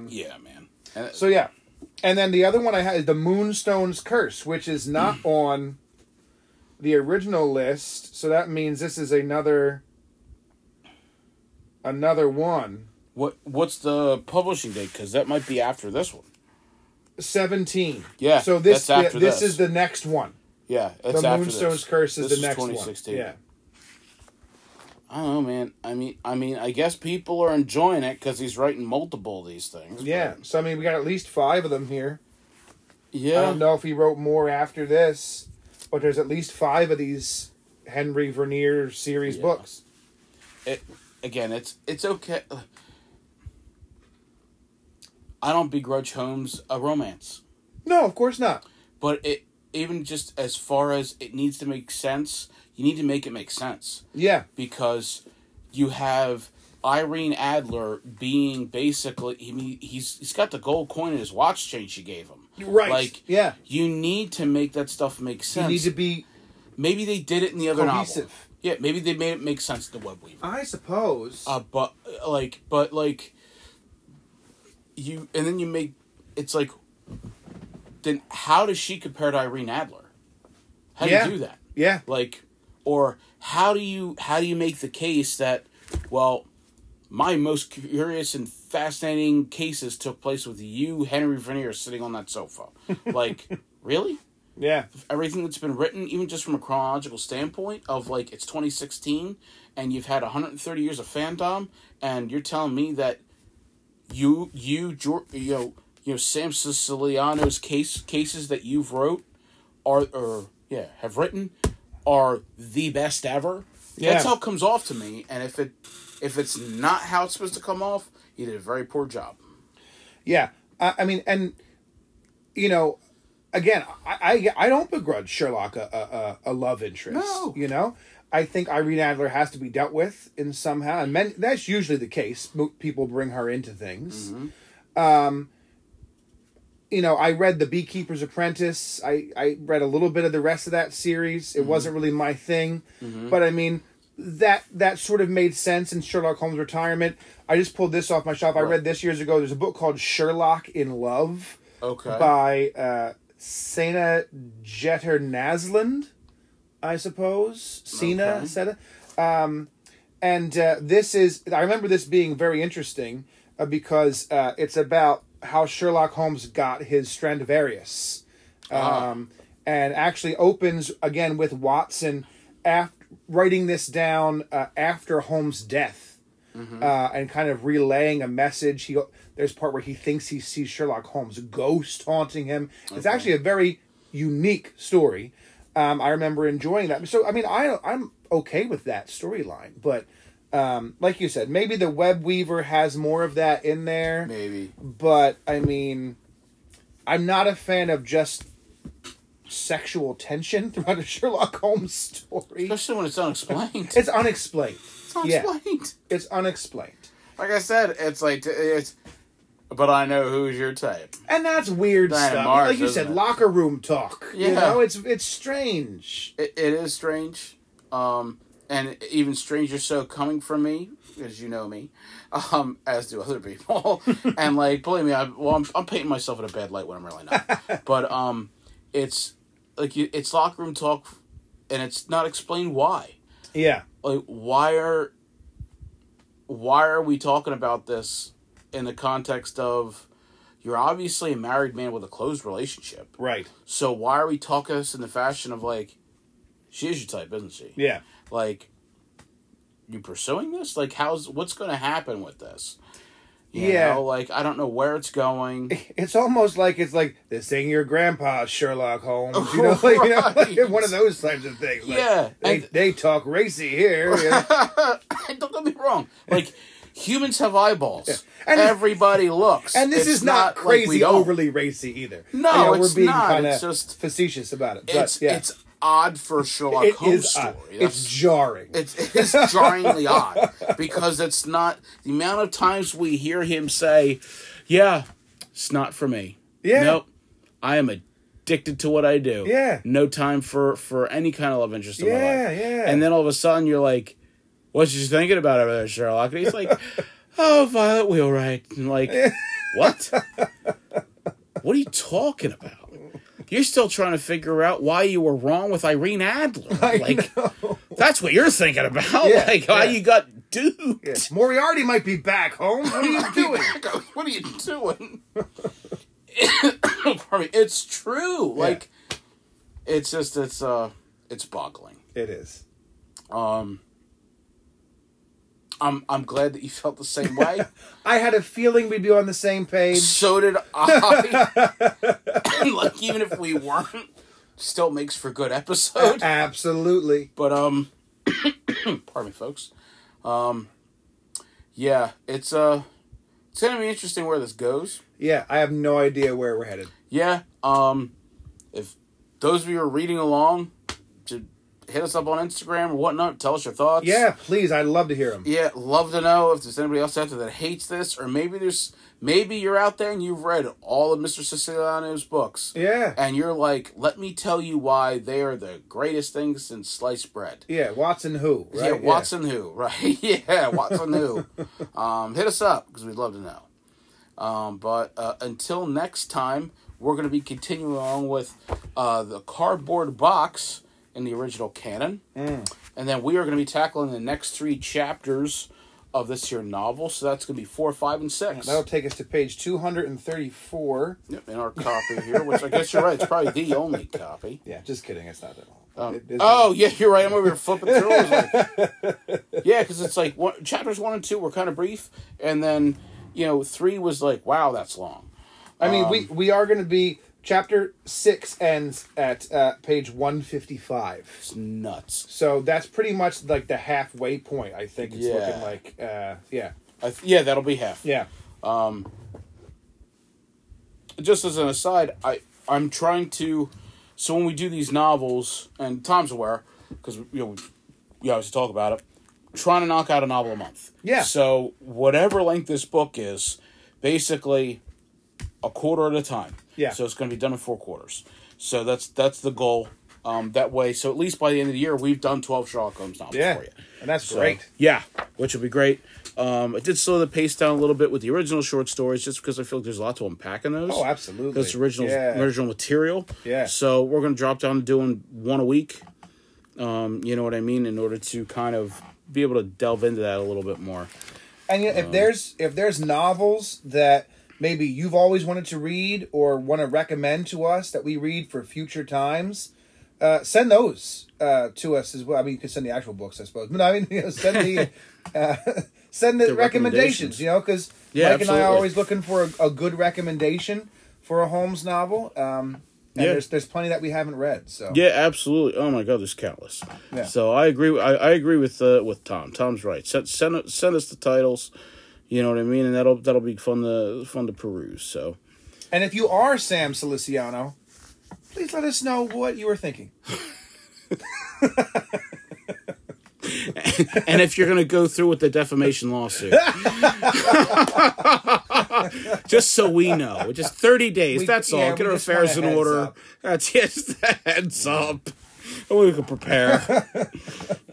Yeah, man. And So yeah. And then the other one I had is the Moonstone's Curse, which is not on the original list. So that means this is another another one. what what's the publishing date? Because that might be after this one. 17. Yeah, So this yeah, this, this. is the next one. Yeah, it's the Moonstone's. Curse is This the next 2016. one. Yeah. I don't know, man. I mean, I mean, I guess people are enjoying it because he's writing multiple of these things. Yeah. but- So I mean, we got at least 5 of them here. yeah. I don't know if he wrote more after this, but there's at least 5 of these Henry Vernier series Yeah. books. It again. It's it's okay. I don't begrudge Holmes a romance, No, of course not. but it even just as far as it needs to make sense, you need to make it make sense. Yeah. because you have Irene Adler being basically I mean, he's he's got the gold coin in his watch chain she gave him. Right. Like yeah. you need to make that stuff make sense. You need to be maybe they did it in the other novel. Yeah, maybe they made it make sense to Web Weaver. I suppose. Uh, but like, but like, you and then you make it's like, then how does she compare to Irene Adler? How do Yeah. you do that? yeah. like or how do you how do you make the case that well my most curious and fascinating cases took place with you henry vernier sitting on that sofa [LAUGHS] like really Yeah. everything that's been written even just from a chronological standpoint of like it's 2016 and you've had 130 years of fandom and you're telling me that you you you know you know Sam Siciliano's case cases that you've wrote are or yeah have written are the best ever. Yeah. That's how it comes off to me, and if it if it's not how it's supposed to come off, you did a very poor job. Yeah. I, I mean, and you know, again, I I, I don't begrudge Sherlock a, a, a a love interest. No. You know, I think Irene Adler has to be dealt with in somehow, and men, that's usually the case. People bring her into things. Um, you know, I read The Beekeeper's Apprentice. I, I read a little bit of the rest of that series. It wasn't really my thing, but I mean that that sort of made sense in Sherlock Holmes' retirement. I just pulled this off my shelf. I read this years ago. There's a book called Sherlock in Love Okay. by uh, Sena Jeter Naslund, I suppose. Sena Okay. it, Um, and uh, this is, I remember this being very interesting uh, because uh, it's about how Sherlock Holmes got his Stradivarius. Um, And actually opens again with Watson after writing this down uh, after Holmes' death uh, and kind of relaying a message. He there's part where he thinks he sees Sherlock Holmes' ghost haunting him. It's actually a very unique story. Um, I remember enjoying that. So I mean, I I'm okay with that storyline, but um, like you said, maybe the Web Weaver has more of that in there. Maybe. But I mean, I'm not a fan of just sexual tension [LAUGHS] throughout a Sherlock Holmes story. Especially when it's unexplained. It's unexplained. It's yeah. unexplained. It's unexplained. Like I said, it's like it's. But I know who's your type. And that's weird Diana stuff. Mars, like you said, it? locker room talk. You Yeah. know, it's it's strange. It, it is strange, um, and even stranger so coming from me, as you know me, um, as do other people. [LAUGHS] and like, believe me, I, well, I'm, I'm painting myself in a bad light when I'm really not. [LAUGHS] but um, it's like you, it's locker room talk, and it's not explained why. Yeah. Like why are why are we talking about this in the context of you're obviously a married man with a closed relationship. Right. So why are we talking this in the fashion of like she is your type, isn't she? Yeah. Like you pursuing this? Like how's what's gonna happen with this? You Yeah. know, like I don't know where it's going. [LAUGHS] It's almost like it's like this ain't your grandpa Sherlock Holmes. You know, [LAUGHS] like, you know, [LAUGHS] like one of those types of things. Like, Yeah, They, they talk racy here. you know. don't get me wrong. Like humans have eyeballs. And- Everybody looks. And this It's is not, like we crazy don't. overly racy either. No, You know, it's we're being not. kind of It's just- facetious about it. But It's yeah, it's odd for Sherlock it Holmes is story. It's jarring. It's, it's jarringly [LAUGHS] odd because it's not the amount of times we hear him say, "Yeah, it's not for me." Yeah. Nope. I am addicted to what I do. Yeah. No time for for any kind of love interest in my Yeah, life. yeah. And then all of a sudden you're like, "What you thinking about over there, Sherlock?" And he's like, "Oh, Violet Wheelwright." And like, what? what are you talking about? You're still trying to figure out why you were wrong with Irene Adler. like, that's what you're thinking about. Yeah, like, how yeah. you got duped. Yeah. Moriarty might be back home. What are you doing? What are you doing? Pardon me. It's true. Like, it's just it's uh it's boggling. it is. Um, I'm I'm glad that you felt the same way. [LAUGHS] I had a feeling we'd be on the same page. so did I. [LAUGHS] [LAUGHS] like even if we weren't, still makes for good episode. Absolutely. But um, [COUGHS] pardon me, folks. Um, yeah, it's uh, it's gonna be interesting where this goes. Yeah, I have no idea where we're headed. Yeah. Um, if those of you are reading along, hit us up on Instagram or whatnot. Tell us your thoughts. Yeah, please. I'd love to hear them. Yeah, love to know if there's anybody else out there that hates this, or maybe there's maybe you're out there and you've read all of Mr. Siciliano's books, Yeah. and you're like, let me tell you why they are the greatest things since sliced bread. Yeah, Watson who, right? Yeah, Watson who, [LAUGHS] right? yeah, Watson who. [LAUGHS] Um, hit us up because we'd love to know. Um, but uh, until next time, we're going to be continuing on with uh, the cardboard box in the original canon, and then we are going to be tackling the next three chapters of this here novel. So that's going to be four, five, and six. That'll take us to page 234. Yep, in our copy here, which I guess you're right. It's probably the only copy. Yeah, just kidding. It's not that long. Um, It oh yeah, you're right. I'm over here flipping through. Like, yeah, because it's like [LAUGHS] one, chapters one and two were kind of brief, and then you know three was like, wow, that's long. I mean, um, we we are going to be chapter six ends at uh, page 155. It's nuts. So that's pretty much like the halfway point. I think it's Yeah. looking like. Uh, yeah, I th- yeah, that'll be half. yeah, um, Just as an aside, I I'm trying to. So when we do these novels, and Tom's aware because you know we, we obviously talk about it, trying to knock out a novel a month. Yeah. So whatever length this book is, basically a quarter at a time. Yeah. So it's going to be done in four quarters. So that's that's the goal. Um, that way, so at least by the end of the year, we've done twelve Sherlock Holmes novels yeah, for you. and that's So, great. Yeah, which will be great. Um, I did slow the pace down a little bit with the original short stories, just because I feel like there's a lot to unpack in those. Oh, absolutely. That's original Yeah. original material. Yeah. So we're going to drop down to doing one a week. Um, you know what I mean? In order to kind of be able to delve into that a little bit more. And you know, if there's if there's novels that maybe you've always wanted to read or want to recommend to us that we read for future times, uh, send those uh, to us as well. I mean, you can send the actual books, I suppose, but I mean, [LAUGHS] you know, send the uh, [LAUGHS] send the, The recommendations. recommendations. You know, because Yeah, Mike and I are always looking for a, a good recommendation for a Holmes novel. Um, and Yeah. there's there's plenty that we haven't read. So Yeah, absolutely. Oh my God, there's countless. Yeah. So I agree. I, I agree with uh, with Tom. Tom's right. Send send send us the titles. You know what I mean, and that'll that'll be fun to fun to peruse. So And if you are Sam Siciliano, please let us know what you were thinking. [LAUGHS] and if you're going to go through with the defamation lawsuit, [LAUGHS] just so we know, just 30 days. We- that's yeah, all. Get our affairs in order. up. That's [LAUGHS] just a heads up. We can prepare. [LAUGHS]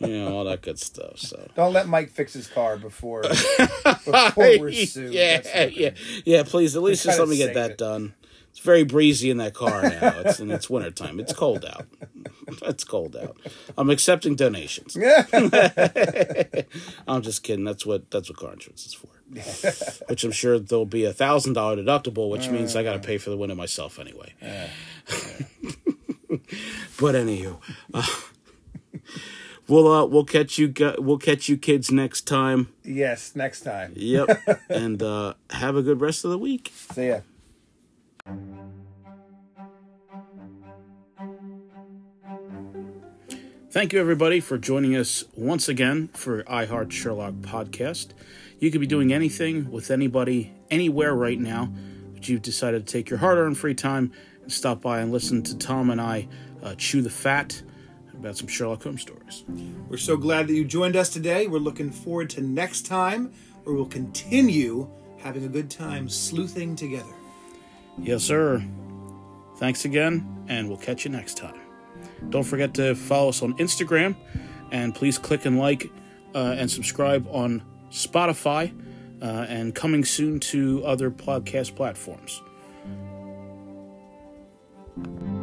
you know, all that good stuff. So. Don't let Mike fix his car before [LAUGHS] before we're sued. yeah, yeah, yeah. Please, at least just let me get that it. done. It's very breezy in that car now. It's and it's wintertime. It's cold out. [LAUGHS] It's cold out. I'm accepting donations. I'm just kidding. That's what that's what car insurance is for. which I'm sure there'll be a thousand dollar deductible, which means I got to uh. pay for the winter myself anyway. But anywho, uh, we'll uh, we'll catch you we'll catch you kids next time. Yes, next time. Yep, [LAUGHS] and uh, have a good rest of the week. See ya. Thank you, everybody, for joining us once again for iHeart Sherlock podcast. You could be doing anything with anybody, anywhere right now, but you've decided to take your hard earned free time and stop by and listen to Tom and I uh, chew the fat about some Sherlock Holmes stories. We're so glad that you joined us today. We're looking forward to next time where we'll continue having a good time sleuthing together. Yes, sir. Thanks again, and we'll catch you next time. Don't forget to follow us on Instagram, and please click and like uh, and subscribe on Spotify, uh, and coming soon to other podcast platforms. Thank you.